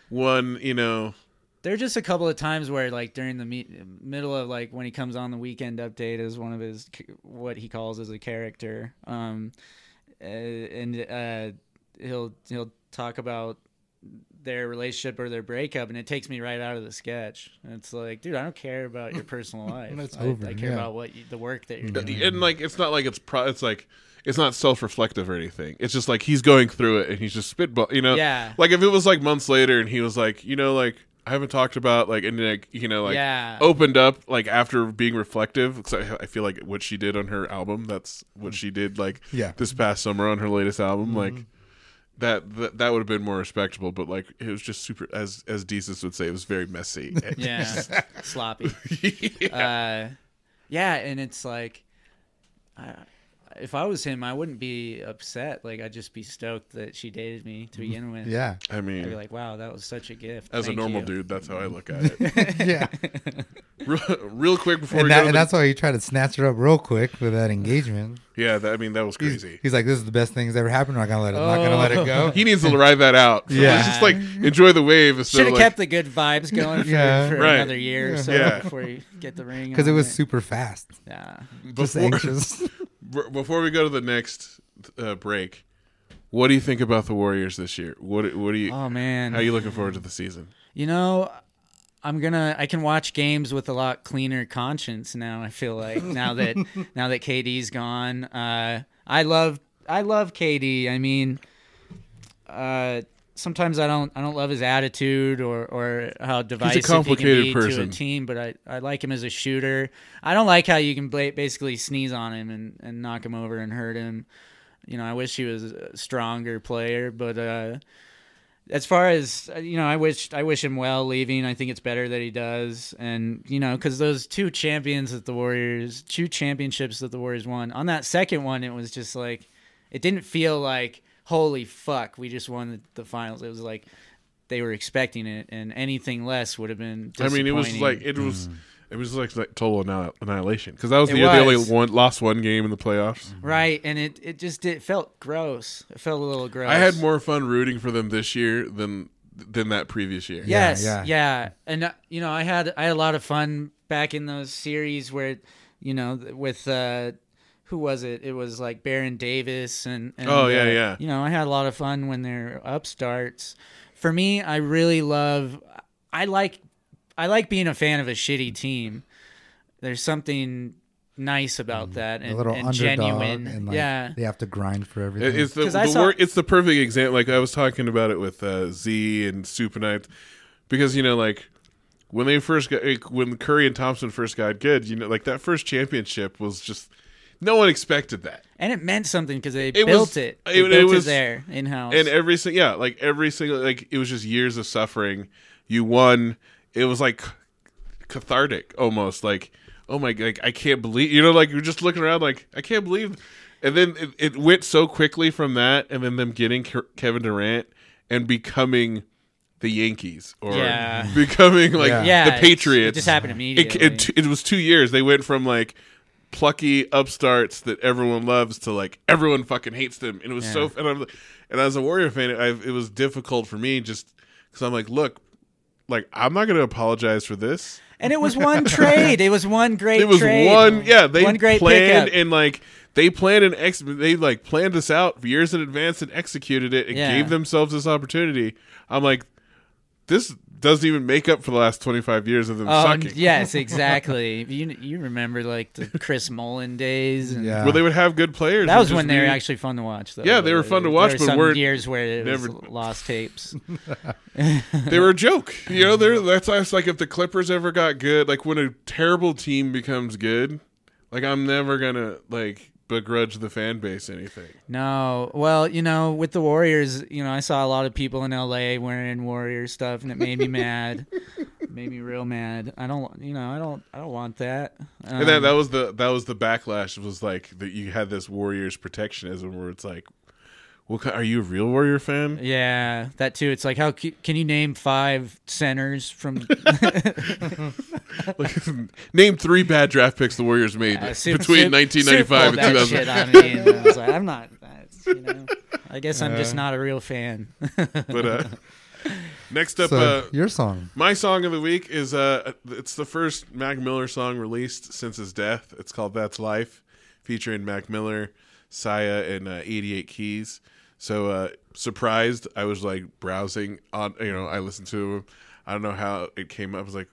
one, you know." There are just a couple of times where, like, during the me- middle of like when he comes on the weekend update as one of his what he calls as a character, um, uh, and uh, he'll he'll talk about their relationship or their breakup, and it takes me right out of the sketch. And it's like, dude, I don't care about your personal life. It's I, over, I care yeah. about what you, the work that you're doing. and like it's not like it's pro it's like it's not self-reflective or anything it's just like he's going through it and he's just spitball you know Yeah. like if it was like months later and he was like you know like i haven't talked about like and like you know like Yeah. opened up like after being reflective 'cause I, I feel like what she did on her album that's what mm. she did like Yeah. this past summer on her latest album like mm-hmm. That, that that would have been more respectable but like it was just super as as Desus would say it was very messy. Yeah, sloppy. Uh, yeah, and it's like, I, if I was him, I wouldn't be upset. Like I'd just be stoked that she dated me to mm-hmm. begin with. Yeah. i I'd be mean like, wow, that was such a gift. as a normal you. dude that's how i look at it yeah. real, real quick before And, we that, go and the- that's why he tried to snatch her up real quick with that engagement. Yeah, that, I mean that was crazy. he's like, "This is the best thing that's ever happened. I'm not gonna let it. I'm not gonna let it go." He needs to ride that out. Yeah. just like enjoy the wave. instead Should have like, kept the good vibes going for, Yeah. for Right. another year or so Yeah. before you get the ring. Because it on was super fast. Yeah. Just before, anxious. B- before we go to the next uh, break. What do you think about the Warriors this year? What What do you? Oh man. how are you looking forward to the season? You know, I'm gonna. I can watch games with a lot cleaner conscience now. I feel like now that now that KD's gone. Uh, I love. I love KD. I mean, uh, sometimes I don't. I don't love his attitude or or how divisive complicated he can be to a team. But I I like him as a shooter. I don't like how you can basically sneeze on him and and knock him over and hurt him. You know, I wish he was a stronger player, but. uh as far as you know, I wish I wish him well leaving. I think it's better that he does, and you know, because those two champions that the Warriors, two championships that the Warriors won. On that second one, it was just like, it didn't feel like holy fuck, we just won the, the finals. It was like they were expecting it, and anything less would have been. I mean, it was like it was. It was like, like total annihilation because that was It the, they only was. one lost one game in the playoffs. right, and it it just it felt gross. It felt a little gross. I had more fun rooting for them this year than than that previous year. Yeah, Yes, yeah. yeah, and uh, you know, I had I had a lot of fun back in those series where, you know, with uh, who was it? It was like Baron Davis and, and Oh, yeah, uh, yeah. You know, I had a lot of fun when they're upstarts. For me, I really love. I like, I like being a fan of a shitty team. There's something nice about that Mm, a and, little and genuine. and like yeah, they have to grind for everything. It's the, 'Cause I the saw- wor- it's the perfect example. Like I was talking about it with uh, Z and Supernite, because you know, like when they first got like, when Curry and Thompson first got good, you know, like that first championship was just no one expected that. and it meant something because they It built was- it. it- They it built it, was- there in house. And every single yeah, like every single like it was just years of suffering. You won. It was like cathartic almost. Like oh my like I can't believe you know like you're just looking around like I can't believe. And then it, it went so quickly from that, and then them getting Ke- Kevin Durant and becoming the Yankees or Yeah. becoming like Yeah. Yeah, the it's- Patriots. it just happened It, immediately. it, it was two years. They went from like plucky upstarts that everyone loves to like everyone fucking hates them, and it was so. And I'm and as a Warrior fan, I, it was difficult for me just because I'm like, look, like I'm not going to apologize for this. and it was one trade. It was one great. It was trade. one, yeah. They one great planned pickup. and like they planned and ex. They like planned this out years in advance and executed it and Yeah. gave themselves this opportunity. I'm like, this doesn't even make up for the last 25 years of them Oh, sucking. yes, exactly. You you remember like the Chris Mullin days, and Yeah. Where they would have good players. that was when they were actually fun to watch. Though. Yeah, they were fun to watch, There but were some weren't- years where it was lost tapes. they were a joke. You know, they're that's why it's like if the Clippers ever got good, like when a terrible team becomes good, like I'm never gonna like begrudge the fan base anything. No, well, you know, with the Warriors, you know, I saw a lot of people in LA wearing Warrior stuff, and it made me mad. It made me real mad. I don't, you know, I don't, I don't want that. Um, And that that was the that was the backlash was like that you had this Warriors protectionism where it's like, well, are you a real Warrior fan? yeah, that too. It's like, how can you name five centers from Like, name three bad draft picks the Warriors made Uh, Soup- between 1995 Soup and pulled that 2000. shit on me, I was like, I'm not. That's, you know, I guess I'm just not a real fan. But uh, next up, So uh, your song. My song of the week is uh it's the first Mac Miller song released since his death. It's called That's Life, featuring Mac Miller, Sia, and uh, 88 Keys. So uh surprised, I was like browsing on you know, I listened to. I don't know how it came up. I was like,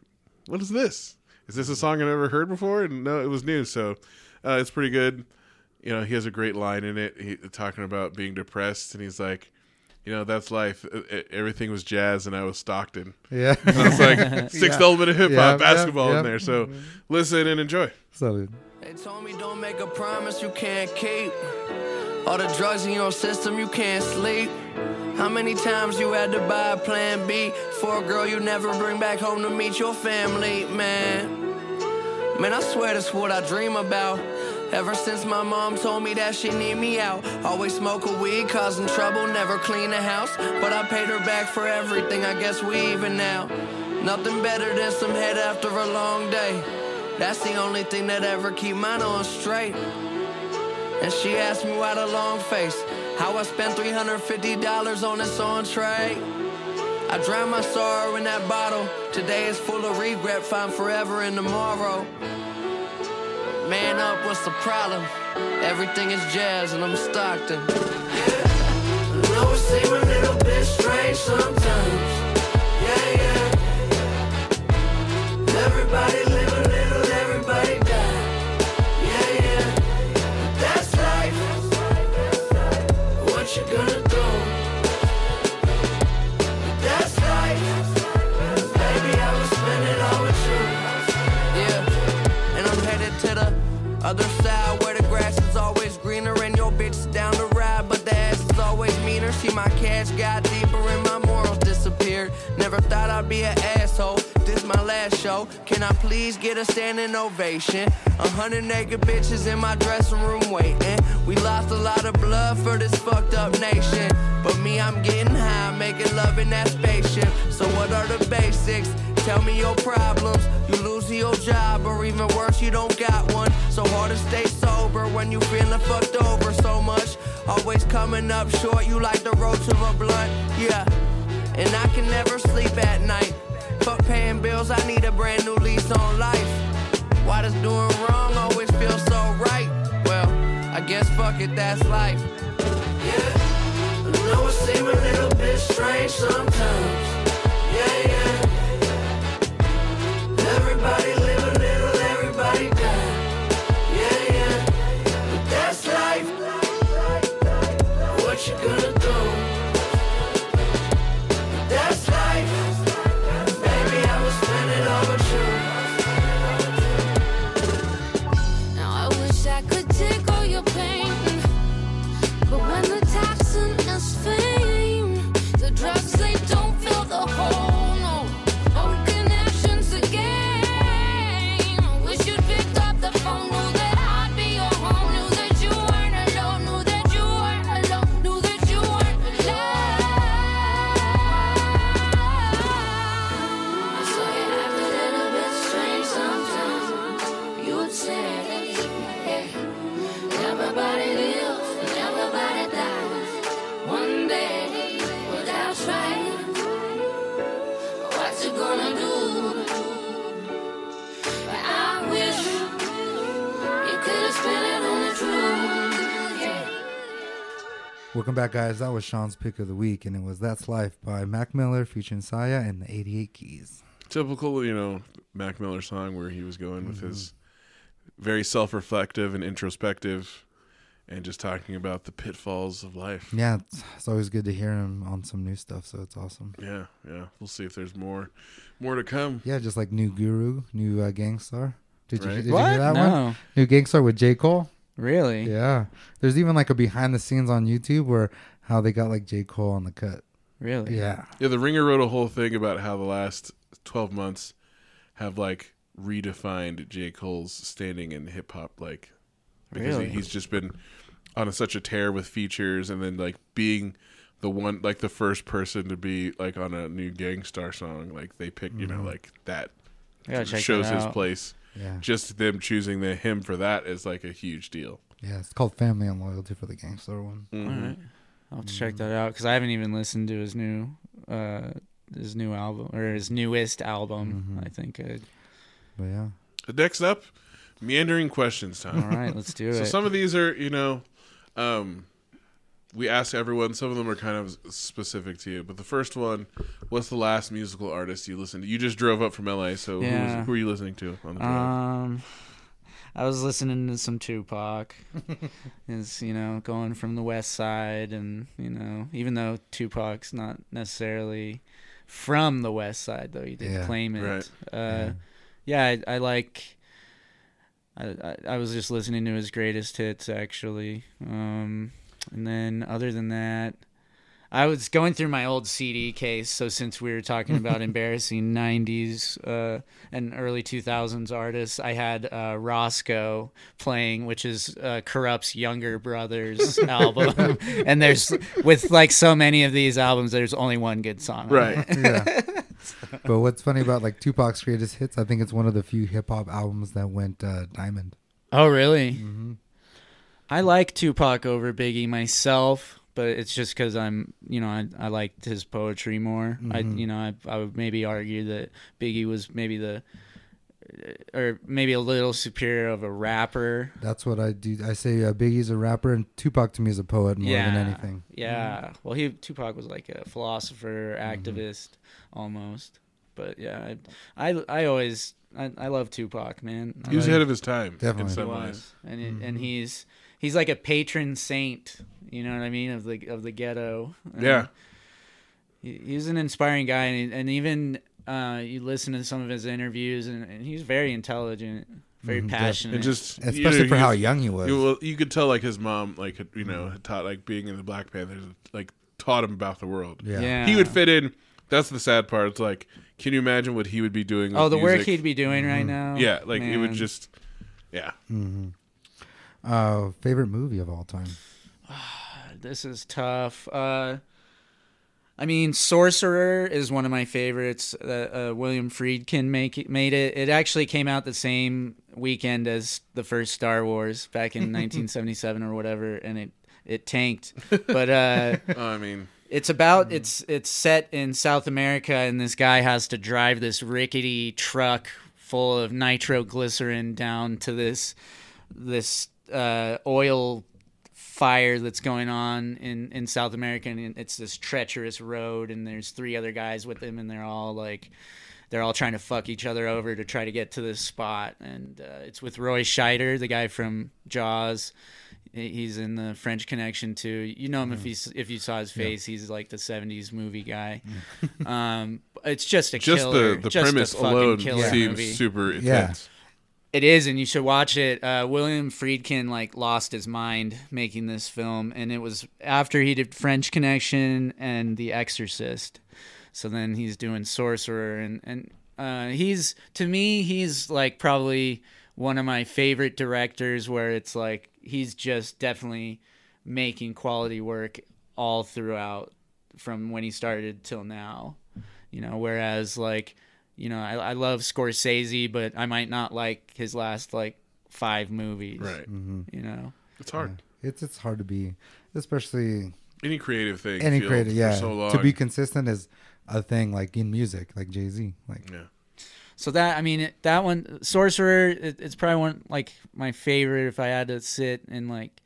what is this? Is this a song I've never heard before? And no, it was new. So uh, it's pretty good. You know, he has a great line in it. He talking about being depressed, and he's like, you know, that's life. Everything was jazz, and I was Stockton. Yeah. It's like sixth Yeah. element of hip hop Yeah, basketball yeah, in there. So listen and enjoy. so They told me don't make a promise you can't keep. All the drugs in your system, you can't sleep. How many times you had to buy a plan B for a girl you never bring back home to meet your family, man? Man, I swear that's what I dream about. Ever since my mom told me that she need me out. Always smoke a weed, causing trouble, never clean the house. But I paid her back for everything, I guess we even now. Nothing better than some head after a long day. That's the only thing that ever keep mine on straight. And she asked me why the long face. How I spent $350 on this entree. I drown my sorrow in that bottle. Today is full of regret, find forever in tomorrow. Man up, what's the problem? Everything is jazz and I'm Stockton. I know it seems a little bit strange sometimes. Yeah, yeah. Everybody got deeper and my morals disappeared. Never thought I'd be an asshole. This my last show. Can I please get a standing ovation? A hundred naked bitches in my dressing room waiting. We lost a lot of blood for this fucked up nation. But me, I'm getting high, making love in that spaceship. So what are the basics? Tell me your problems. You losing your job, or even worse, you don't got one. So hard to stay sober when you feeling fucked over so much. Always coming up short, you like the roach of a blunt. Yeah, and I can never sleep at night. Fuck paying bills, I need a brand new lease on life. Why does doing wrong always feel so right? Well, I guess fuck it, that's life. Yeah, I know it seems a little bit strange sometimes. Yeah, yeah. Everybody Welcome back, guys. That was Sean's pick of the week, and it was "That's Life" by Mac Miller featuring Sia and the 88 Keys. Typical, you know, Mac Miller song where he was going with his Mm-hmm. very self-reflective and introspective, and just talking about the pitfalls of life. Yeah, it's, it's always good to hear him on some new stuff, so it's awesome. Yeah, yeah. We'll see if there's more, more to come. Yeah, just like new Guru, new uh, Gang Starr. Did you did you hear that no, one? New Gang Starr with J Cole. Really. Yeah, there's even like a behind the scenes on YouTube where how they got like J Cole on the cut. Really? Yeah, Yeah, the Ringer wrote a whole thing about how the last 12 months have like redefined J. Cole's standing in hip hop, like because Really? he, he's just been on a, such a tear with features, and then like being the one, like the first person to be like on a new Gang Starr song, like they pick, you know, mm-hmm. like that I gotta check shows that his out. place. Yeah, Just them choosing the him for that is like a huge deal. yeah. It's called Family and Loyalty for the Gang Starr one. Mhm. All right. I'll have to check that out because I haven't even listened to his new, uh, his new album or his newest album. Mhm. I think. I, But yeah, Next up, meandering questions time. all right, let's do So it. So some of these are, you know, um, we ask everyone. Some of them are kind of specific to you. But the first one, what's the last musical artist you listened to? You just drove up from LA, so who, was, who are you listening to on the drive? Um, I was listening to some Tupac. Is you know going from the West Side, and you know even though Tupac's not necessarily from the West Side, though he did Yeah. claim it. Right. Uh, yeah, I, I like. I, I I was just listening to his greatest hits actually, um, and then other than that. I was going through my old CD case, so since we were talking about embarrassing '90s uh, and early 2000s artists, I had uh, Roscoe playing, which is uh, Kurupt's younger brother's album. and there's with like so many of these albums, there's only one good song. on Right. it. yeah. but what's funny about like Tupac's greatest hits? I think it's one of the few hip hop albums that went uh, diamond. Oh, really? Mm-hmm. I like Tupac over Biggie myself, but it's just because I'm, you know, I, I liked his poetry more. I, Mhm. you know, I, I would maybe argue that Biggie was maybe the, or maybe a little superior of a rapper. That's what I do. I say uh, Biggie's a rapper, and Tupac to me is a poet more than anything. Yeah. Well, he Tupac was like a philosopher, Mm-hmm. activist, almost. But yeah, I, I, I always, I, I love Tupac, man. I he was like- ahead of his time. Definitely. In He some was, ways. and it, Mm-hmm. and he's he's like a patron saint. You know what I mean of the of the ghetto. And Yeah. he, he's an inspiring guy, and, and even uh, you listen to some of his interviews, and, and he's very intelligent, very Mhm, passionate. And just you Especially know, for how young he was. You, well, you could tell like his mom, like you know, had taught like being in the Black Panthers, like taught him about the world. yeah. yeah, He would fit in. That's the sad part. It's like, can you imagine what he would be doing? With Oh, the work he'd be doing right now. Yeah, like it would just, yeah. hmm Uh, favorite movie of all time? This is tough. Uh, I mean, Sorcerer is one of my favorites. Uh, uh, William Friedkin make made it. It actually came out the same weekend as the first Star Wars back in 1977 or whatever, and it it tanked. But uh, I mean, it's about it's it's set in South America, and this guy has to drive this rickety truck full of nitroglycerin down to this this uh, oil fire that's going on in in South America, and it's this treacherous road, and there's three other guys with him, and they're all like. They're all trying to fuck each other over to try to get to this spot, and uh, it's with Roy Scheider, the guy from Jaws. He's in the French Connection too. You know him if he's if you saw his face. He's like the '70s movie guy. um, it's just a just killer. the the just premise alone seems movie. super Yeah. intense. It is, and you should watch it. Uh, William Friedkin like lost his mind making this film, and it was after he did French Connection and The Exorcist. So then he's doing Sorcerer, and and uh, he's to me he's like probably one of my favorite directors, where it's like he's just definitely making quality work all throughout from when he started till now. You know, whereas like you know, I, I love Scorsese, but I might not like his last like five movies. Right. You know. It's hard. It's it's hard to be, especially Any creative thing. any creative. Yeah, so long. to be consistent is a thing. Like in music, like Jay Z. Like yeah. So that I mean it, that one, Sorcerer, it, it's probably one like my favorite if I had to sit and like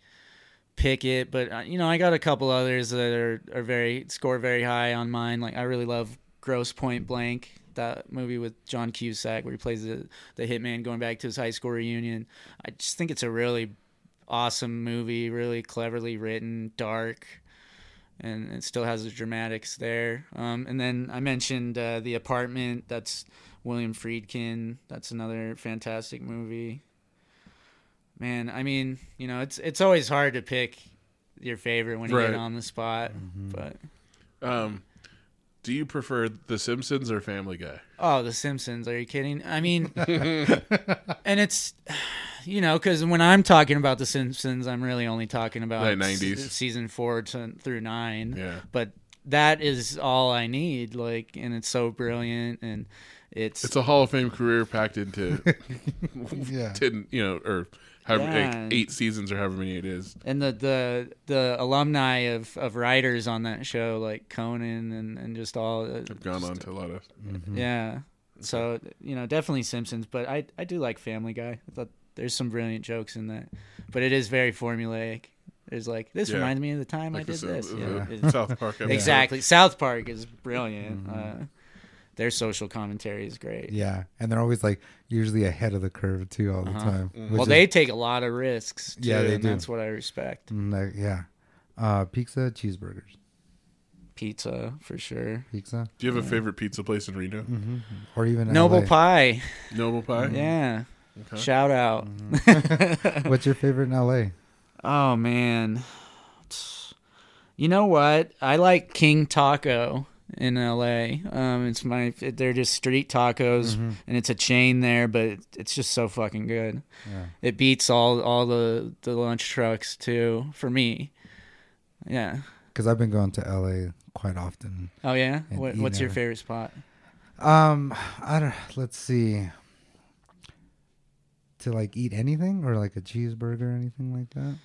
pick it, but uh, you know, I got a couple others that are are very score very high on mine. Like I really love Grosse Pointe Blank, that movie with John Cusack where he plays the the hitman going back to his high school reunion. I just think it's a really awesome movie, really cleverly written, dark. And it still has the dramatics there. Um, and then I mentioned uh, The Apartment. That's William Friedkin. That's another fantastic movie. Man, I mean, you know, it's it's always hard to pick your favorite when you Right. get on the spot. But Um, do you prefer The Simpsons or Family Guy? oh, The Simpsons. Are you kidding? I mean, and it's you know because when I'm talking about The Simpsons, I'm really only talking about The 90s. s- season four to, through nine. Yeah. But that is all I need. Like, and it's so brilliant, and it's, It's a Hall of Fame career packed into Yeah. ten, you know, or however Yeah. like eight seasons or however many it is. and the the the alumni of of writers on that show like Conan and and just all uh, I've gone on to a lot of. Mm-hmm. yeah. So you know, definitely Simpsons, but I I do like Family Guy. I thought there's some brilliant jokes in that, but it is very formulaic. There's like this Yeah. reminds me of the time Like I did the, this. the- Yeah. South Park exactly. South Park is brilliant. Mm-hmm. Uh, their social commentary is great. Yeah, and they're always like usually ahead of the curve too all the time. which Uh-huh. Well, is- they take a lot of risks. Too, Yeah, they and do. That's what I respect. Mm, like, yeah, uh, pizza, cheeseburgers, Pizza for sure. pizza, Do you have a favorite pizza place in Reno? Mm-hmm. or even Noble LA. Pie. Noble Pie. Yeah. Okay. Shout out. What's your favorite in LA? Oh man. You know what? I like King Taco in LA. Um it's my they're just street tacos and it's a chain there, but it's just so fucking good. Yeah. It beats all all the the lunch trucks too for me. Yeah. Because I've been going to LA quite often. Oh yeah. What, what's your favorite spot? Um, I don't. Let's see. To like eat anything or like a cheeseburger or anything like that,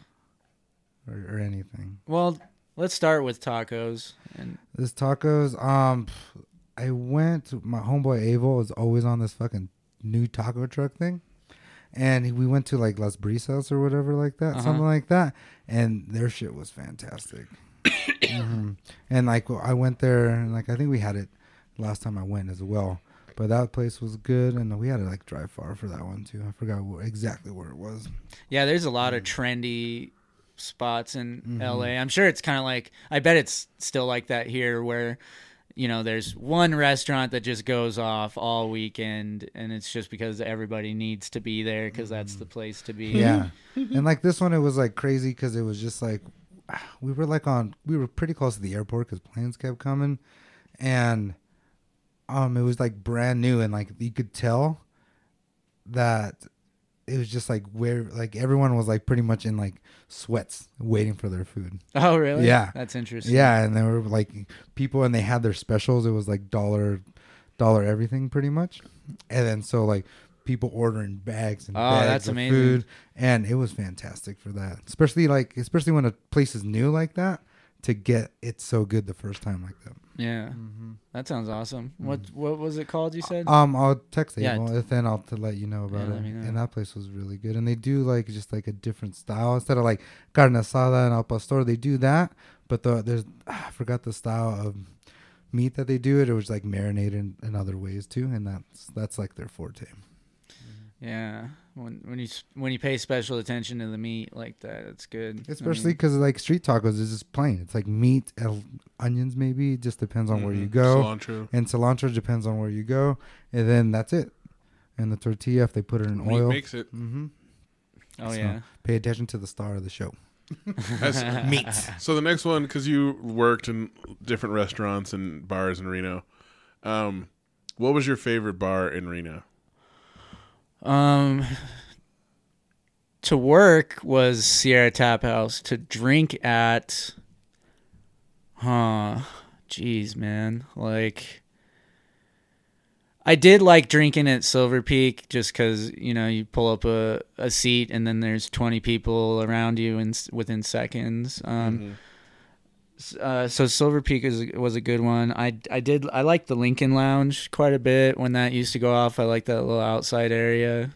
or, or anything. Well, let's start with tacos and This tacos. Um, I went. My homeboy Abel is always on this fucking new taco truck thing, and we went to like Las Brisas or whatever like that, Uh-huh. something like that, and their shit was fantastic. Mhm. And like I went there, and like I think we had it last time I went as well. But that place was good, and we had to like drive far for that one too. I forgot exactly where it was. Yeah, there's a lot Mm. of trendy spots in Mm-hmm. LA. I'm sure it's kind of like I bet it's still like that here where you know, there's one restaurant that just goes off all weekend and it's just because everybody needs to be there cuz that's the place to be. Mm. Yeah, and like this one, it was like crazy because it was just like we were like on we were pretty close to the airport because planes kept coming, and um it was like brand new and like you could tell that it was just like where like everyone was like pretty much in like sweats waiting for their food. Oh, really? Yeah. That's interesting. Yeah, and there were like people and they had their specials. It was like dollar, dollar everything pretty much, and then so like people ordering bags and Oh, bags that's of amazing. food, and it was fantastic for that. Especially like especially when a place is new like that to get it so good the first time like that. Yeah. Mm-hmm. That sounds awesome. What what was it called you said? Um, I'll text Yeah, Abel if then I'll to let you know about Yeah, it. know. And that place was really good. And they do like just like a different style instead of like carne asada and al pastor. They do that, but the there's ah, I forgot the style of meat that they do it. It was like marinated in, in other ways too, and that's that's like their forte. yeah. When when you when you pay special attention to the meat like that, it's good. I Especially mean, because like street tacos is just plain. It's like meat, and onions maybe. It just depends on where you Mhm. go. Cilantro. And cilantro depends on where you go, and then that's it. And the tortilla, if they put it in Meat oil, makes it. hmm oh so- yeah. pay attention to the star of the show. That's- Meat. So the next one, because you worked in different restaurants and bars in Reno, um, what was your favorite bar in Reno? Um, to work was Sierra Tap House. To drink at, huh? Jeez, man. Like, I did like drinking at Silver Peak just because you know you pull up a, a seat and then there's 20 people around you s- within seconds. Um, s- uh, so Silver Peak is was a good one. I I did I liked the Lincoln Lounge quite a bit when that used to go off. I like that little outside area.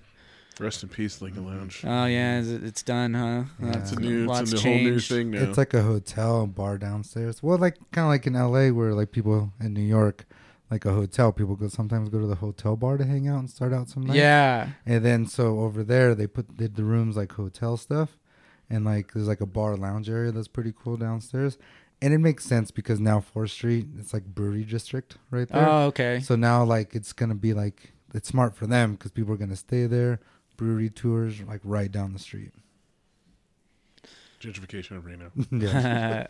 Rest in peace, Lincoln Lounge. Oh yeah, it's, it's done, huh? Yeah. It's a new, it's a whole new thing now. It's like a hotel and bar downstairs. Well, like kind of like in LA, where like people in New York, like a hotel, people go sometimes go to the hotel bar to hang out and start out some nights. Yeah. And then so over there they put did the rooms like hotel stuff, and like there's like a bar lounge area that's pretty cool downstairs, and it makes sense because now Fourth Street it's like brewery district right there. Oh, okay. So now like it's gonna be like it's smart for them because people are gonna stay there. Brewery tours like right down the street. gentrification of Reno. yeah,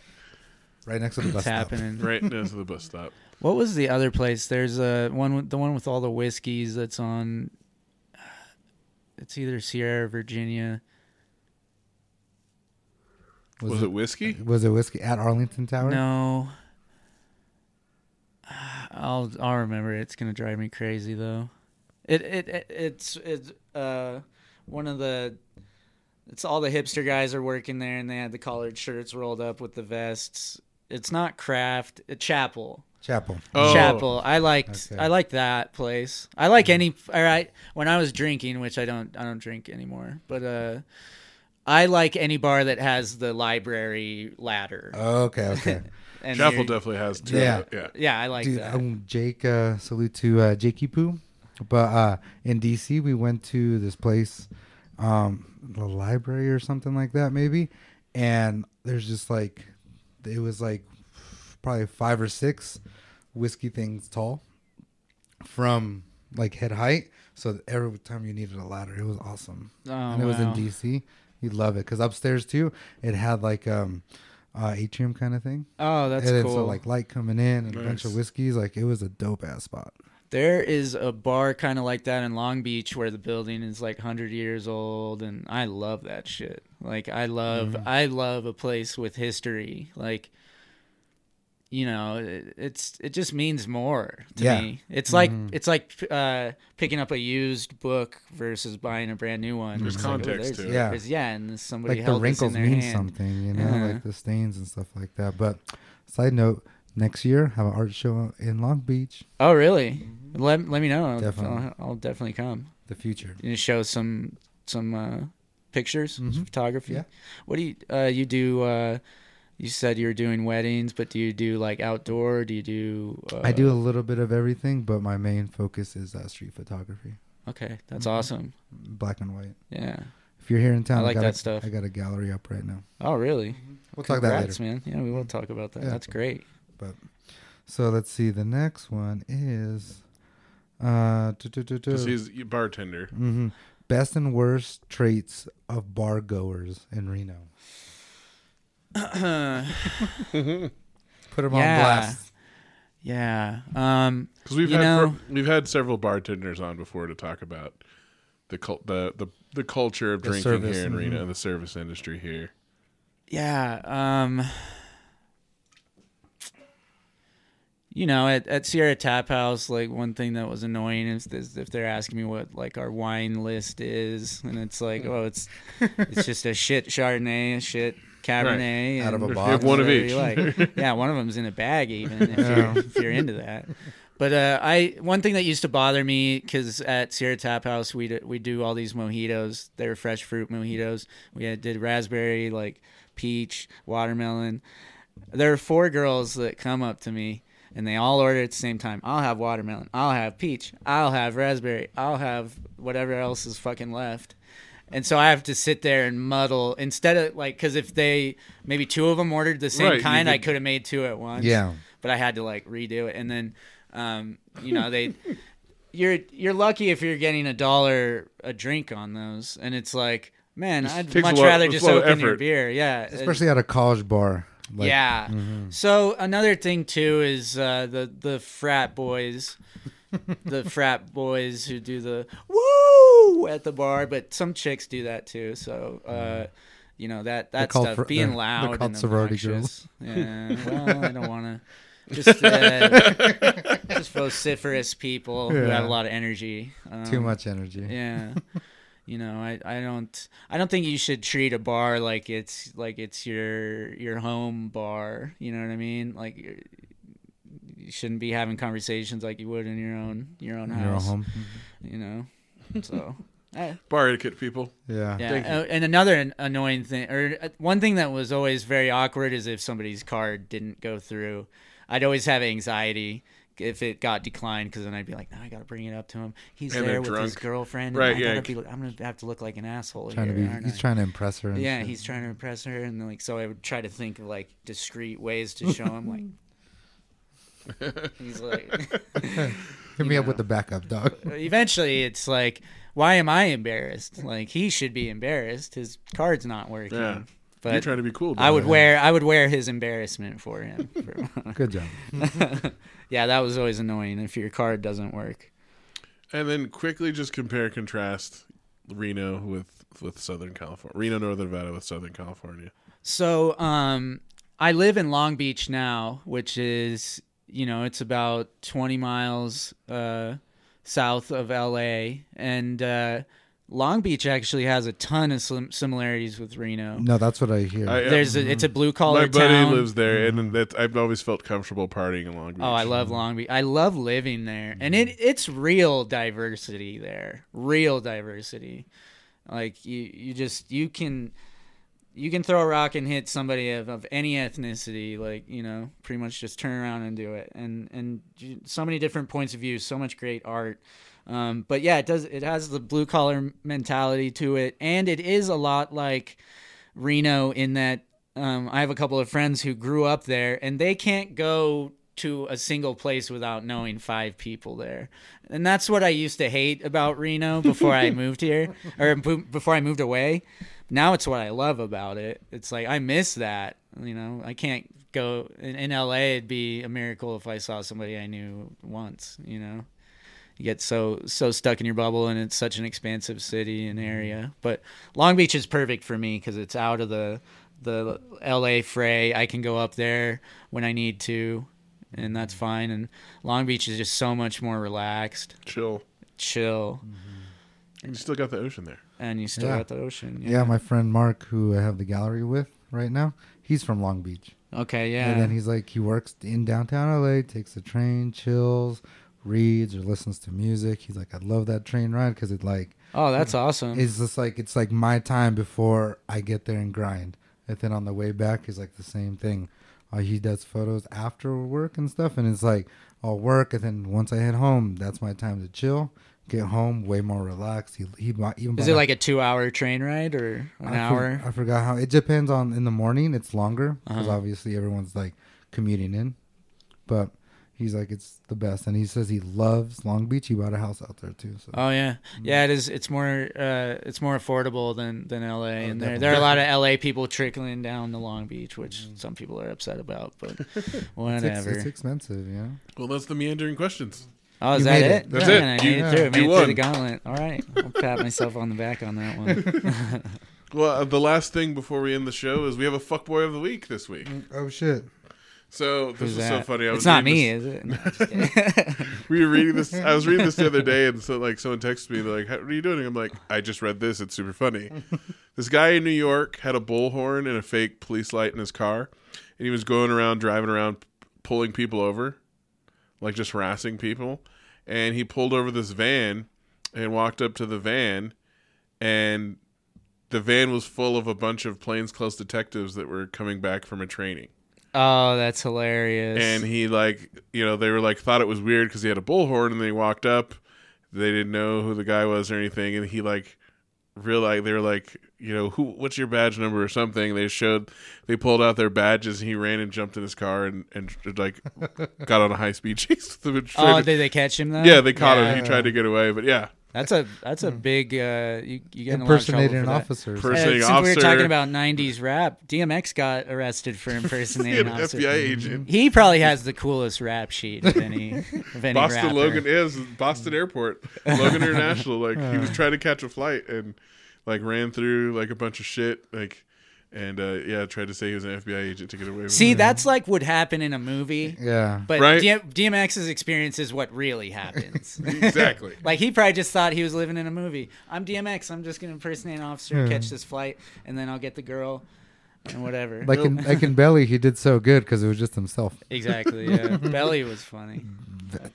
right next to the bus it's stop. happening. right next to the bus stop. What was the other place? There's a one, with, the one with all the whiskeys that's on. It's either Sierra, Virginia. Was, it whiskey? Was it whiskey at Arlington Tower? No. I'll I'll remember. it. It's gonna drive me crazy though. It it, it it's it's uh one of the. It's all the hipster guys are working there, and they had the collared shirts rolled up with the vests. It's not craft. It chapel. Chapel. Oh. Chapel. I liked Okay. I liked that place. I like any all right when I was drinking, which I don't I don't drink anymore. But uh I like any bar that has the library ladder. Okay, okay. and Chapel you're- definitely has two. Yeah. Yeah. Yeah, I like Dude, that. um, Jake, uh, salute to uh, Jakey Poo. But uh, in DC, we went to this place, um, the library or something like that, maybe. And there's just like, it was like probably five or six whiskey things tall from like head height. So every time you needed a ladder, it was awesome. Oh, and it was in wow. DC. You'd love it because upstairs too, it had like um, uh, atrium kind of thing. Oh, that's and then cool. so like light coming in and a bunch of whiskeys. Like it was a dope ass spot. There is a bar kind of like that in Long Beach where the building is like 100 years old and I love that shit. Like I love Mm-hmm. I love a place with history. Like you know, it, it's it just means more to Yeah. me. It's like Mhm. it's like uh picking up a used book versus buying a brand new one. There's It's like, oh, context there's- to it. Yeah. there's- yeah, and somebody like the held this in wrinkles their mean hand. something, you know, Yeah. like the stains and stuff like that. But side note, next year have an art show in Long Beach. Oh, really? Let let me know. Definitely. I'll, I'll definitely come. The future. You show some some uh, pictures, Mhm. photography. Yeah. What do you uh, you do? Uh, you said you're doing weddings, but do you do like outdoor? Do you do? Uh, I do a little bit of everything, but my main focus is uh, street photography, Okay, that's Mhm. awesome. black and white. Yeah. If you're here in town, I like got that a, stuff. I got a gallery up right now. Oh, really? We'll talk that later. man. Yeah, we will talk about that. Yeah. That's great. But So let's see. The next one is uh, Because he's a bartender. hmm best and worst traits of bar goers in Reno. Put them on Yeah. blast. yeah. Um. Because we've had know- we've had several bartenders on before to talk about the cult the the, the culture of The drinking service, here in Reno mhm. and the service industry here. Yeah. Um. You know, at, at Sierra Tap House, like one thing that was annoying is, is if they're asking me what like our wine list is, and it's like, oh, it's it's just a shit Chardonnay, a shit Cabernet, Out of a You box. one of whatever each. like. yeah, one of them's in a bag, even if, Yeah. you're, if you're into that. But uh, I one thing that used to bother me because at Sierra Tap House we d- we do all these mojitos. They were fresh fruit mojitos. We had, did raspberry, like peach, watermelon. There are four girls that come up to me and they all order at the same time. I'll have watermelon. I'll have peach. I'll have raspberry. I'll have whatever else is fucking left. And so I have to sit there and muddle instead of like because if they maybe two of them ordered the same Right, you kind, I could- could have made two at once Yeah. but I had to like redo it. And then, um, you know, they, you're you're lucky if you're getting a dollar a drink on those, and it's like, man, I'd much lot- rather just lot of open your beer. Yeah, it- Especially at a college bar. Like, yeah. mhm. So another thing too is uh, the the frat boys, the frat boys who do the woo at the bar, but some chicks do that too. So. Uh, you know that that stuff fr- being they're- loud they're called and sorority obnoxious. Yeah, well, I don't want to just uh, just vociferous people who have a lot of energy. Too Um, much energy. Yeah. You know, I, I don't I don't think you should treat a bar like it's like it's your your home bar. You know what I mean? Like you're, shouldn't be having conversations like you would in your own your own In your own house. home. You know, so I- Bar etiquette, people. Yeah. Yeah, Thank you. uh, and another annoying thing, or uh, one thing that was always very awkward is if somebody's card didn't go through. I'd always have anxiety if it got declined because then I'd be like, no, I got to bring it up to him. He's And there they're with his drunk. girlfriend. and Right, I yeah. gotta be, I'm gonna have to look like an asshole Trying to here. be, he's I? trying to impress her. and Yeah, shit. he's trying to impress her, and like so I would try to think of like discreet ways to show him like. He's like, Hit me up with the backup, dog. eventually it's like, why am I embarrassed? Like he should be embarrassed. His card's not working. Yeah. But You're trying to be cool. I would dog. wear I would wear his embarrassment for him. Good job. yeah, that was always annoying if your card doesn't work. And then quickly just compare contrast Reno with with Southern California. Reno, Northern Nevada with Southern California. So, um, I live in Long Beach now, which is you know it's about 20 miles uh, south of LA, and uh, Long Beach actually has a ton of sim- similarities with Reno. No, that's what I hear. I, There's a, it's a blue collar my buddy town. lives there, and that I've always felt comfortable partying in Long Beach. Oh, I love Long Beach. I love living there, and it it's real diversity there. Real diversity. Like you, you just you can you can throw a rock and hit somebody of, of any ethnicity. Like you know, pretty much just turn around and do it. And and so many different points of view. So much great art. Um, but yeah, it does. It has the blue collar mentality to it, and it is a lot like Reno in that um, I have a couple of friends who grew up there, and they can't go to a single place without knowing five people there. And that's what I used to hate about Reno before I moved here, or b- before I moved away. Now it's what I love about it. It's like I miss that. You know, I can't go in, in LA. It'd be a miracle if I saw somebody I knew once. You know you get so so stuck in your bubble and it's such an expansive city and mm-hmm. area but long beach is perfect for me because it's out of the the la fray i can go up there when i need to and that's mm-hmm. fine and long beach is just so much more relaxed chill. chill mm-hmm. You still got the ocean there. and you still Yeah. got the ocean yeah, my friend Mark, who I have the gallery with right now, he's from Long Beach. okay yeah And then he's like, he works in downtown LA, takes the train, chills, reads or listens to music. He's like, I love that train ride because it like oh that's awesome it's just like it's like my time before I get there and grind. And then on the way back is like the same thing. Uh, he does photos after work and stuff, and it's like I'll work, and then once I head home, that's my time to chill. Get home way more relaxed. He he bought- even is it like a two hour train ride or an I for- hour I forgot how. It depends on in the morning. It's longer because Uh-huh. obviously everyone's like commuting in. But he's like it's the best, and he says he loves Long Beach. He bought a house out there too. So Oh yeah, yeah. It is. It's more. Uh, it's more affordable than than LA, and there there are a lot of LA people trickling down to Long Beach, which some people are upset about. But it's, ex- whatever. it's expensive, yeah. Well, that's the meandering questions. Oh, is you that made it? it. That's Man, it. I made You- it through. I made you it through the gauntlet. All right, I'll pat myself on the back on that one. Well, uh, the last thing before we end the show is we have a fuckboy of the week this week. Oh shit! So this Who's was so funny. I was It's not reading me, this- is it? No, I'm just kidding. we were reading this. I was reading this the other day, and so like someone texted me, they're like, "How- "What are you doing?" I'm like, "I just read this. It's super funny." this guy in New York had a bullhorn and a fake police light in his car, and he was going around driving around, pulling people over, like just harassing people. And he pulled over this van and walked up to the van, and the van was full of a bunch of plainclothes detectives that were coming back from a training oh, that's hilarious. and he like you know they were like thought it was weird because he had a bullhorn and they walked up they didn't know who the guy was or anything and he like realized they were like you know who what's your badge number or something they showed they pulled out their badges and he ran and jumped in his car and and like got on a high speed chase with them and oh, to- did they catch him though? yeah they caught Yeah. him he tried to get away but yeah That's a that's a big. Uh, you you get in a lot of trouble Impersonating for that. officers. Uh, Impersonating since we were talking about '90s rap, DMX got arrested for impersonating an officers. FBI agent He probably has the coolest rap sheet of any of any Boston rapper. Logan is Boston Airport, Logan International. Like he was trying to catch a flight and like ran through like a bunch of shit. Like and uh, yeah, tried to say he was an FBI agent to get away with See, it. that's like what happen in a movie, Yeah. but Right. D- DMX's experience is what really happens. exactly. like he probably just thought he was living in a movie. I'm DMX. I'm just gonna impersonate an officer, catch this flight, and then I'll get the girl, and whatever. Like in like in Belly, he did so good because it was just himself. exactly. Yeah. Belly was funny.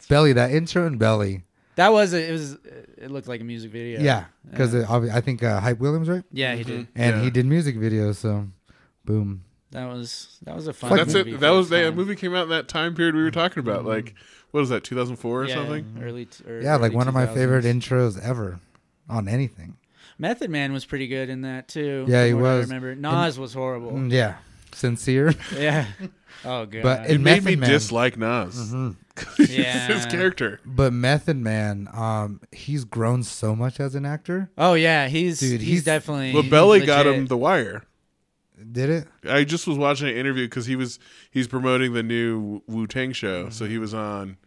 Belly, that intro in Belly. That was a, it was it looked like a music video. Yeah, because I think uh, Hype Williams, right? yeah, he did. And Yeah. he did music videos, so boom. That was that was a fun. That's movie it. That was its that movie came out in that time period we were talking about. Like, what was that? 2004 or Yeah, something? Early, t- or Yeah, like early one of my favorite intros ever on anything. Method Man was pretty good in that too. Yeah, he what I was. remember Nas was horrible. Mm, Yeah, sincere. Yeah. Oh god. But It in made me Man, dislike Nas. Yeah. his character. but Method Man, um, he's grown so much as an actor. oh yeah, he's Dude, he's, he's- definitely. Well, he's Belly got him The Wire. Did it? I just was watching an interview because he was he's promoting the new Wu Tang show, so he was on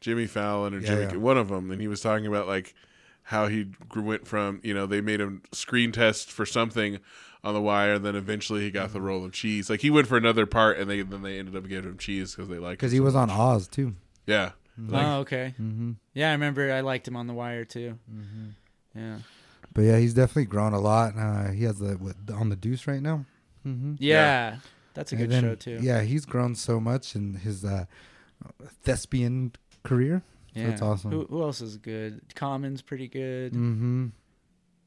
Jimmy Fallon or Yeah, Jimmy yeah. one of them, and he was talking about like how he grew, went from you know they made him screen test for something on the wire, and then eventually he got the Mm-hmm. role of Cheese. Like he went for another part, and they then they ended up giving him Cheese because they liked Because he so was much. on Oz too. yeah. Like, oh okay. Mm-hmm. Yeah, I remember. I liked him on The Wire too. Yeah. But yeah, he's definitely grown a lot. Uh, he has the what, on the Deuce right now. Mm-hmm. Yeah. That's a good show too. Yeah, he's grown so much in his uh, thespian career. So Yeah. it's awesome. Who, who else is good? Common's pretty good. Mm-hmm.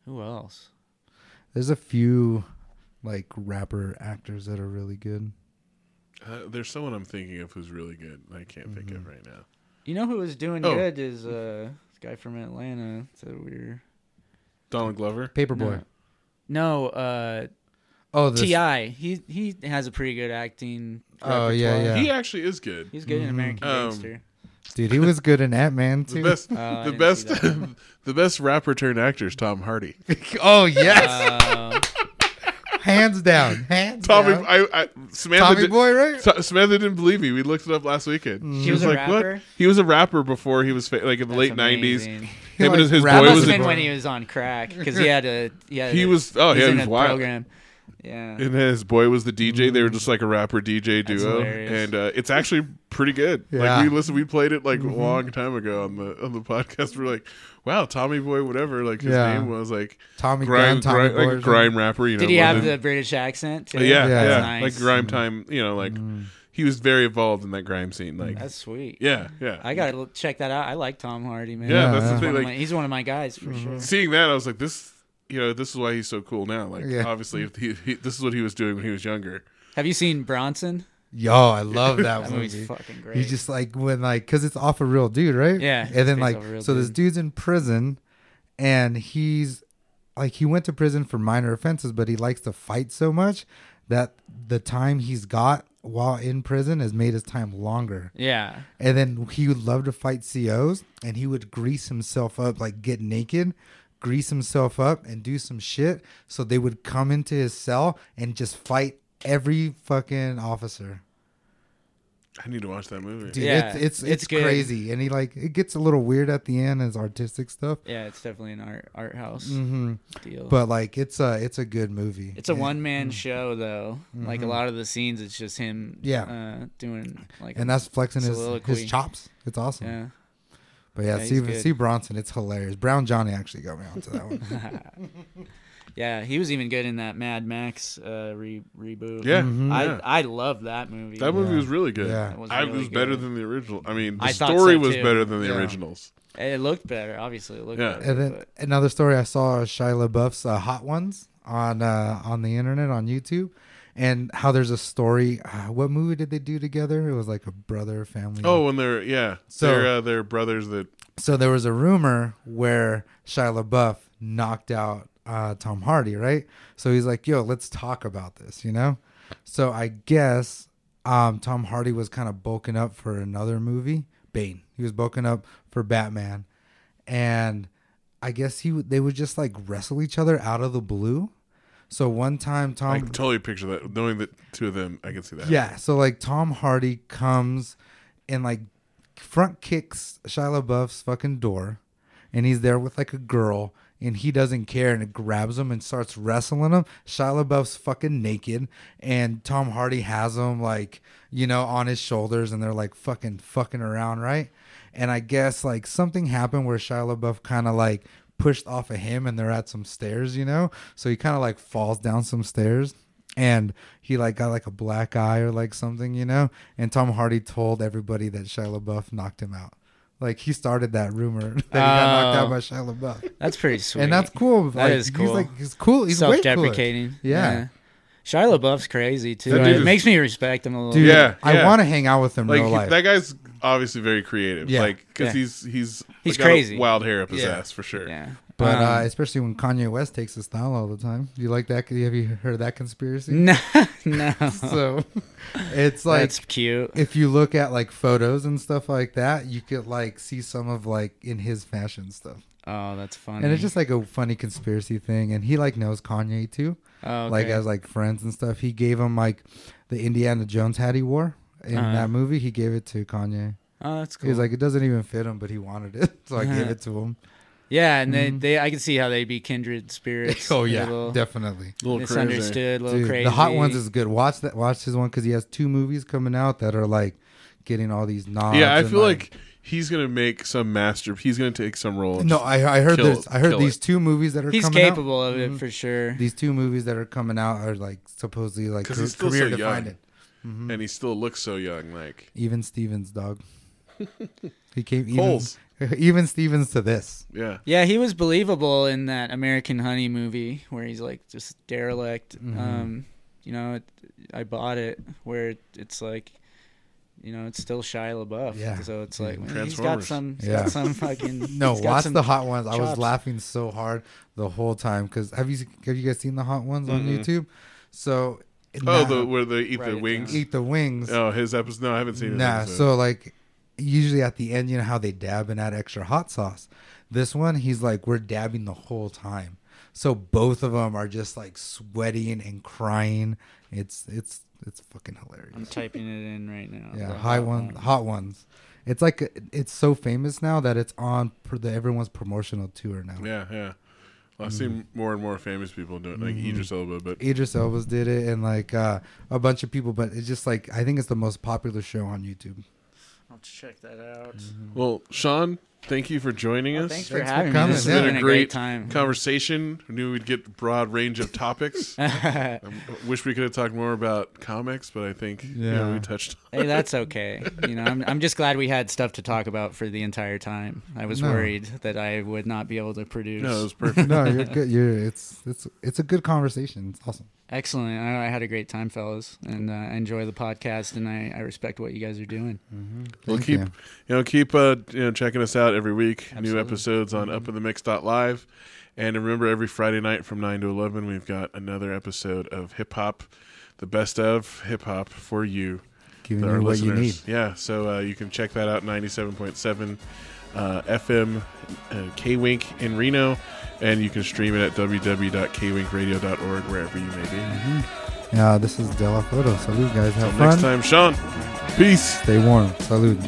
Who else? There's a few like rapper actors that are really good. uh, there's someone I'm thinking of who's really good. I can't think Mm-hmm. of right now. You know who was doing Oh. good is uh this guy from Atlanta. So we're Donald Glover. Paper Boi. no, uh Oh, the Ti. He he has a pretty good acting. Oh, yeah, repertoire. yeah. He actually is good. He's good in American Um, Gangster. Dude, he was good in Ant Man too. The best, Oh, I the didn't best, see that. the best rapper turned actor is Tom Hardy. oh yes, Uh, hands down, hands Tommy, down. I, I Samantha, Tommy did, Boy, right? Sa- Samantha didn't believe me. We looked it up last weekend. Mm. She He was, was a like, rapper? "What?" He was a rapper before he was fa- like in the That's late nineties. amazing. Him and his, his rap boy That was was must a have been boy. when he was on crack because he had a he had he a- was oh he's yeah in he was a wild. program. Yeah. And then his boy was the DJ. They were mm. just like a rapper DJ duo, hilarious. and uh, it's actually pretty good. Yeah. Like we listened, we played it like a mm-hmm. long time ago on the on the podcast. We're like, wow, Tommy Boy, whatever. Like his Yeah. name was like Tommy grime, Tommy grime, Boy. like or a something. grime rapper. You know, Did he more have than- the British accent too? yeah, Yeah. yeah, nice. like grime time. You know, like mm. he was very involved in that grime scene. Like, That's sweet. yeah, yeah. I gotta check that out. I like Tom Hardy, man. Yeah, that's the thing, one like- my- he's one of my guys for mm-hmm. sure. Seeing that, I was like, this. You know, this is why he's so cool now. Like, Yeah. obviously, if he, he, this is what he was doing when he was younger. Have you seen Bronson? Yo, I love that, That movie. fucking great. He just like when like because it's off a real dude, right? Yeah, And then like off a real so this dude's in prison, and he's like he went to prison for minor offenses, but he likes to fight so much that the time he's got while in prison has made his time longer. yeah. And then he would love to fight COs, and he would grease himself up, like get naked, grease himself up, and do some shit. So they would come into his cell and just fight every fucking officer. I need to watch that movie. Dude, Yeah, it's it's it's it's, crazy, and he like it gets a little weird at the end as artistic stuff. Yeah, it's definitely an art art house hmm deal. But like it's a it's a good movie. it's a And- one man show though. Like a lot of the scenes, it's just him. Mm-hmm. Yeah. uh, doing like and that's flexing his his chops. It's awesome. yeah. But yeah, Yeah, see good. see Bronson, it's hilarious. Brown Johnny actually got me onto that one. Yeah, he was even good in that Mad Max uh, re- reboot. Yeah, Mhm. I yeah. I love that movie. That movie Yeah. was really good. Yeah. It was I really was better than the original. I mean, the I story so, was too. better than the Yeah. originals. It looked better. Obviously, it looked Yeah. better. And then another story I saw Shia LaBeouf's uh, Hot Ones on uh, on the internet on YouTube, and how there's a story. Uh, what movie did they do together? It was like a brother family. Oh, when they're yeah, So- they're uh, they're brothers that so there was a rumor where Shia LaBeouf knocked out uh, Tom Hardy, right? So he's like, "Yo, let's talk about this," you know. So I guess um, Tom Hardy was kind of bulking up for another movie, Bane. He was bulking up for Batman, and I guess he would- they would just like wrestle each other out of the blue. So one time, Tom I can totally picture that. Knowing that two of them, I can see that. yeah, so like Tom Hardy comes and like front kicks Shia LaBeouf's fucking door, and he's there with like a girl, and he doesn't care, and it grabs him and starts wrestling him. Shia LaBeouf's fucking naked, and Tom Hardy has him like you know on his shoulders, and they're like fucking fucking around, right? And I guess like something happened where Shia LaBeouf kind of like pushed off of him, and they're at some stairs, you know, so he kind of like falls down some stairs and he like got like a black eye or like something, you know. And Tom Hardy told everybody that Shia LaBeouf knocked him out. Like he started that rumor that he got knocked Oh. out by Shia LaBeouf, That's pretty sweet. and that's cool. That like, is He's like he's cool. He's way self-deprecating. Yeah. Shia LaBeouf's crazy too. That It dude is- makes me respect him a little. Dude, bit. Yeah, I yeah. want to hang out with him in Like real life. that guy's obviously very creative. Yeah. Like because Yeah. he's he's He's got a crazy. wild hair up his Yeah. ass for sure. Yeah. but Um, uh, especially when Kanye West takes his style all the time. Do you like that? Have you heard of that conspiracy? no, no. So it's like that's cute. if you look at like photos and stuff like that, you could like see some of like in his fashion stuff. Oh, that's funny. And it's just like a funny conspiracy thing. And he like knows Kanye too. oh, okay. Like as like friends and stuff. He gave him like the Indiana Jones hat he wore in Uh-huh. that movie. He gave it to Kanye. oh, that's cool. He was like, it doesn't even fit him, but he wanted it, so I gave Uh-huh. it to him. yeah, and they, they, I can see how they'd be kindred spirits. Mm-hmm. Oh A yeah, little definitely. A little crazy. misunderstood, a little Dude, crazy. the Hot Ones is good. Watch that. Watch his one because he has two movies coming out that are like getting all these nods. Yeah, I feel like he's gonna make some master. He's gonna take some role. and No, just- I, I heard kill- this. I heard these it. two movies that are He's coming out. capable of it Mhm. for sure. These two movies that are coming out are like supposedly like 'Cause ca- he's still career so young. Defining. and he still looks so young. Like Even Stevens, dog. he came even, Holes. even Stevens to this. yeah, Yeah, he was believable in that American Honey movie where he's like just derelict. Mm-hmm. Um, you know, it, I bought it where it, it's like, you know, it's still Shia LaBeouf. Yeah. So it's like man, he's got some, he's Yeah. got some fucking. No, watch the hot ones. I was laughing so hard the whole time because have you have you guys seen the hot ones on YouTube? So Oh, the where they eat Write the wings. eat the wings. Oh, his episode. No, I haven't seen it. Nah, uh, so like usually at the end, you know how they dab and add extra hot sauce. This one, he's like, we're dabbing the whole time. So both of them are just like sweating and crying. It's it's it's fucking hilarious. I'm typing it in right now. Yeah, high hot one, hot ones. It's like it's so famous now that it's on per the everyone's promotional tour now. yeah, yeah. Well, I've seen mm. more and more famous people do it, like mm-hmm. Idris Elba, but Idris Elba's did it, and like uh, a bunch of people. But it's just like I think it's the most popular show on YouTube. I'll check that out. Mm-hmm. well, Sean, thank you for joining us. Thanks for Thanks having coming, me. This has been been a a great great time. Conversation. I knew we'd get a broad range of topics. I um, wish we could have talked more about comics, but I think you know, Yeah. we touched. hey, that's okay. You know, I'm I'm just glad we had stuff to talk about for the entire time. I was No. worried that I would not be able to produce. No, it was perfect. no, you're good. You're it's it's it's a good conversation. It's awesome. Excellent. I, I had a great time, fellas, and uh, I enjoy the podcast, and I, I respect what you guys are doing. We'll Thank keep you. you. know keep uh you know checking us out every week. New episodes on Up in the Mix Live, and remember every Friday night from nine to eleven we've got another episode of hip hop, the best of hip hop for you, Giving you what you need. Yeah, so uh, you can check that out ninety seven point seven uh, FM uh, K Wink in Reno, and you can stream it at www.kwinkradio.org wherever you may be. Yeah, this is De La Photo. Salute, guys. Have Until fun. next time, Sean. Peace. Stay warm. Salute.